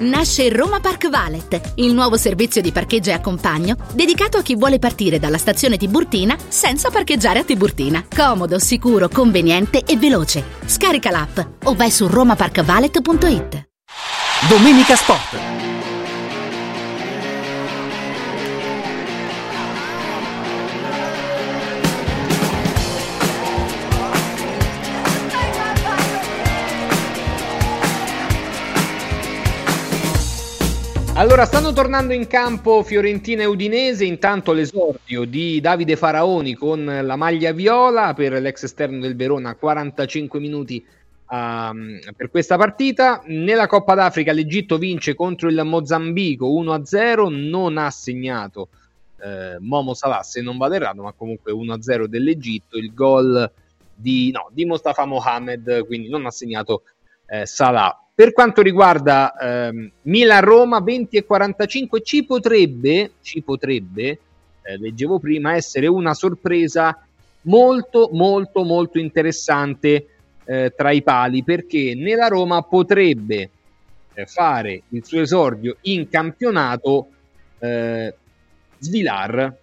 Nasce Roma Park Valet, il nuovo servizio di parcheggio e accompagno dedicato a chi vuole partire dalla stazione Tiburtina senza parcheggiare a Tiburtina. Comodo, sicuro, conveniente e veloce. Scarica l'app o vai su romaparkvalet.it. Domenica Sport. Allora, stanno tornando in campo Fiorentina e Udinese, intanto l'esordio di Davide Faraoni con la maglia viola per l'ex esterno del Verona, 45 minuti um, per questa partita. Nella Coppa d'Africa l'Egitto vince contro il Mozambico 1-0, non ha segnato eh, Momo Salah se non vado errato, ma comunque 1-0 dell'Egitto, il gol di, no, di Mostafa Mohamed, quindi non ha segnato eh, Salah. Per quanto riguarda ehm, Milan-Roma 20 e 45 ci potrebbe, ci potrebbe eh, leggevo prima, essere una sorpresa molto molto molto interessante eh, tra i pali perché nella Roma potrebbe eh, fare il suo esordio in campionato eh, Svilar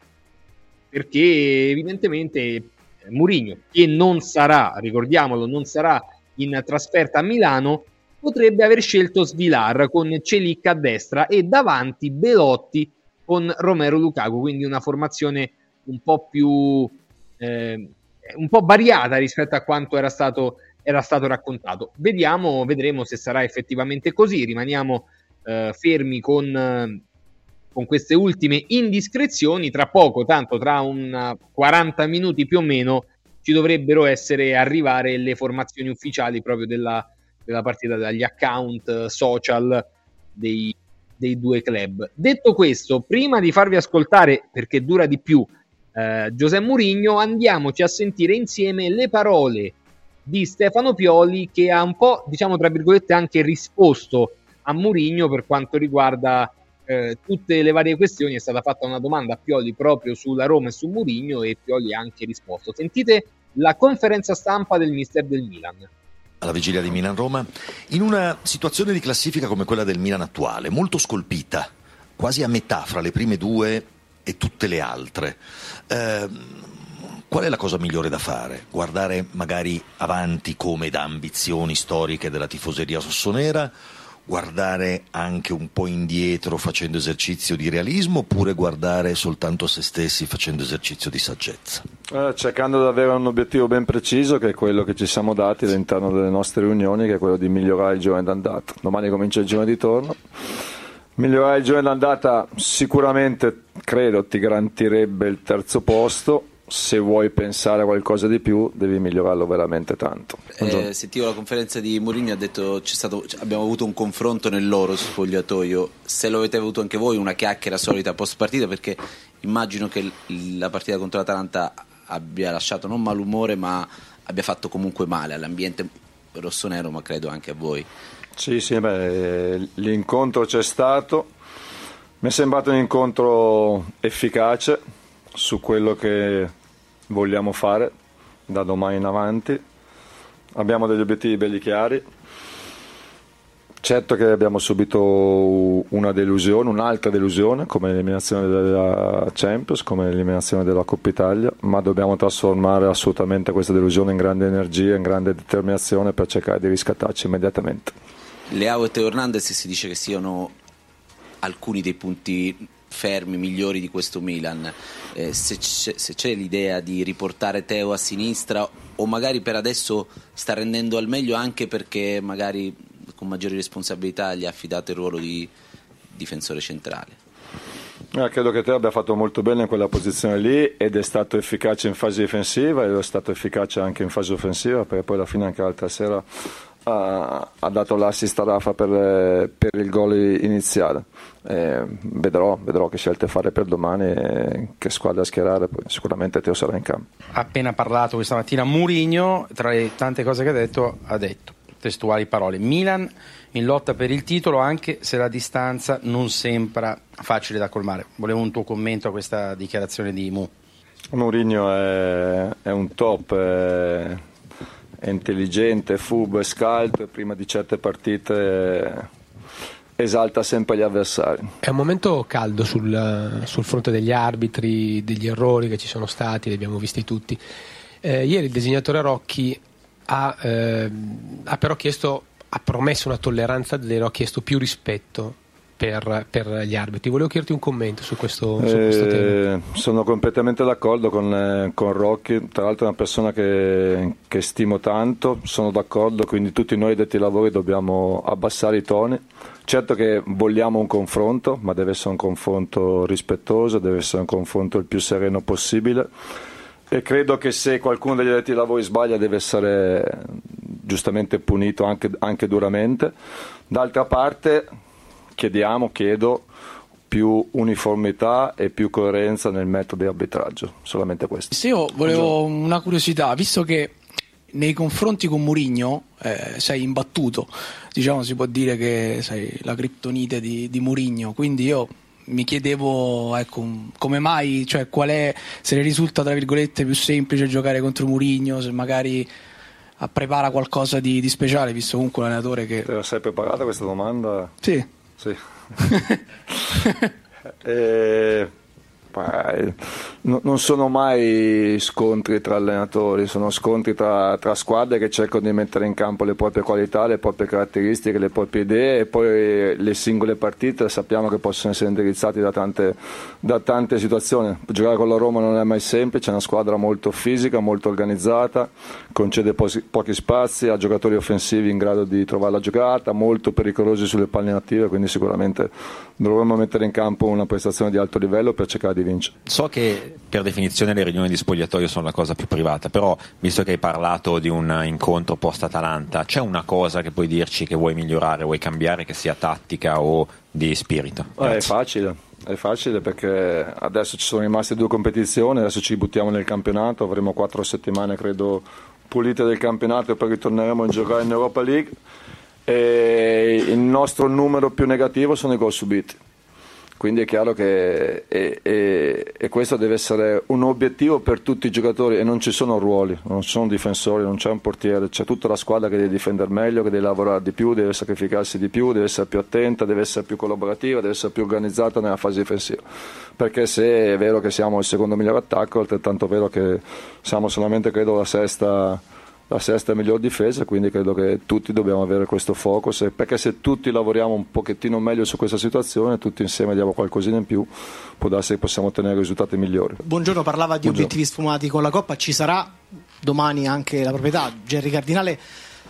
perché evidentemente Murigno che non sarà, ricordiamolo, non sarà in trasferta a Milano potrebbe aver scelto Svilar con Celic a destra e davanti Belotti con Romero Lukaku, quindi una formazione un po' più eh, un po' variata rispetto a quanto era stato, era stato raccontato. Vediamo, vedremo se sarà effettivamente così. Rimaniamo eh, fermi con, con, queste ultime indiscrezioni. Tra poco, tanto tra un 40 minuti più o meno, ci dovrebbero essere arrivare le formazioni ufficiali proprio della, della partita, dagli account social dei, dei due club. Detto questo, prima di farvi ascoltare, perché dura di più, eh, Giuseppe Murigno, andiamoci a sentire insieme le parole di Stefano Pioli che ha un po', diciamo tra virgolette, anche risposto a Murigno per quanto riguarda eh, tutte le varie questioni. È stata fatta una domanda a Pioli proprio sulla Roma e su Murigno e Pioli ha anche risposto. Sentite la conferenza stampa del mister del Milan alla vigilia di Milan-Roma, in una situazione di classifica come quella del Milan attuale, molto scolpita, quasi a metà fra le prime due e tutte le altre. Eh, qual è la cosa migliore da fare? Guardare magari avanti come da ambizioni storiche della tifoseria rossonera guardare anche un po' indietro facendo esercizio di realismo oppure guardare soltanto a se stessi facendo esercizio di saggezza? Eh, cercando di avere un obiettivo ben preciso che è quello che ci siamo dati all'interno delle nostre riunioni che è quello di migliorare il giorno d'andata. Domani comincia il giorno di ritorno. Migliorare il giorno d'andata sicuramente credo ti garantirebbe il terzo posto se vuoi pensare a qualcosa di più devi migliorarlo veramente tanto. Eh, sentivo la conferenza di Mourinho ha detto stato, abbiamo avuto un confronto nel loro spogliatoio, se lo avete avuto anche voi una chiacchiera solita post partita perché immagino che la partita contro l'Atalanta abbia lasciato non malumore ma abbia fatto comunque male all'ambiente rossonero ma credo anche a voi. Sì, sì, beh, l'incontro c'è stato, mi è sembrato un incontro efficace su quello che vogliamo fare da domani in avanti. Abbiamo degli obiettivi belli chiari. Certo che abbiamo subito una delusione, un'altra delusione come l'eliminazione della Champions, come l'eliminazione della Coppa Italia, ma dobbiamo trasformare assolutamente questa delusione in grande energia, in grande determinazione per cercare di riscattarci immediatamente. Leao e Teo Hernandez si dice che siano alcuni dei punti fermi migliori di questo Milan. Eh, se, c'è, se, c'è, l'idea di riportare Teo a sinistra o magari per adesso sta rendendo al meglio anche perché magari con maggiori responsabilità gli ha affidato il ruolo di difensore centrale. Eh, credo che Teo abbia fatto molto bene in quella posizione lì ed è stato efficace in fase difensiva ed è stato efficace anche in fase offensiva perché poi alla fine anche l'altra sera ha, ha dato l'assist a Rafa per, per il gol iniziale. Eh, vedrò, vedrò, che scelte fare per domani e che squadra schierare, poi sicuramente Teo sarà in campo. Ha appena parlato questa mattina Murigno, tra le tante cose che ha detto, ha detto testuali parole. Milan in lotta per il titolo anche se la distanza non sembra facile da colmare. Volevo un tuo commento a questa dichiarazione di Mu. Mourinho è, è un top, è, è intelligente, furbo, è scaldo prima di certe partite esalta sempre gli avversari. È un momento caldo sul, sul, fronte degli arbitri, degli errori che ci sono stati, li abbiamo visti tutti. Eh, ieri il disegnatore Rocchi ha, eh, ha però chiesto, ha promesso una tolleranza zero, ha chiesto più rispetto per, per, gli arbitri. Volevo chiederti un commento su questo, su questo eh, tema. Sono completamente d'accordo con, eh, con Rocchi, tra l'altro è una persona che, che, stimo tanto, sono d'accordo, quindi tutti noi detti lavori dobbiamo abbassare i toni. Certo che vogliamo un confronto, ma deve essere un confronto rispettoso, deve essere un confronto il più sereno possibile e credo che se qualcuno degli addetti ai lavori sbaglia deve essere giustamente punito anche, anche duramente. D'altra parte chiediamo, chiedo più uniformità e più coerenza nel metodo di arbitraggio, solamente questo. Se io volevo una curiosità, visto che nei confronti con Murigno eh, sei imbattuto, diciamo si può dire che sei la criptonite di, di Murigno, quindi io mi chiedevo ecco, come mai, cioè qual è, se ne risulta tra virgolette più semplice giocare contro Murigno, se magari prepara qualcosa di, di, speciale, visto comunque un allenatore che... Te la sei preparata questa domanda? Sì. Sì. eh, non sono mai scontri tra allenatori, sono scontri tra, tra, squadre che cercano di mettere in campo le proprie qualità, le proprie caratteristiche, le proprie idee e poi le singole partite sappiamo che possono essere indirizzate da tante, da tante situazioni. Giocare con la Roma non è mai semplice, è una squadra molto fisica, molto organizzata, concede pochi, pochi spazi, ha giocatori offensivi in grado di trovare la giocata, molto pericolosi sulle palle attive, quindi sicuramente dovremmo mettere in campo una prestazione di alto livello per cercare di vincere. So che per definizione le riunioni di spogliatoio sono la cosa più privata, però visto che hai parlato di un incontro post-Atalanta, c'è una cosa che puoi dirci che vuoi migliorare, vuoi cambiare, che sia tattica o di spirito? Eh, è facile. È facile perché adesso ci sono rimaste due competizioni, adesso ci buttiamo nel campionato, avremo quattro settimane credo pulite del campionato e poi ritorneremo a giocare in Europa League e il nostro numero più negativo sono i gol subiti quindi è chiaro che e, e, e questo deve essere un obiettivo per tutti i giocatori e non ci sono ruoli, non ci sono difensori, non c'è un portiere, c'è tutta la squadra che deve difendere meglio, che deve lavorare di più, deve sacrificarsi di più, deve essere più attenta, deve essere più collaborativa, deve essere più organizzata nella fase difensiva. Perché se è vero che siamo il secondo migliore attacco, è altrettanto vero che siamo solamente credo la sesta la sesta miglior difesa, quindi credo che tutti dobbiamo avere questo focus, perché se tutti lavoriamo un pochettino meglio su questa situazione, tutti insieme diamo qualcosina in più, può darsi che possiamo ottenere risultati migliori. Buongiorno, parlava di Buongiorno. obiettivi sfumati con la Coppa, ci sarà domani anche la proprietà, Gerry Cardinale.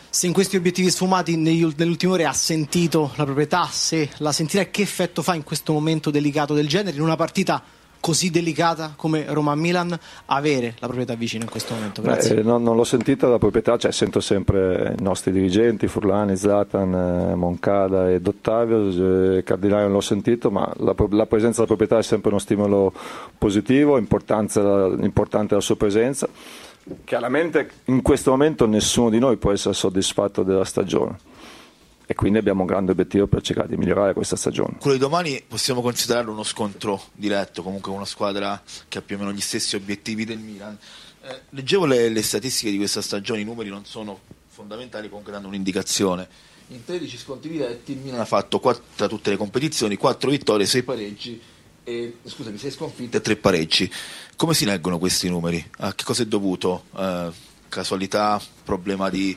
Se in questi obiettivi sfumati nell'ultime ore ha sentito la proprietà, se la sentirà, che effetto fa in questo momento delicato del genere in una partita così delicata come Roma-Milan avere la proprietà vicina in questo momento? Grazie. Eh, non, non, l'ho sentita la proprietà, cioè, sento sempre i nostri dirigenti, Furlani, Zlatan, eh, Moncada ed Ottavio, eh, Cardinale non l'ho sentito, ma la, la, presenza della proprietà è sempre uno stimolo positivo, importante la sua presenza. Chiaramente in questo momento nessuno di noi può essere soddisfatto della stagione e quindi abbiamo un grande obiettivo per cercare di migliorare questa stagione. Quello di domani possiamo considerarlo uno scontro diretto, comunque una squadra che ha più o meno gli stessi obiettivi del Milan. Eh, leggevo le, le, statistiche di questa stagione, i numeri non sono fondamentali, comunque danno un'indicazione. In 13 scontri diretti il Milan ha fatto 4, tra tutte le competizioni 4 vittorie, 6 pareggi, e, scusami, 6 sconfitte e 3 pareggi. Come si leggono questi numeri? A che cosa è dovuto? Eh, casualità, problema di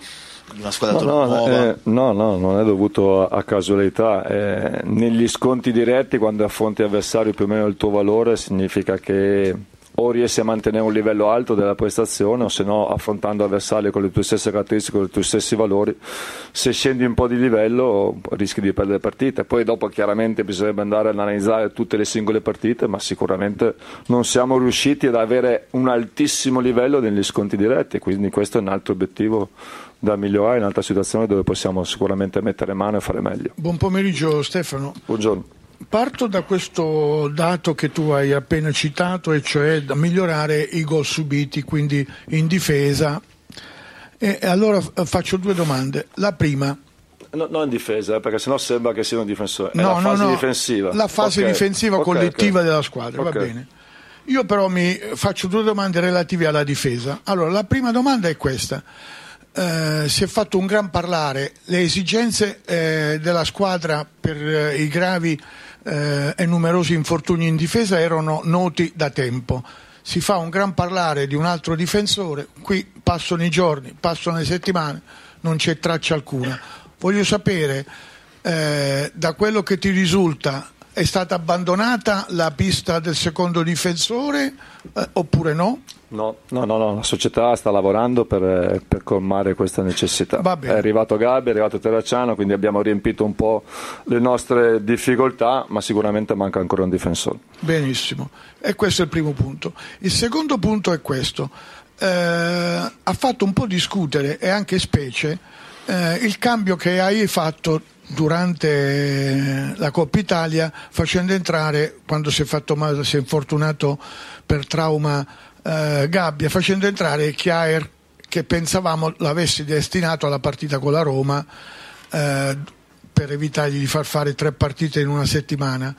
di una squadra no, no? Eh, no, no, non è dovuto a, a casualità. Eh, negli sconti diretti, quando affronti avversari più o meno il tuo valore, significa che o riesci a mantenere un livello alto della prestazione o se no affrontando avversari con le tue stesse caratteristiche, con i tuoi stessi valori, se scendi un po' di livello rischi di perdere partite. Poi dopo chiaramente bisognerebbe andare ad analizzare tutte le singole partite, ma sicuramente non siamo riusciti ad avere un altissimo livello negli sconti diretti, quindi questo è un altro obiettivo da migliorare in un'altra situazione dove possiamo sicuramente mettere mano e fare meglio. Buon pomeriggio Stefano. Buongiorno. Parto da questo dato che tu hai appena citato, e cioè da migliorare i gol subiti, quindi in difesa. E allora faccio due domande. La prima. No, non in difesa, eh, perché sennò sembra che sia un difensore. No, È la fase no, difensiva. La fase okay. difensiva okay, collettiva okay. della squadra, va bene. Io però mi faccio due domande relative alla difesa. Allora, la prima domanda è questa. Eh, si è fatto un gran parlare, le esigenze eh, della squadra per eh, i gravi eh, e numerosi infortuni in difesa erano noti da tempo. Si fa un gran parlare di un altro difensore, qui passano i giorni, passano le settimane, non c'è traccia alcuna. Voglio sapere eh, da quello che ti risulta è stata abbandonata la pista del secondo difensore eh, oppure no? No, no, no, no, la società sta lavorando per, eh, per colmare questa necessità. È arrivato Gabi, è arrivato Terracciano, quindi abbiamo riempito un po' le nostre difficoltà, ma sicuramente manca ancora un difensore. Benissimo, e questo è il primo punto. Il secondo punto è questo. Eh, ha fatto un po' discutere e anche specie eh, il cambio che hai fatto durante la Coppa Italia facendo entrare quando si è, fatto male, si è infortunato per trauma eh, Gabbia facendo entrare Chiaer che pensavamo l'avessi destinato alla partita con la Roma eh, per evitargli di far fare tre partite in una settimana.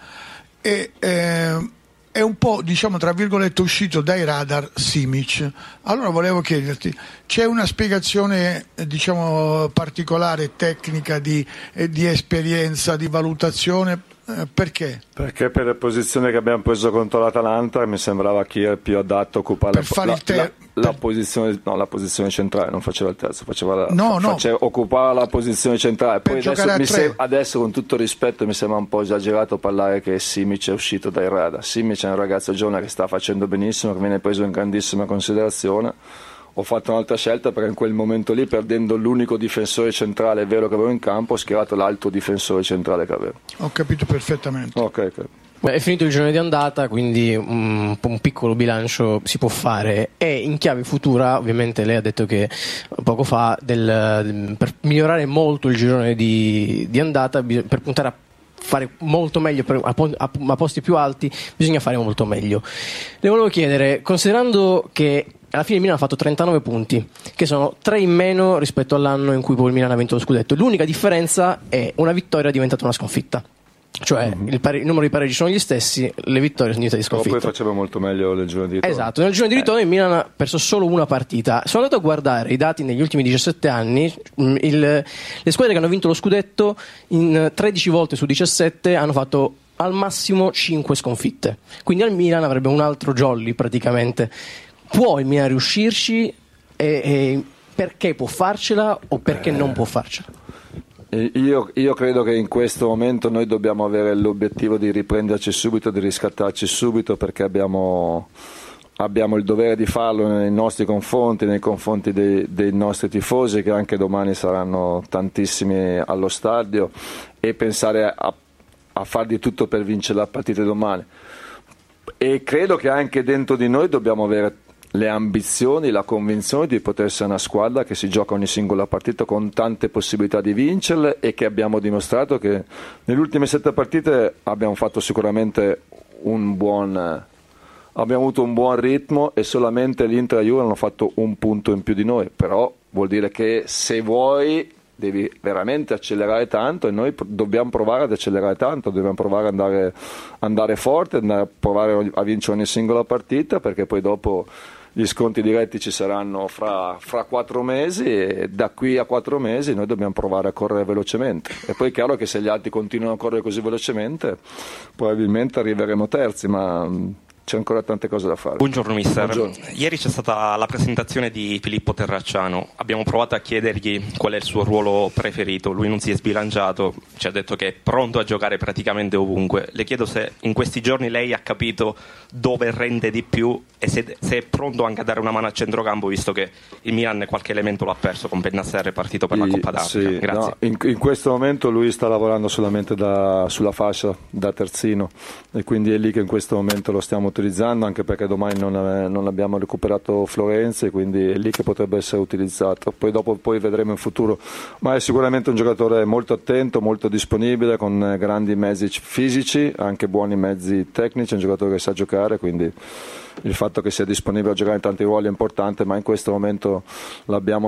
E, eh, è un po', diciamo, tra virgolette, uscito dai radar Simic. Allora volevo chiederti, c'è una spiegazione, diciamo, particolare, tecnica, di, eh, di esperienza, di valutazione? Eh, perché? Perché per le posizioni che abbiamo preso contro l'Atalanta mi sembrava chi è più adatto a occupare la, la, la, la, posizione, no, la posizione centrale, non faceva il terzo, faceva la, no, no. Faceva, occupava la posizione centrale. Poi adesso, sem- adesso, con tutto rispetto mi sembra un po' esagerato parlare che Simic è uscito dai radar. Simic è un ragazzo giovane che sta facendo benissimo, che viene preso in grandissima considerazione ho fatto un'altra scelta perché in quel momento lì, perdendo l'unico difensore centrale vero che avevo in campo, ho schierato l'altro difensore centrale che avevo. Ho capito perfettamente. Ok, ok. Beh, è finito il giorno di andata, quindi un, un, piccolo bilancio si può fare. E in chiave futura, ovviamente, lei ha detto che poco fa del, per migliorare molto il girone di, di andata, per puntare a fare molto meglio a, a, posti più alti, bisogna fare molto meglio. Le volevo chiedere, considerando che alla fine il Milan ha fatto 39 punti, che sono 3 in meno rispetto all'anno in cui poi il Milan ha vinto lo scudetto. L'unica differenza è una vittoria diventata una sconfitta. Cioè mm-hmm. il, pare- il, numero di pareggi sono gli stessi, le vittorie sono diventate sconfitte. Ma poi faceva molto meglio nel giorno di ritorno. Esatto, nel giorno di ritorno eh. il Milan ha perso solo una partita. Sono andato a guardare i dati negli ultimi 17 anni, mm, il, le squadre che hanno vinto lo scudetto in 13 volte su 17 hanno fatto al massimo 5 sconfitte. Quindi al Milan avrebbe un altro jolly praticamente può il Milan riuscirci e, e perché può farcela o perché eh. non può farcela? Io, io, credo che in questo momento noi dobbiamo avere l'obiettivo di riprenderci subito, di riscattarci subito perché abbiamo, abbiamo il dovere di farlo nei nostri confronti, nei confronti dei, dei, nostri tifosi che anche domani saranno tantissimi allo stadio e pensare a, a far di tutto per vincere la partita domani. E credo che anche dentro di noi dobbiamo avere le ambizioni, la convinzione di poter essere una squadra che si gioca ogni singola partita con tante possibilità di vincerle e che abbiamo dimostrato che nelle ultime sette partite abbiamo fatto sicuramente un buon abbiamo avuto un buon ritmo e solamente l'Inter e Juve hanno fatto un punto in più di noi. Però vuol dire che se vuoi devi veramente accelerare tanto e noi dobbiamo provare ad accelerare tanto, dobbiamo provare ad andare, andare forte, andare provare a vincere ogni singola partita perché poi dopo gli sconti diretti ci saranno fra, fra, quattro mesi e da qui a quattro mesi noi dobbiamo provare a correre velocemente. E poi è chiaro che se gli altri continuano a correre così velocemente probabilmente arriveremo terzi, ma c'è ancora tante cose da fare. Buongiorno mister. Buongiorno. Ieri c'è stata la presentazione di Filippo Terracciano. Abbiamo provato a chiedergli qual è il suo ruolo preferito. Lui non si è sbilanciato, ci ha detto che è pronto a giocare praticamente ovunque. Le chiedo se in questi giorni lei ha capito dove rende di più e se, se è pronto anche a dare una mano a centrocampo, visto che il Milan qualche elemento l'ha perso con Bennassere partito per la Coppa d'Africa. Sì, Grazie. No, in, in, questo momento lui sta lavorando solamente da, sulla fascia da terzino e quindi è lì che in questo momento lo stiamo utilizzando anche perché domani non, non abbiamo recuperato Florenzi quindi è lì che potrebbe essere utilizzato. Poi dopo poi vedremo in futuro. Ma è sicuramente un giocatore molto attento molto disponibile con grandi mezzi fisici anche buoni mezzi tecnici un giocatore che sa giocare quindi il fatto che sia disponibile a giocare in tanti ruoli è importante, ma in questo momento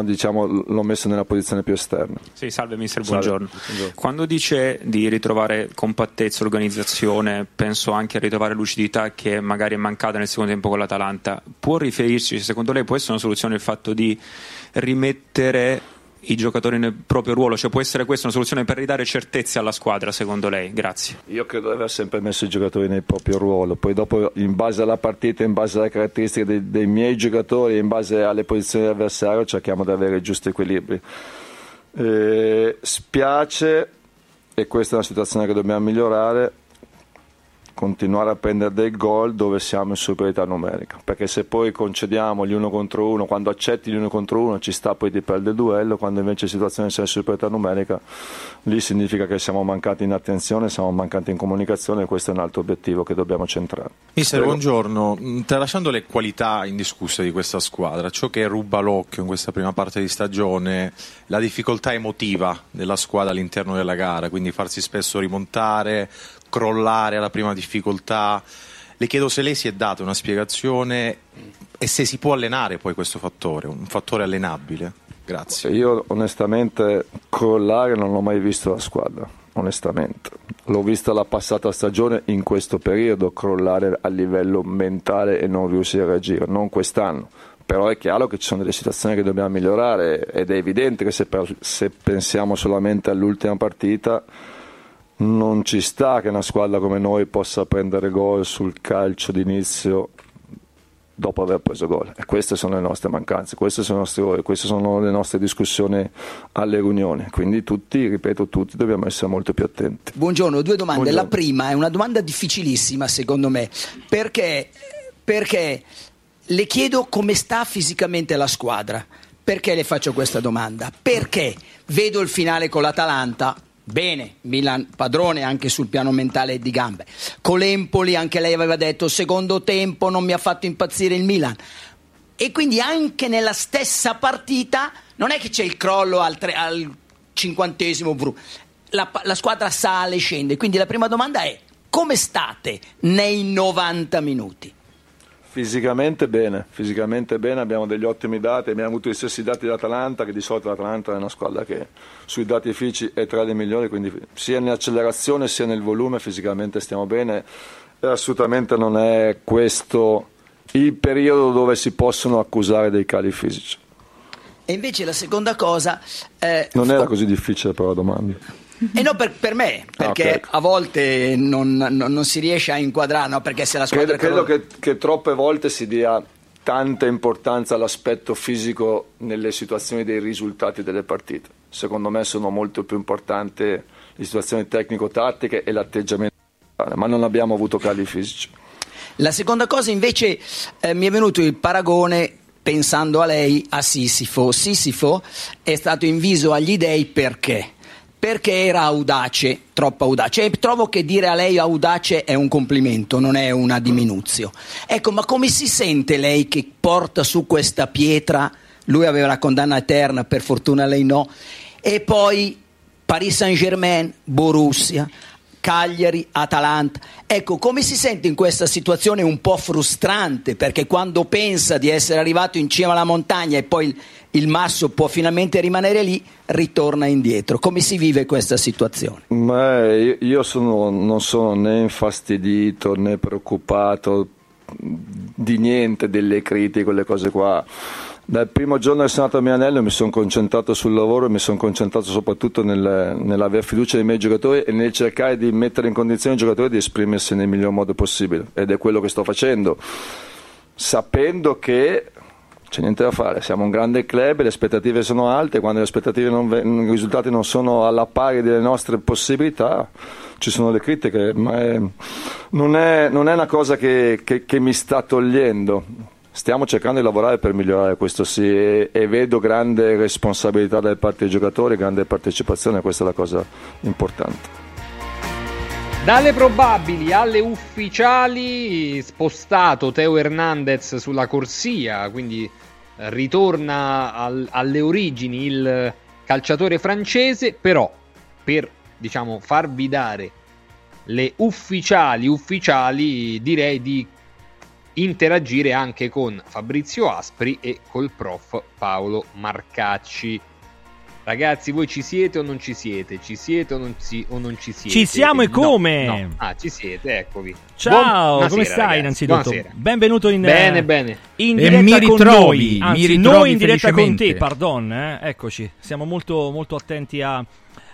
diciamo, l'ho messo nella posizione più esterna. Sì, salve mister, buongiorno. buongiorno. Quando dice di ritrovare compattezza, organizzazione, penso anche a ritrovare lucidità che magari è mancata nel secondo tempo con l'Atalanta, può riferirci, secondo lei può essere una soluzione il fatto di rimettere i giocatori nel proprio ruolo? Cioè può essere questa una soluzione per ridare certezze alla squadra secondo lei? Grazie. Io credo di aver sempre messo i giocatori nel proprio ruolo, poi dopo in base alla partita, in base alle caratteristiche dei, dei miei giocatori, in base alle posizioni dell'avversario cerchiamo di avere il giusto equilibrio. Eh, spiace, e questa è una situazione che dobbiamo migliorare, continuare a prendere dei gol dove siamo in superiorità numerica. Perché se poi concediamo gli uno contro uno quando accetti gli uno contro uno ci sta poi di perdere il duello quando invece in situazione di superiorità numerica lì significa che siamo mancati in attenzione siamo mancati in comunicazione e questo è un altro obiettivo che dobbiamo centrare. Mister, buongiorno. Mm, tralasciando le qualità indiscusse di questa squadra ciò che ruba l'occhio in questa prima parte di stagione la difficoltà emotiva della squadra all'interno della gara quindi farsi spesso rimontare crollare alla prima difficoltà. Le chiedo se lei si è data una spiegazione e se si può allenare poi questo fattore, un fattore allenabile. Grazie. Io onestamente crollare non l'ho mai visto la squadra, onestamente. L'ho vista la passata stagione in questo periodo crollare a livello mentale e non riuscire a reagire, non quest'anno. Però è chiaro che ci sono delle situazioni che dobbiamo migliorare ed è evidente che se, per, se pensiamo solamente all'ultima partita non ci sta che una squadra come noi possa prendere gol sul calcio d'inizio dopo aver preso gol. E queste sono le nostre mancanze, queste sono, nostri, queste sono le nostre discussioni alle riunioni. Quindi tutti, ripeto, tutti dobbiamo essere molto più attenti. Buongiorno, due domande. Buongiorno. La prima è una domanda difficilissima secondo me, perché, perché le chiedo come sta fisicamente la squadra. Perché le faccio questa domanda? Perché vedo il finale con l'Atalanta, Bene, Milan padrone anche sul piano mentale di gambe. Colempoli, anche lei aveva detto, secondo tempo non mi ha fatto impazzire il Milan. E quindi anche nella stessa partita non è che c'è il crollo al, tre, al cinquantesimo, la, la squadra sale e scende. Quindi la prima domanda è, come state nei 90 minuti? Fisicamente bene, fisicamente bene, abbiamo degli ottimi dati, abbiamo avuto gli stessi dati dell'Atalanta, che di solito l'Atalanta è una squadra che sui dati fisici è tra le migliori, quindi sia nell'accelerazione sia nel volume fisicamente stiamo bene e assolutamente non è questo il periodo dove si possono accusare dei cali fisici. E invece la seconda cosa... Eh, non era così difficile però la domanda. E no, per, per me, perché Ah, ok. a volte non, non- non si riesce a inquadrare, no? perché se la squadra... Credo, credo che, che troppe volte si dia tanta importanza all'aspetto fisico nelle situazioni dei risultati delle partite. Secondo me sono molto più importanti le situazioni tecnico-tattiche e l'atteggiamento, ma non abbiamo avuto cali fisici. La seconda cosa invece eh, mi è venuto il paragone pensando a lei a Sisifo. Sisifo è stato inviso agli dei perché? Perché era audace, troppo audace. E trovo che dire a lei audace è un complimento, non è una diminuzio. Ecco, ma come si sente lei che porta su questa pietra? Lui aveva la condanna eterna, per fortuna lei no. E poi Paris Saint-Germain, Borussia, Cagliari, Atalanta. Ecco, come si sente in questa situazione un po' frustrante? Perché quando pensa di essere arrivato in cima alla montagna e poi il, il masso può finalmente rimanere lì, ritorna indietro. Come si vive questa situazione? Ma io, io sono- non sono né infastidito né preoccupato di niente delle critiche, quelle cose qua. Dal primo giorno andato a Milanello mi sono concentrato sul lavoro e mi sono concentrato soprattutto nel, nell'aver fiducia nei miei giocatori e nel cercare di mettere in condizione i giocatori di esprimersi nel miglior modo possibile ed è quello che sto facendo, sapendo che c'è niente da fare, siamo un grande club, le aspettative sono alte, quando non i risultati non sono alla pari delle nostre possibilità ci sono le critiche, ma è- non, è, non è una cosa che, che- che mi sta togliendo. Stiamo cercando di lavorare per migliorare questo sì e, e vedo grande responsabilità da parte dei giocatori, grande partecipazione, questa è la cosa importante. Dalle probabili alle ufficiali, spostato Teo Hernandez sulla corsia, quindi ritorna al- alle origini il calciatore francese, però per diciamo farvi dare le ufficiali ufficiali direi di interagire anche con Fabrizio Aspri e col prof Paolo Marcacci. Ragazzi, voi ci siete o non ci siete? Ci siete o non, si- o non ci siete? Ci siamo e No, come? no. Ah, ci siete, eccovi. Ciao, Buon- come stai ragazzi. innanzitutto? Buonasera. Benvenuto in Bene, bene. In E diretta mi con ritrovi, noi, mi anzi ritrovi noi in diretta con te, pardon, eh? eccoci. Siamo molto molto attenti a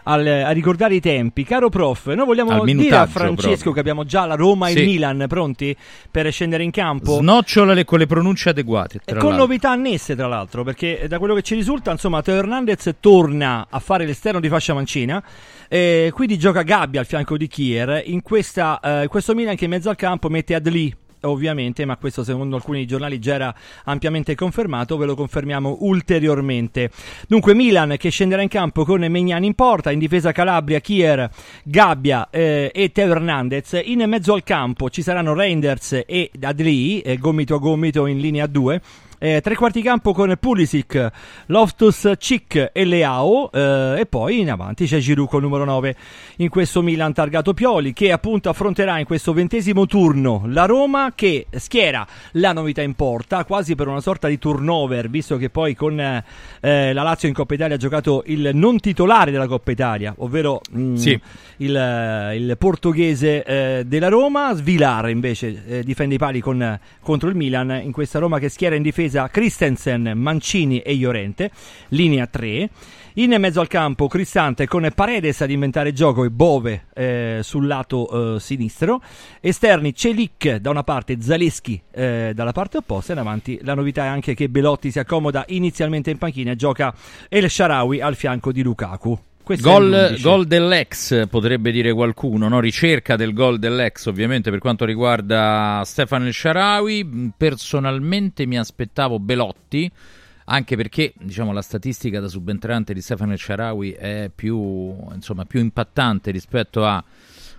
al- a ricordare i tempi. Caro prof, noi vogliamo dire a Francesco proprio. che abbiamo già la Roma e Sì. il Milan pronti per scendere in campo. Snocciola le- con le pronunce adeguate. E con l'altro. novità annesse, tra l'altro, perché da quello che ci risulta, insomma, Teo Hernandez torna a fare l'esterno di fascia mancina. E quindi gioca Gabbia al fianco di Kier. In, questa, eh, questo Milan che in mezzo al campo mette Adli. Ovviamente, ma questo secondo alcuni giornali già era ampiamente confermato, ve lo confermiamo ulteriormente. Dunque, Milan che scenderà in campo con Megnani in porta, in difesa Calabria, Kier, Gabbia eh, e Teo Hernandez. In mezzo al campo ci saranno Reinders e Adli, eh, gomito a gomito in linea 2. Eh, tre quarti campo con Pulisic, Loftus, Cic e Leao eh, e poi in avanti c'è Giroud col numero 9 in questo Milan targato Pioli che appunto affronterà in questo ventesimo turno la Roma che schiera la novità in porta quasi per una sorta di turnover visto che poi con eh, la Lazio in Coppa Italia ha giocato il non titolare della Coppa Italia ovvero mm, Sì. il, il portoghese eh, della Roma. Svilar invece eh, difende i pali con- contro il Milan. In questa Roma che schiera in difesa Christensen, Mancini e Llorente linea 3 in mezzo al campo Cristante con Paredes ad inventare gioco e Bove eh, sul lato eh, sinistro. Esterni Celic da una parte Zaleschi eh, dalla parte opposta in avanti. La novità è anche che Belotti si accomoda inizialmente in panchina e gioca El Sharawi al fianco di Lukaku Gol, l'11. gol dell'ex, potrebbe dire qualcuno, no? ricerca del gol dell'ex ovviamente per quanto riguarda Stefano El Sharawi. Personalmente mi aspettavo Belotti, anche perché diciamo, la statistica da subentrante di Stefano El Sharawi è più, insomma, più impattante rispetto a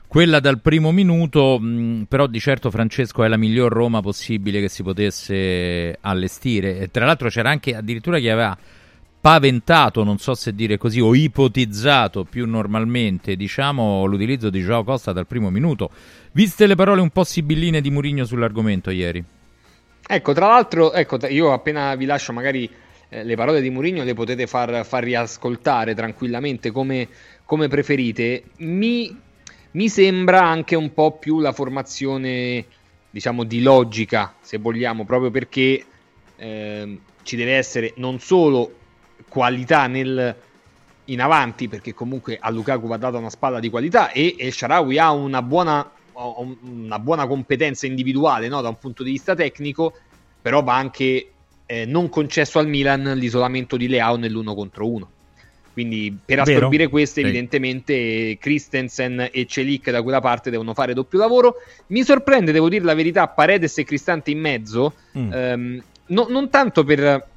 quella dal primo minuto, mh, però di certo Francesco è la miglior Roma possibile che si potesse allestire. E tra l'altro c'era anche addirittura chi aveva paventato, non so se dire così, o ipotizzato più normalmente, diciamo, l'utilizzo di Joao Costa dal primo minuto. Viste le parole un po' sibilline di Murigno sull'argomento ieri. Ecco, tra l'altro, ecco, io appena vi lascio magari eh, le parole di Mourinho le potete far, far riascoltare tranquillamente come, come preferite. Mi, mi sembra anche un po' più la formazione, diciamo, di logica, se vogliamo, proprio perché ehm, ci deve essere non solo qualità nel, in avanti, perché comunque a Lukaku va data una spalla di qualità e El Sharawi ha una buona, una buona competenza individuale no, da un punto di vista tecnico, però va anche eh, non concesso al Milan l'isolamento di Leao nell'uno contro uno. Quindi per Vero. assorbire questo, Sì. evidentemente Christensen e Celic da quella parte devono fare doppio lavoro. Mi sorprende, devo dire la verità, Paredes e Cristante in mezzo, Mm. ehm, no- non tanto per,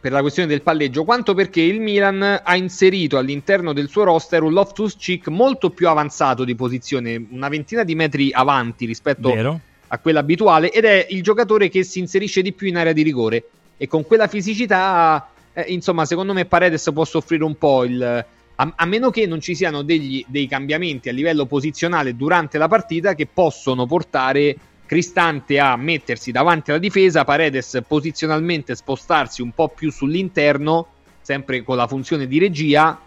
per la questione del palleggio, quanto perché il Milan ha inserito all'interno del suo roster un Loftus Cheek molto più avanzato di posizione, una ventina di metri avanti rispetto Vero. a quella abituale, ed è il giocatore che si inserisce di più in area di rigore. E con quella fisicità, eh, insomma, secondo me Paredes può soffrire un po' il. A, a meno che non ci siano degli- dei cambiamenti a livello posizionale durante la partita che possono portare Cristante a mettersi davanti alla difesa, Paredes posizionalmente spostarsi un po' più sull'interno, sempre con la funzione di regia,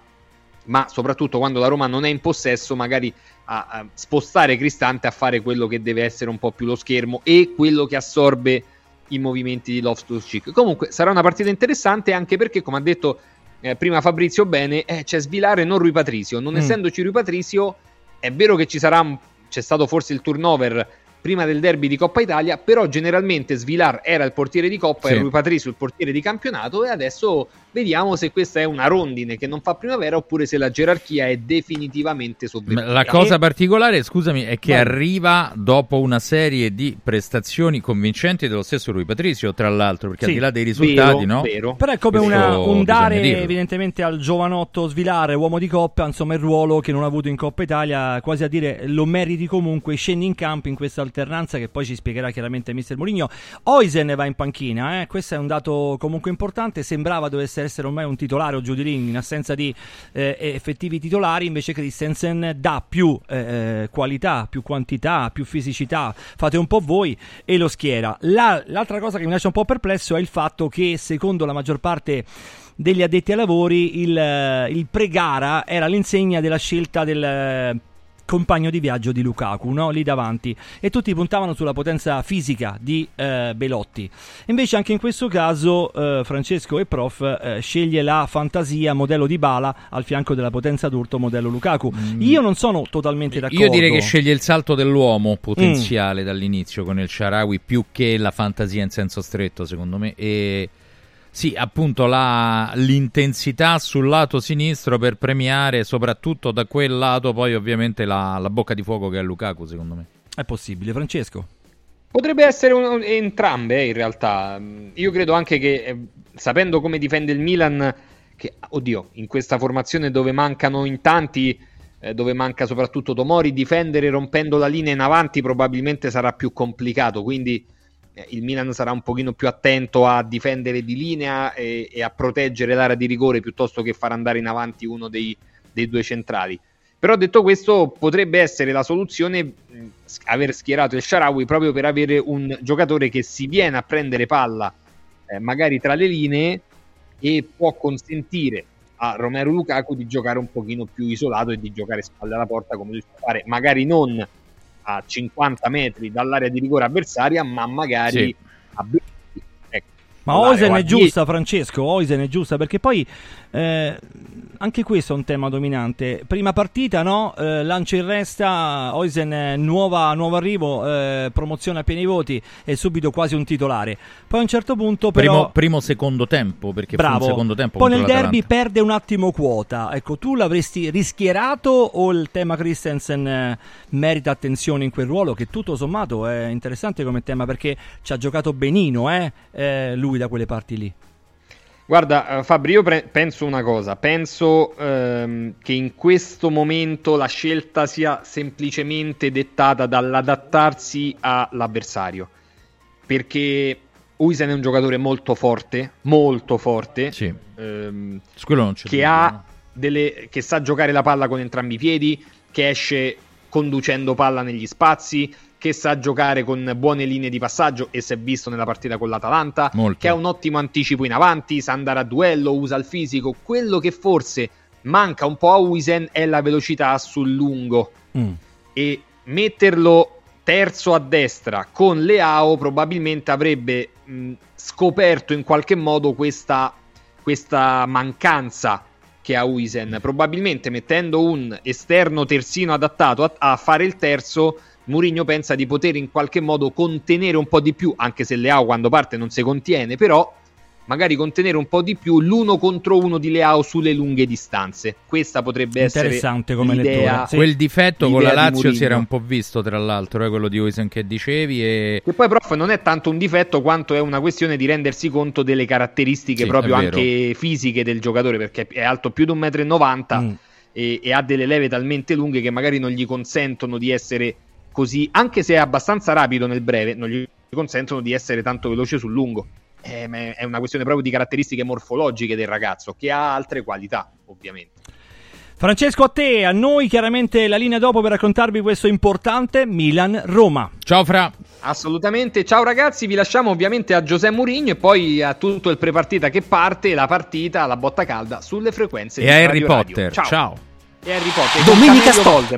ma soprattutto quando la Roma non è in possesso, magari a, a spostare Cristante a fare quello che deve essere un po' più lo schermo e quello che assorbe i movimenti di Loftus Cheek. Comunque sarà una partita interessante anche perché, come ha detto eh, prima Fabrizio bene, eh, c'è Svilare non Rui Patrizio. Non Mm. essendoci Rui Patrizio, è vero che ci sarà c'è stato forse il turnover prima del derby di Coppa Italia, però generalmente Svilar era il portiere di Coppa Sì. e Rui Patrizio il portiere di campionato e adesso vediamo se questa è una rondine che non fa primavera oppure se la gerarchia è definitivamente sopravvissuta. La cosa E- particolare, scusami, è che Vai. arriva dopo una serie di prestazioni convincenti dello stesso Rui Patrizio, tra l'altro, perché Sì, al di là dei risultati, vero, no? vero. Però è come una- un dare evidentemente al giovanotto Svilare, uomo di Coppa, insomma il ruolo che non ha avuto in Coppa Italia, quasi a dire lo meriti comunque, scendi in campo in questa alternanza che poi ci spiegherà chiaramente mister Mourinho. Oisen va in panchina, eh? questo è un dato comunque importante, sembrava dovesse essere ormai un titolare o giù di lì in assenza di eh, effettivi titolari, invece Christensen dà più eh, qualità, più quantità, più fisicità, fate un po' voi e lo schiera. La- l'altra cosa che mi lascia un po' perplesso è il fatto che secondo la maggior parte degli addetti ai lavori il, eh, il pre-gara era l'insegna della scelta del eh, compagno di viaggio di Lukaku, no? lì davanti, e tutti puntavano sulla potenza fisica di eh, Belotti. Invece anche in questo caso eh, Francesco e Prof eh, sceglie la fantasia modello di Bala al fianco della potenza d'urto modello Lukaku. Io non sono totalmente d'accordo. Mm. Io direi che sceglie il salto dell'uomo potenziale dall'inizio con il Sharawi più che la fantasia in senso stretto, secondo me. E sì, appunto la- l'intensità sul lato sinistro per premiare soprattutto da quel lato poi ovviamente la, la bocca di fuoco che è Lukaku, secondo me. È possibile, Francesco. Potrebbe essere un- entrambe eh, in realtà. Io credo anche che eh, sapendo come difende il Milan, che oddio, in questa formazione dove mancano in tanti, eh, dove manca soprattutto Tomori, difendere rompendo la linea in avanti probabilmente sarà più complicato. Quindi il Milan sarà un pochino più attento a difendere di linea e, e a proteggere l'area di rigore piuttosto che far andare in avanti uno dei, dei due centrali. Però detto questo, potrebbe essere la soluzione mh, aver schierato il Sharawi proprio per avere un giocatore che si viene a prendere palla eh, magari tra le linee e può consentire a Romero Lukaku di giocare un pochino più isolato e di giocare spalle alla porta come lui sa fare, magari non a 50 metri dall'area di rigore avversaria, ma magari Sì. a 20. Ecco, Ma Oisen è 10. giusta, Francesco. Oisen è giusta perché poi eh, anche questo è un tema dominante. Prima partita, no? Eh, lancia in resta, Oisen eh, nuova, nuovo arrivo, eh, promozione a pieni voti e subito quasi un titolare. Poi a un certo punto, però. Primo, primo secondo tempo, perché Bravo. secondo tempo Poi nel derby perde un attimo quota. Ecco, tu l'avresti rischierato o il tema Christensen eh, merita attenzione in quel ruolo che tutto sommato è interessante come tema perché ci ha giocato benino, lui da quelle parti lì. Guarda, eh, Fabri, io pre- penso una cosa, penso ehm, che in questo momento la scelta sia semplicemente dettata dall'adattarsi all'avversario, perché Uisen è un giocatore molto forte, molto forte, ehm, non c'è che, ha delle, che sa giocare la palla con entrambi i piedi, che esce conducendo palla negli spazi, che sa giocare con buone linee di passaggio e si è visto nella partita con l'Atalanta, Molto. che ha un ottimo anticipo in avanti, sa andare a duello, usa il fisico. Quello che forse manca un po' a Uisen è la velocità sul lungo e metterlo terzo a destra con Leao probabilmente avrebbe mh, scoperto in qualche modo questa, questa mancanza che ha Uisen. Probabilmente mettendo un esterno terzino adattato a, a fare il terzo, Mourinho pensa di poter in qualche modo contenere un po' di più, anche se Leao quando parte non si contiene, però magari contenere un po' di più l'uno contro uno di Leao sulle lunghe distanze. Questa potrebbe essere Interessante come lettura, sì. Quel difetto con l'idea la di Lazio si era un po' visto, tra l'altro, eh, quello di Oisen che dicevi. E... Che poi, prof, non è tanto un difetto quanto è una questione di rendersi conto delle caratteristiche Sì, proprio anche fisiche del giocatore, perché è alto più di 1,90 m Mm. e, e ha delle leve talmente lunghe che magari non gli consentono di essere così, anche se è abbastanza rapido nel breve, non gli consentono di essere tanto veloce sul lungo. Eh, è una questione proprio di caratteristiche morfologiche del ragazzo, che ha altre qualità, ovviamente. Francesco, a te, a noi chiaramente la linea dopo per raccontarvi questo importante Milan-Roma. Ciao Fra. Assolutamente, ciao ragazzi, vi lasciamo ovviamente a Giuseppe Mourinho e poi a tutto il prepartita che parte, la partita, la botta calda sulle frequenze E di a Radio Harry Radio. Potter. Ciao. Ciao. E Harry Potter. Domenica Sport.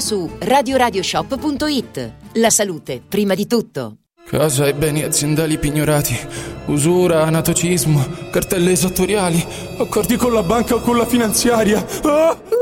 su radioradioshop.it. La salute, prima di tutto. Casa e beni aziendali pignorati, usura, anatocismo, cartelle esattoriali, accordi con la banca o con la finanziaria. Ah!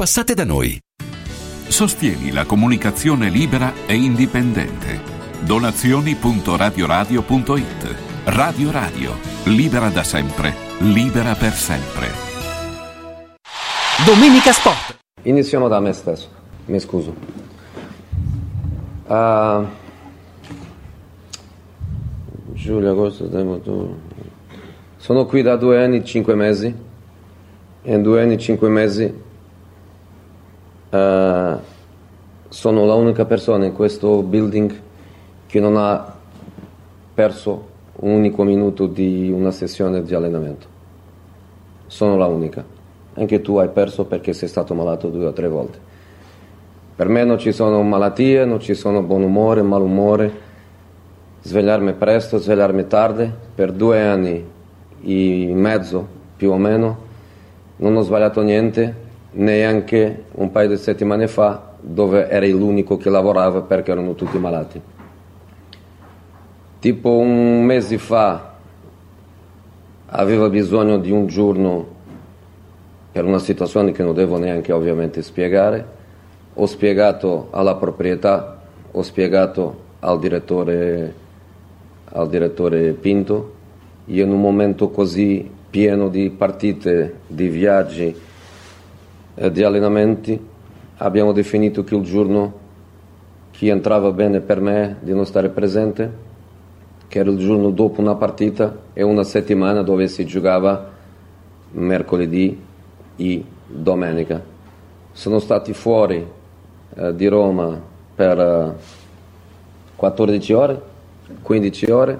Passate da noi. Sostieni la comunicazione libera e indipendente. Donazioni.radioradio.it Radio Radio, libera da sempre, libera per sempre. Domenica Sport. Iniziamo da me stesso, mi scuso. Uh, Giulio, agosto, settembre, sono qui da due anni e cinque mesi. E in due anni e cinque mesi Uh, sono l'unica persona in questo building che non ha perso un unico minuto di una sessione di allenamento. Sono la unica. Anche tu hai perso perché sei stato malato due o tre volte. Per me non ci sono malattie, non ci sono buon umore, malumore, svegliarmi presto, svegliarmi tardi. Per due anni e mezzo più o meno non ho sbagliato niente, neanche un paio di settimane fa dove eri l'unico che lavorava perché erano tutti malati. Tipo un mese fa aveva bisogno di un giorno per una situazione che non devo neanche ovviamente spiegare. Ho spiegato alla proprietà, ho spiegato al direttore, al direttore Pinto. In un momento così pieno di partite, di viaggi, eh, di allenamenti abbiamo definito che il giorno che entrava bene per me di non stare presente, che era il giorno dopo una partita e una settimana dove si giocava mercoledì e domenica. Sono stati fuori eh, di Roma per eh, 14 ore, 15 ore.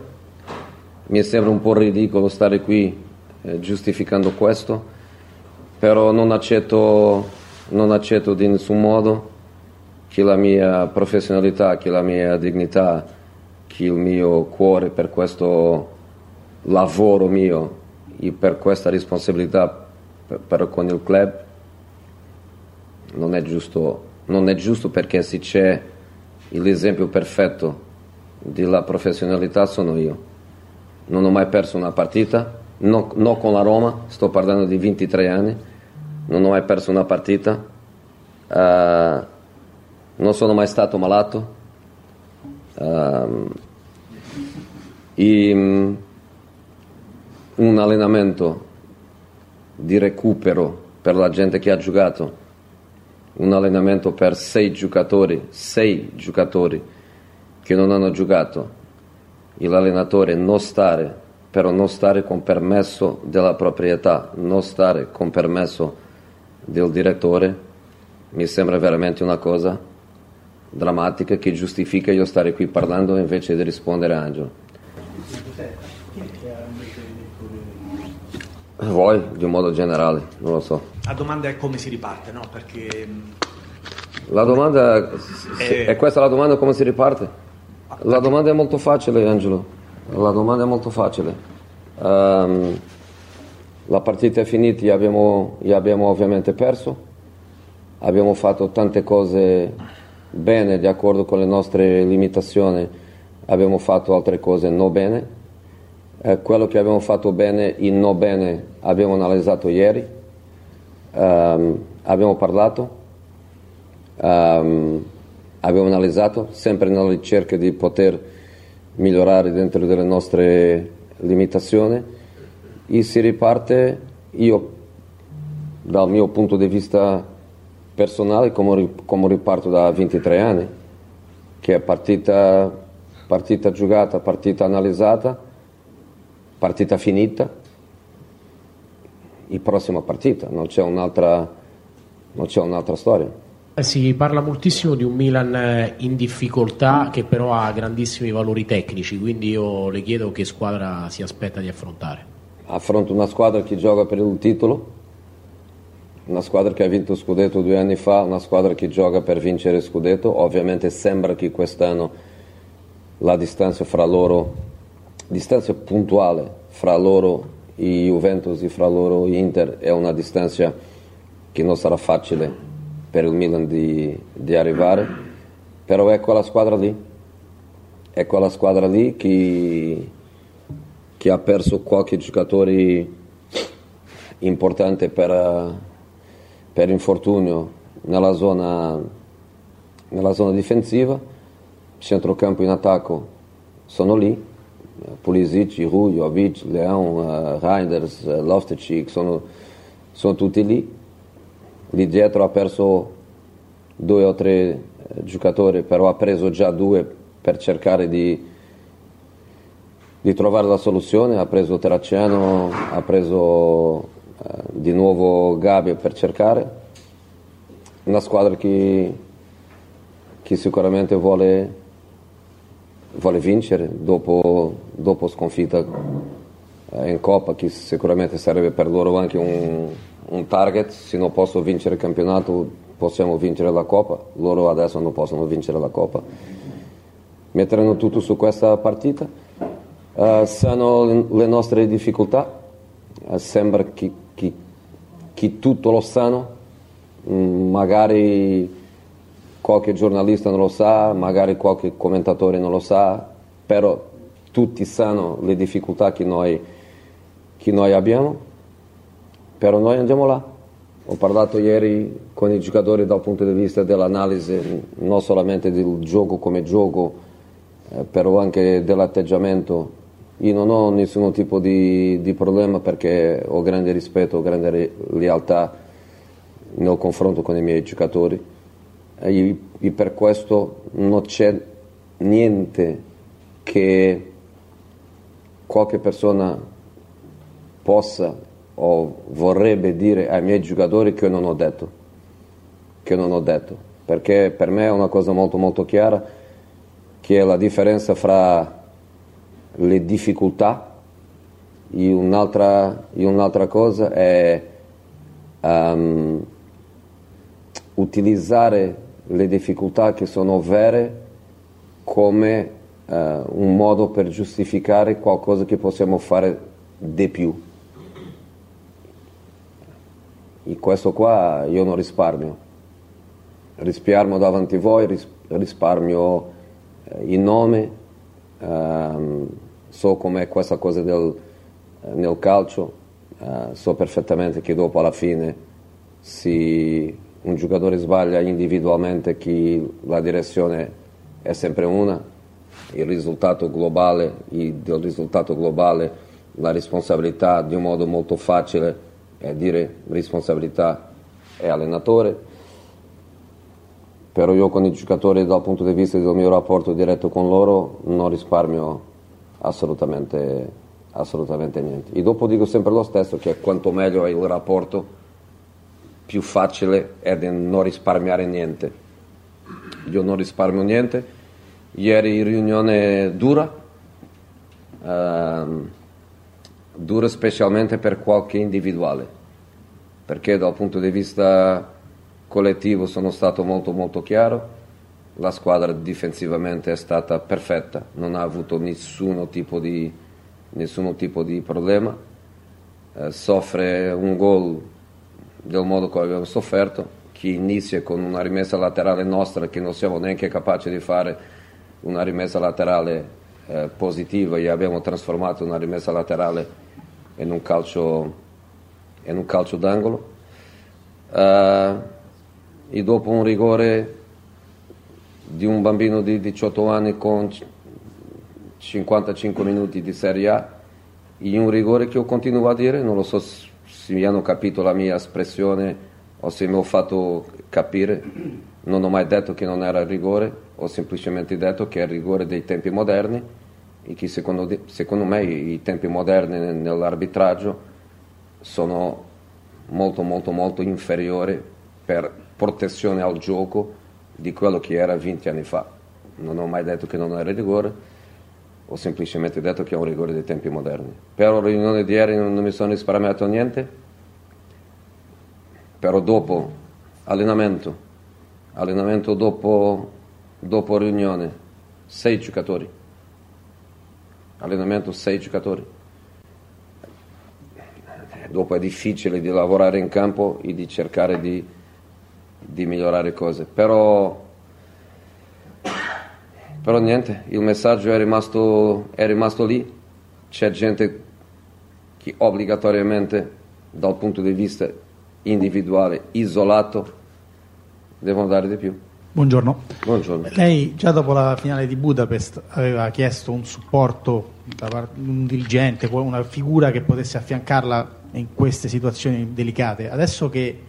Mi sembra un po' ridicolo stare qui eh, giustificando questo però non accetto non accetto di nessun modo che la mia professionalità, che la mia dignità, che il mio cuore per questo lavoro mio e per questa responsabilità per, per con il club non è giusto, non è giusto perché se c'è l'esempio perfetto della professionalità sono io. Non ho mai perso una partita, non, non con la Roma, sto parlando di 23 anni, non ho mai perso una partita, uh, non sono mai stato malato. Uh, e, um, un allenamento di recupero per la gente che ha giocato, un allenamento per sei giocatori, sei giocatori che non hanno giocato, e l'allenatore non stare, però non stare con permesso della proprietà, non stare con permesso del direttore, mi sembra veramente una cosa drammatica che giustifica io stare qui parlando invece di rispondere a Angelo. Voi, di un modo generale, non lo so. La domanda è come si riparte, no? Perché... La domanda, è... è questa la domanda come si riparte? La domanda è molto facile, Angelo. La domanda è molto facile. Um, la partita è finita, e abbiamo, abbiamo ovviamente perso. Abbiamo fatto tante cose bene, di accordo con le nostre limitazioni. Abbiamo fatto altre cose non bene eh, quello che abbiamo fatto bene e non bene abbiamo analizzato ieri, um, abbiamo parlato, um, abbiamo analizzato, sempre nella ricerca di poter migliorare dentro delle nostre limitazioni e si riparte, io dal mio punto di vista personale come, come riparto da 23 anni, che è partita, partita giocata, partita analizzata, partita finita e prossima partita, non c'è un'altra, non c'è un'altra storia. Eh, si parla moltissimo di un Milan eh, in difficoltà che però ha grandissimi valori tecnici, quindi io le chiedo che squadra si aspetta di affrontare. Affronto una squadra che gioca per il titolo, una squadra che ha vinto Scudetto due anni fa, una squadra che gioca per vincere Scudetto, ovviamente sembra che quest'anno la distanza fra loro distanza puntuale fra loro e Juventus e fra loro e Inter è una distanza che non sarà facile per il Milan di, di arrivare, però è quella squadra lì, è quella squadra lì che, che ha perso qualche giocatore importante per, per infortunio nella zona, nella zona difensiva, centrocampo in attacco sono lì, Pulisic, Giroud, Jovic, Leão, uh, Reinders, uh, Loftus-Cheek, sono, sono, tutti lì. Lì dietro ha perso due o tre eh, giocatori, però ha preso già due per cercare di, di trovare la soluzione. Ha preso Terracciano, ha preso uh, di nuovo Gabio per cercare. Una squadra che, che sicuramente vuole vuole vincere dopo, dopo sconfitta eh, in Coppa, che sicuramente sarebbe per loro anche un, un target, se non posso vincere il campionato possiamo vincere la Coppa, loro adesso non possono vincere la Coppa. Metteranno tutto su questa partita, uh, sanno le nostre difficoltà, uh, sembra che, che, che, tutto lo sanno, mm, magari qualche giornalista non lo sa, magari qualche commentatore non lo sa, però tutti sanno le difficoltà che noi, che noi abbiamo, però noi andiamo là. Ho parlato ieri con i giocatori dal punto di vista dell'analisi non solamente del gioco come gioco, eh, però anche dell'atteggiamento. Io non ho nessun tipo di, di problema perché ho grande rispetto, grande lealtà nel confronto con i miei giocatori. E, e per questo non c'è niente che qualche persona possa o vorrebbe dire ai miei giocatori che non ho detto, che non ho detto, perché per me è una cosa molto molto chiara che è la differenza fra le difficoltà e un'altra, e un'altra cosa è um, utilizzare le difficoltà che sono vere come eh, un modo per giustificare qualcosa che possiamo fare di più. In questo qua io non risparmio, risparmio davanti a voi, ris- risparmio eh, il nome, ehm, so com'è questa cosa del, nel calcio, eh, so perfettamente che dopo alla fine se un giocatore sbaglia individualmente che la direzione è sempre una, il risultato globale, il, del risultato globale la responsabilità di un modo molto facile è dire responsabilità è allenatore, però io con i giocatori dal punto di vista del mio rapporto diretto con loro non risparmio assolutamente, assolutamente niente. E dopo dico sempre lo stesso che quanto meglio è il rapporto, più facile è di non risparmiare niente. Io non risparmio niente. Ieri riunione dura, ehm, dura specialmente per qualche individuale, perché dal punto di vista collettivo sono stato molto molto chiaro, la squadra difensivamente è stata perfetta, non ha avuto nessuno tipo di, nessuno tipo di problema, eh, soffre un gol del modo come abbiamo sofferto, che inizia con una rimessa laterale nostra che non siamo neanche capaci di fare una rimessa laterale eh, positiva e abbiamo trasformato una rimessa laterale in un calcio, in un calcio d'angolo. Uh, e dopo un rigore di un bambino di 18 anni con 55 minuti di Serie A, in un rigore che io continuo a dire, non lo so se mi hanno capito la mia espressione o se mi ho fatto capire, non ho mai detto che non era rigore, ho semplicemente detto che è il rigore dei tempi moderni e che secondo, secondo me i tempi moderni nell'arbitraggio sono molto molto molto inferiori per protezione al gioco di quello che era 20 anni fa. Non ho mai detto che non era rigore, ho semplicemente detto che è un rigore dei tempi moderni. Per la riunione di ieri non mi sono risparmiato niente, però dopo allenamento, allenamento dopo, dopo riunione, sei giocatori allenamento sei giocatori. Dopo è difficile di lavorare in campo e di cercare di, di migliorare cose, però, però niente, il messaggio è rimasto, è rimasto lì, c'è gente che obbligatoriamente dal punto di vista individuale, isolato, devono dare di più. Buongiorno. Buongiorno. Lei già dopo la finale di Budapest aveva chiesto un supporto da parte di un dirigente, una figura che potesse affiancarla in queste situazioni delicate. Adesso che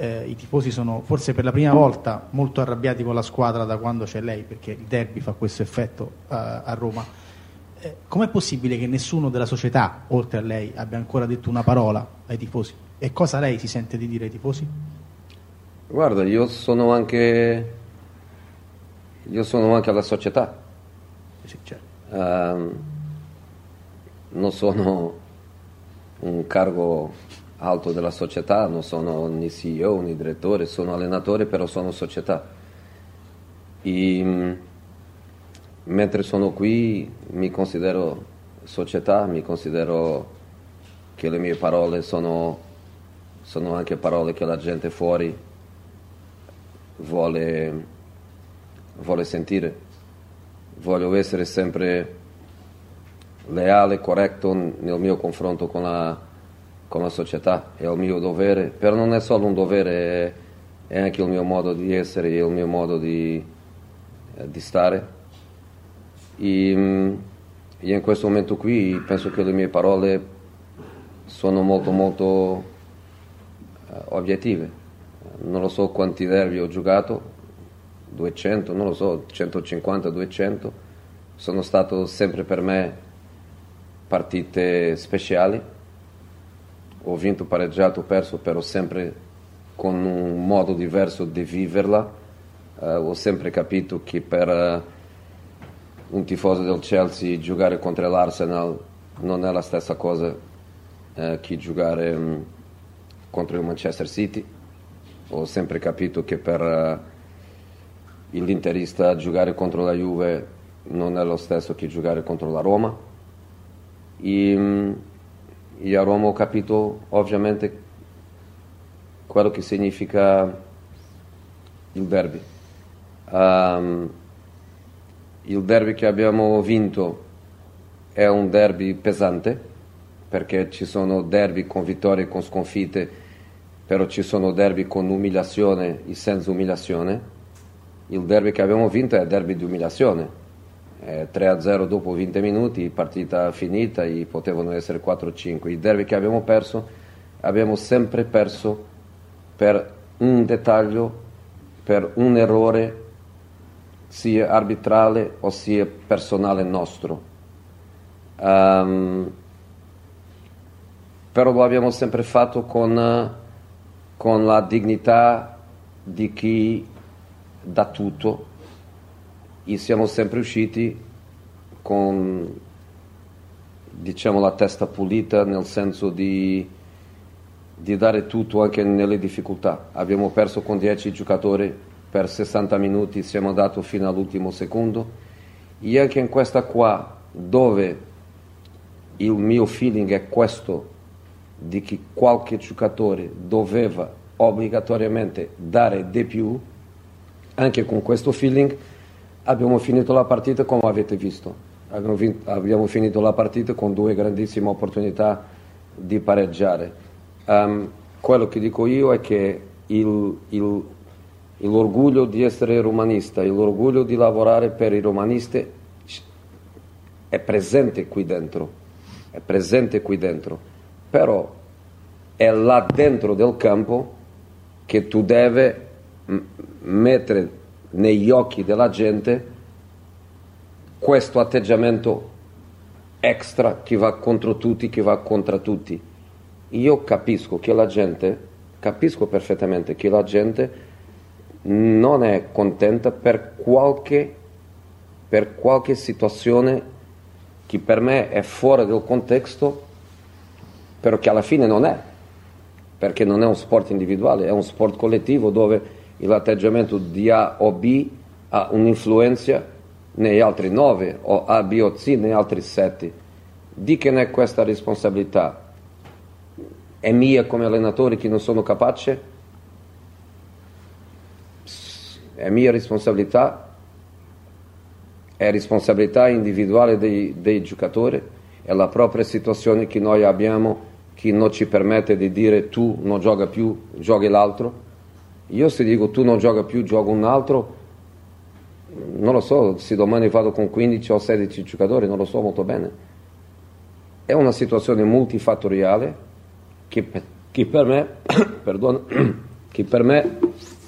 eh, i tifosi sono forse per la prima volta molto arrabbiati con la squadra da quando c'è lei, perché il derby fa questo effetto uh, a Roma, eh, com'è possibile che nessuno della società, oltre a lei, abbia ancora detto una parola ai tifosi? E cosa lei si sente di dire ai tifosi? Guarda, io sono anche io sono anche alla società. Sì, certo. um, non sono un cargo alto della società, non sono né CEO né direttore, sono allenatore, però sono società. E, mentre sono qui mi considero società, mi considero che le mie parole sono, sono anche parole che la gente fuori vuole vuole sentire. Voglio essere sempre leale, corretto nel mio confronto con la, con la società, è il mio dovere, però non è solo un dovere, è, è anche il mio modo di essere, è il mio modo di, eh, di stare. E, mm, e, in questo momento qui penso che le mie parole sono molto molto uh, obiettive. Non lo so quanti derby ho giocato, 200, non lo so, 150, 200, sono stato sempre per me partite speciali, ho vinto, pareggiato, perso, però sempre con un modo diverso di viverla, uh, ho sempre capito che per uh, un tifoso del Chelsea giocare contro l'Arsenal non è la stessa cosa uh, che giocare um, contro il Manchester City ho sempre capito che per l'interista giocare contro la Juve non è lo stesso che giocare contro la Roma. E, mm, e a Roma ho capito ovviamente quello che significa il derby. Um, il derby che abbiamo vinto è un derby pesante perché ci sono derby con vittorie e con sconfitte, però ci sono derby con umiliazione e senza umiliazione. Il derby che abbiamo vinto è derby di umiliazione. È 3-0 dopo 20 minuti, partita finita e potevano essere 4-5. Il derby che abbiamo perso, abbiamo sempre perso per un dettaglio, per un errore sia arbitrale o sia personale nostro. Um, però lo abbiamo sempre fatto con, con la dignità di chi dà tutto e siamo sempre usciti con diciamo la testa pulita nel senso di, di dare tutto anche nelle difficoltà. Abbiamo perso con 10 giocatori per 60 minuti, siamo andati fino all'ultimo secondo e anche in questa qua dove il mio feeling è questo di che qualche giocatore doveva obbligatoriamente dare di più, anche con questo feeling abbiamo finito la partita come avete visto. Abbiamo, vinto, abbiamo finito la partita con due grandissime opportunità di pareggiare. Um, quello che dico io è che il, il, l'orgoglio di essere romanista, l'orgoglio di lavorare per i romanisti è presente qui dentro, è presente qui dentro però è là dentro del campo che tu devi mettere negli occhi della gente questo atteggiamento extra che va contro tutti, che va contro tutti. Io capisco che la gente, capisco perfettamente che la gente non è contenta per qualche, per qualche situazione che per me è fuori del contesto però che alla fine non è, perché non è un sport individuale, è un sport collettivo dove l'atteggiamento di A o B ha un'influenza negli altri nove, o A, B o C negli altri sette. Di che ne è questa responsabilità? È mia come allenatore che non sono capace? È mia responsabilità? È responsabilità individuale dei, dei giocatori? È la propria situazione che noi abbiamo chi non ci permette di dire tu non gioca più, giochi l'altro. Io se dico tu non gioca più, gioco un altro, non lo so, se domani vado con 15 o 16 giocatori, non lo so molto bene. È una situazione multifattoriale che, che, per, me, perdona, che per me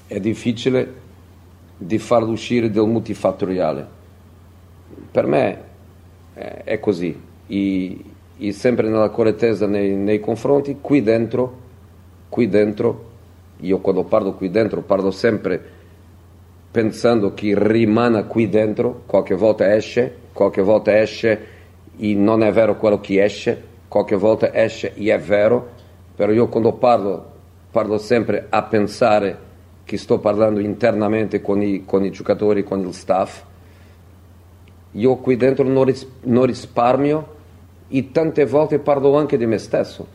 è difficile di farlo uscire dal multifattoriale. Per me è così. I, e sempre nella correttezza nei, nei confronti, qui dentro, qui dentro, io quando parlo qui dentro parlo sempre pensando che rimane qui dentro, qualche volta esce, qualche volta esce e non è vero quello che esce, qualche volta esce e è vero, però io quando parlo parlo sempre a pensare che sto parlando internamente con i, con i giocatori, con il staff. Io qui dentro non, ris- non risparmio e tante volte parlo anche di me stesso,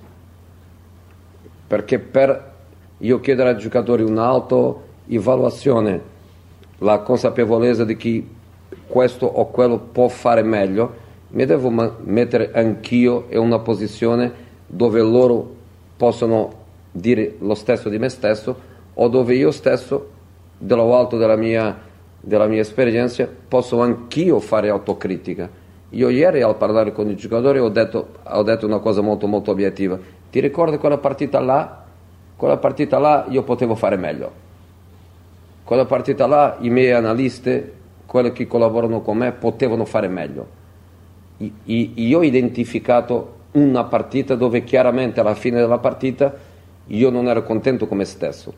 perché per io chiedere ai giocatori un'auto-evaluazione, la consapevolezza di chi questo o quello può fare meglio, mi devo mettere anch'io in una posizione dove loro possono dire lo stesso di me stesso o dove io stesso, dallo alto della mia, della mia esperienza, posso anch'io fare autocritica io ieri al parlare con i giocatori ho detto, ho detto una cosa molto molto obiettiva. Ti ricordi quella partita là? Quella partita là io potevo fare meglio. Quella partita là i miei analisti, quelli che collaborano con me, potevano fare meglio. I, i, io ho identificato una partita dove chiaramente alla fine della partita io non ero contento con me stesso.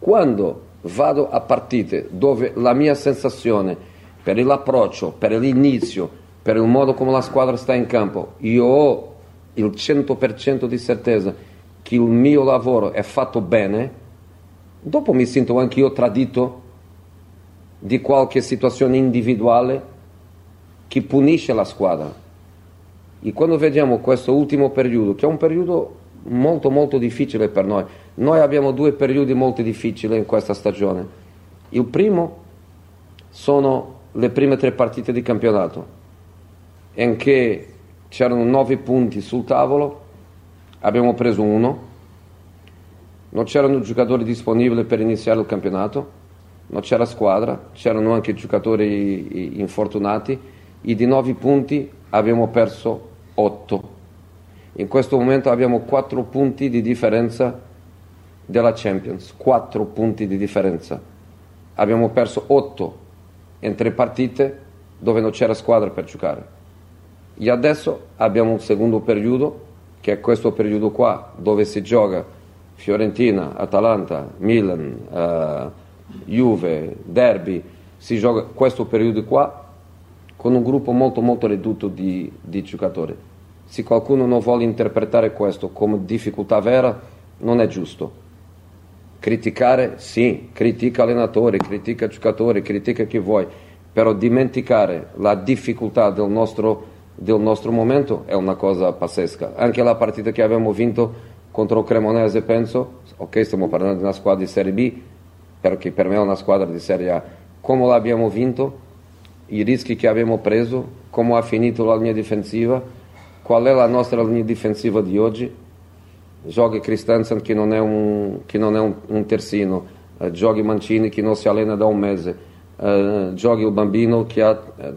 Quando vado a partite dove la mia sensazione per l'approccio, per l'inizio, per il modo come la squadra sta in campo, io ho il 100% di certezza che il mio lavoro è fatto bene, dopo mi sento anch'io tradito di qualche situazione individuale che punisce la squadra. E quando vediamo questo ultimo periodo, che è un periodo molto molto difficile per noi, noi abbiamo due periodi molto difficili in questa stagione. Il primo sono le prime tre partite di campionato, in che c'erano nove punti sul tavolo, abbiamo preso uno, non c'erano giocatori disponibili per iniziare il campionato, non c'era squadra, c'erano anche giocatori infortunati e di nove punti abbiamo perso otto. In questo momento abbiamo quattro punti di differenza della Champions, quattro punti di differenza. Abbiamo perso otto in tre partite dove non c'era squadra per giocare. E adesso abbiamo un secondo periodo, che è questo periodo qua, dove si gioca Fiorentina, Atalanta, Milan, uh, Juve, Derby, si gioca questo periodo qua con un gruppo molto molto ridotto di, di giocatori. Se qualcuno non vuole interpretare questo come difficoltà vera, non è giusto. Criticare, sì, critica allenatori, critica giocatori, critica chi vuoi, però dimenticare la difficoltà del nostro, del nostro momento è una cosa pazzesca. Anche la partita che abbiamo vinto contro il Cremonese, penso, ok, stiamo parlando di una squadra di Serie B, perché per me è una squadra di Serie A. Come l'abbiamo vinto, i rischi che abbiamo preso, come ha finito la linea difensiva, qual è la nostra linea difensiva di oggi. Giochi Christensen che non è un, non è un, un terzino, giochi Mancini che non si allena da un mese, eh, giochi il bambino che ha, eh,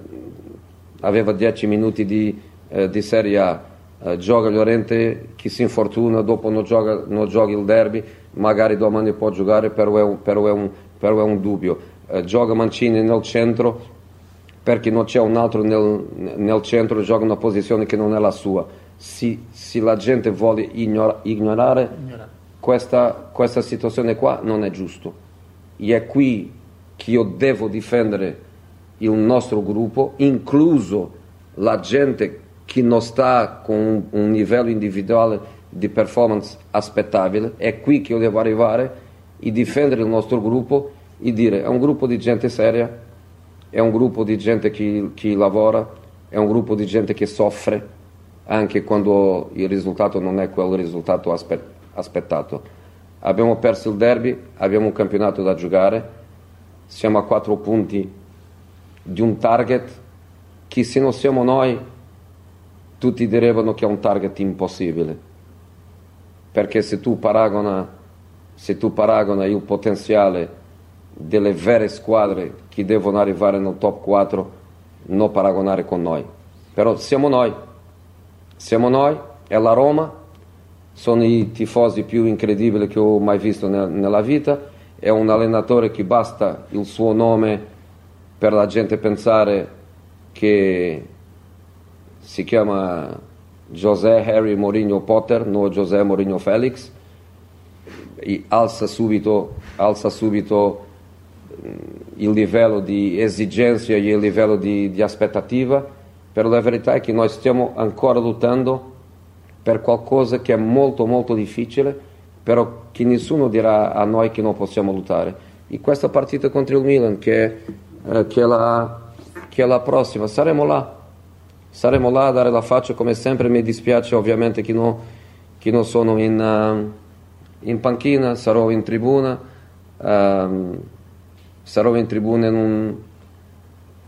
aveva 10 minuti di, eh, di Serie A, eh, gioca Llorente che si infortuna, dopo non gioca, non gioca il derby, magari domani può giocare, però è un, però è un, però è un dubbio. Eh, gioca Mancini nel centro perché non c'è un altro nel, nel centro, gioca una posizione che non è la sua se, se la gente vuole ignora, ignorare questa, questa situazione qua non è giusto. E è qui che io devo difendere il nostro gruppo, incluso la gente che non sta con un, un livello individuale di performance aspettabile, è qui che io devo arrivare e difendere il nostro gruppo e dire è un gruppo di gente seria, è un gruppo di gente che, che lavora, è un gruppo di gente che soffre, anche quando il risultato non è quel risultato aspe- aspettato. Abbiamo perso il derby, abbiamo un campionato da giocare, siamo a quattro punti di un target che se non siamo noi tutti direbbero che è un target impossibile. Perché se tu paragona, se tu paragona il potenziale delle vere squadre che devono arrivare nel top 4, non paragonare con noi. Però siamo noi, siamo noi, è la Roma, sono i tifosi più incredibili che ho mai visto nella vita, è un allenatore che basta il suo nome per la gente pensare che si chiama José Harry Mourinho Potter, non José Mourinho Felix, alza subito, alza subito il livello di esigenza e il livello di, di aspettativa però la verità è che noi stiamo ancora lottando per qualcosa che è molto molto difficile, però che nessuno dirà a noi che non possiamo lottare. E questa partita contro il Milan, che, che, è, la, che la prossima, saremo là, saremo là a dare la faccia come sempre, mi dispiace ovviamente che, no, che non sono in, uh, in, panchina, sarò in tribuna, um, sarò in tribuna in un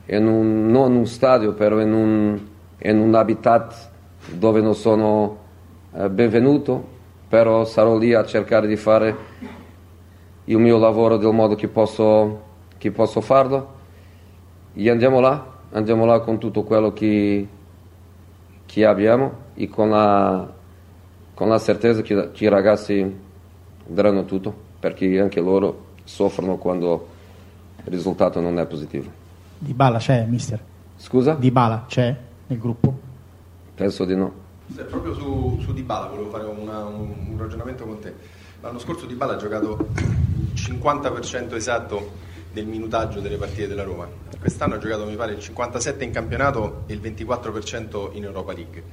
in un, non un stadio, però in un, in un habitat dove non sono eh, benvenuto, però sarò lì a cercare di fare il mio lavoro del modo che posso, che posso farlo. E andiamo là, andiamo là con tutto quello che, che abbiamo e con la, con la certezza che, che i ragazzi daranno tutto, perché anche loro soffrono quando il risultato non è positivo. Di Bala c'è, mister? Scusa? Di Bala c'è nel gruppo? Penso di no. Se proprio su, su Dybala volevo fare una, un, un, ragionamento con te. L'anno scorso Dybala ha giocato il 50% esatto del minutaggio delle partite della Roma. Quest'anno ha giocato mi pare il 57% in campionato e il 24% in Europa League.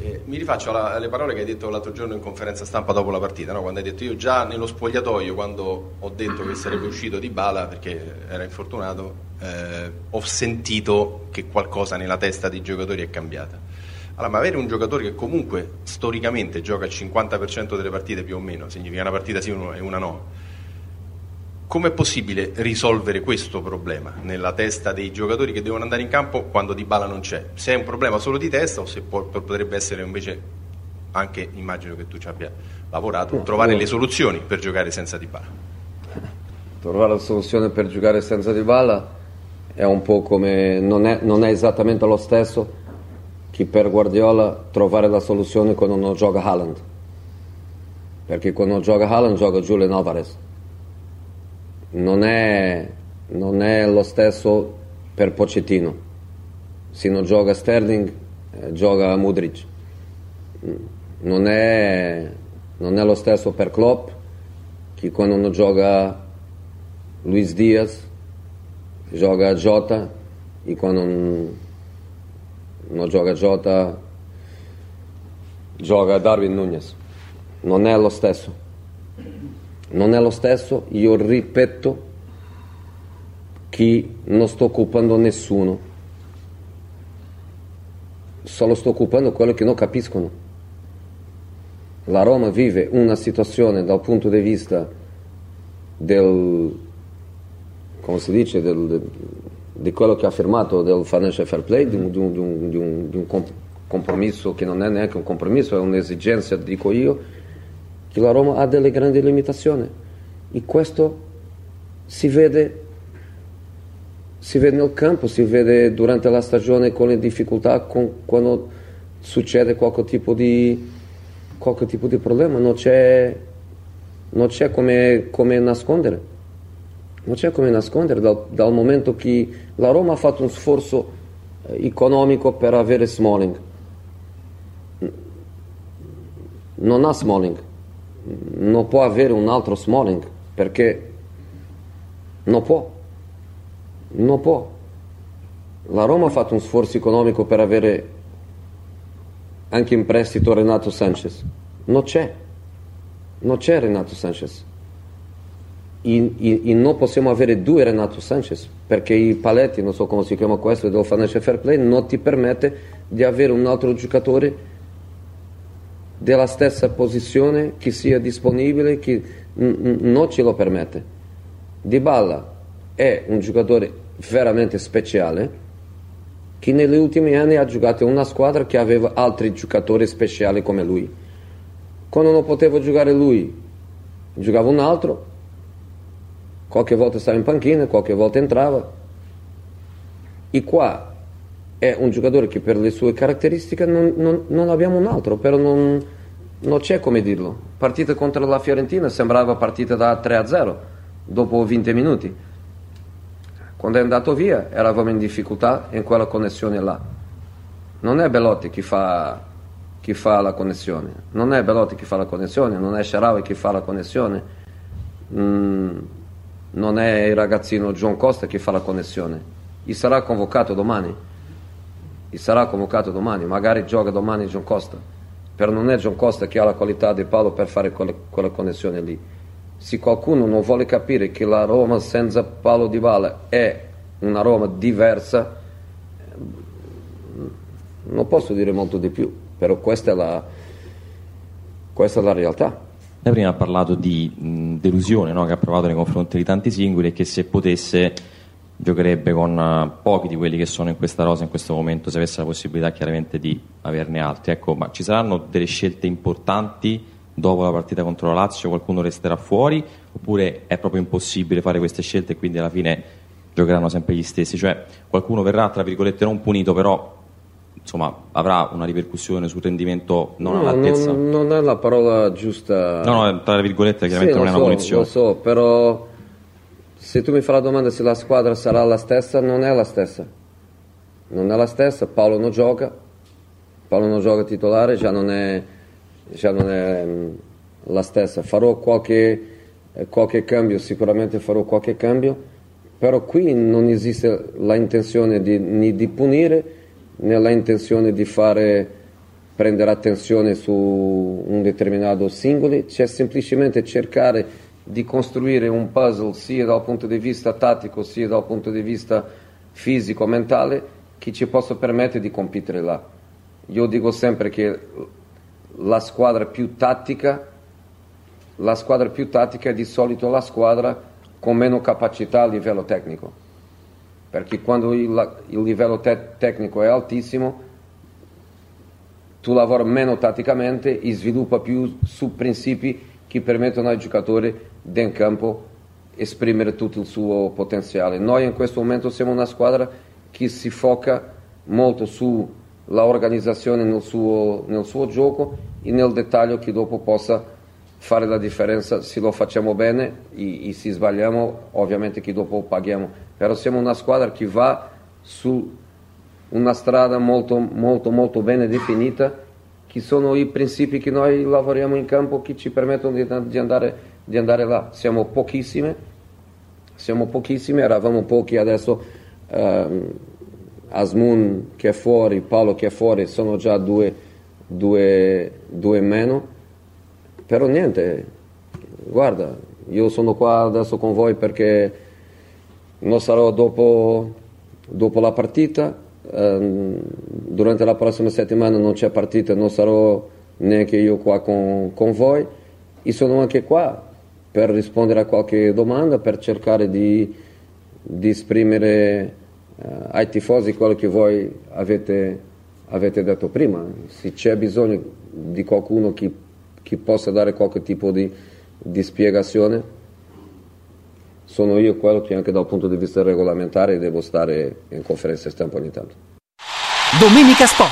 Eh, mi rifaccio alla- alle parole che hai detto l'altro giorno in conferenza stampa dopo la partita, no? quando hai detto io già nello spogliatoio, quando ho detto che sarebbe uscito di bala perché era infortunato, eh, ho sentito che qualcosa nella testa dei giocatori è cambiata. Allora, ma avere un giocatore che comunque storicamente gioca il 50% delle partite più o meno, significa una partita sì e una no, Com'è possibile risolvere questo problema nella testa dei giocatori che devono andare in campo quando Di Bala non c'è? Se è un problema solo di testa o se può- potrebbe essere invece anche, immagino che tu ci abbia lavorato, trovare le soluzioni per giocare senza Di Bala. Trovare la soluzione per giocare senza Dybala è un po' come non è, non è esattamente lo stesso che per Guardiola trovare la soluzione quando non gioca Haaland perché quando gioca Haaland gioca Julian Alvarez non è, non è lo stesso per Pochettino. Se non gioca Sterling eh, gioca Mudric non è, non è lo stesso per Klopp che quando non gioca Luis Diaz gioca Jota e quando non, non gioca Jota gioca Darwin Nunez non è lo stesso non è lo stesso io ripeto che non sto occupando nessuno. Solo sto occupando quello che non capiscono. La Roma vive una situazione dal punto di vista del come si dice del- del- di quello che ha firmato del financial fair play di un, di un- di un- di un- compromesso che non è neanche un compromesso è un'esigenza dico io che la Roma ha delle grandi limitazioni e questo si vede si vede nel campo, si vede durante la stagione con le difficoltà, con- quando succede qualche tipo di, qualche tipo di problema, non c'è, non c'è come, come nascondere. Non c'è come nascondere dal, dal momento che la Roma ha fatto un sforzo eh, economico per avere Smalling. Non ha Smalling, non può avere un altro Smalling perché non può. Non può. La Roma ha fatto un sforzo economico per avere anche in prestito Renato Sanchez. Non c'è. Non c'è Renato Sanchez. E non possiamo avere due Renato Sanchez perché i paletti, non so come si chiama questo, del Financial Fair Play non ti permette di avere un altro giocatore della stessa posizione che sia disponibile, che non ce lo permette. Dybala è un giocatore veramente speciale che negli ultimi anni ha giocato in una squadra che aveva altri giocatori speciali come lui. Quando non poteva giocare lui, giocava un altro, qualche volta stava in panchina, qualche volta entrava. E qua è un giocatore che per le sue caratteristiche non, non- non abbiamo un altro, però non, non c'è come dirlo. Partita contro la Fiorentina sembrava partita da 3-0 dopo 20 minuti. Quando è andato via eravamo in difficoltà in quella connessione là. Non è Belotti che fa, che fa la connessione, non è Belotti che fa la connessione, non è Sharawi che fa la connessione, Mm, non è il ragazzino John Costa che fa la connessione. Gli sarà convocato domani. Gli sarà convocato domani, magari gioca domani John Costa. Però non è John Costa che ha la qualità di Paolo per fare quella, quella connessione lì. Se qualcuno non vuole capire che la Roma senza Paolo Di Bala è una Roma diversa, non posso dire molto di più, però questa è la, questa è la realtà. Lei prima ha parlato di mh, delusione no, che ha provato nei confronti di tanti singoli e che se potesse giocherebbe con eh, pochi di quelli che sono in questa rosa in questo momento se avesse la possibilità chiaramente di averne altri. Ecco, ma ci saranno delle scelte importanti dopo la partita contro la Lazio? Qualcuno resterà fuori oppure è proprio impossibile fare queste scelte e quindi alla fine giocheranno sempre gli stessi? Cioè qualcuno verrà tra virgolette non punito però insomma avrà una ripercussione sul rendimento non No, all'altezza? non, non è la parola giusta. No, no, tra virgolette chiaramente Sì, non è lo una so, punizione. Lo so, però se tu mi fai la domanda se la squadra sarà la stessa, non è la stessa. Non è la stessa, Paolo non gioca, Paolo non gioca titolare, già non è, già non è mm, la stessa. Farò qualche, eh, qualche cambio, sicuramente farò qualche cambio, però qui non esiste la intenzione di, né di punire né la intenzione di fare prendere attenzione su un determinato singolo, c'è semplicemente cercare di costruire un puzzle sia dal punto di vista tattico sia dal punto di vista fisico, mentale, che ci possa permettere di competere là. Io dico sempre che la squadra più tattica, la squadra più tattica è di solito la squadra con meno capacità a livello tecnico, perché quando il, il livello te- tecnico è altissimo, tu lavori meno tatticamente e sviluppa più su principi che permettono ai giocatori dentro campo esprimere tutto il suo potenziale. Noi in questo momento siamo una squadra che si foca molto sulla organizzazione nel suo, nel suo gioco e nel dettaglio che dopo possa fare la differenza se lo facciamo bene e, e se sbagliamo ovviamente che dopo paghiamo. Però siamo una squadra che va su una strada molto, molto, molto bene definita, che sono i principi che noi lavoriamo in campo che ci permettono di, di, andare, di andare, là. Siamo pochissime, siamo pochissime, eravamo pochi adesso. Ehm, Asmun che è fuori, Paolo che è fuori, sono già due, due, due meno. Però niente, guarda, io sono qua adesso con voi perché non sarò dopo, dopo la partita, Ehm, durante la prossima settimana non c'è partita, non sarò neanche io qua con, con voi e sono anche qua per rispondere a qualche domanda, per cercare di, di esprimere uh, ai tifosi quello che voi avete, avete, detto prima. Se c'è bisogno di qualcuno che, che possa dare qualche tipo di, di spiegazione, sono io quello che anche dal punto di vista regolamentare devo stare in conferenza stampa ogni tanto. Domenica Sport.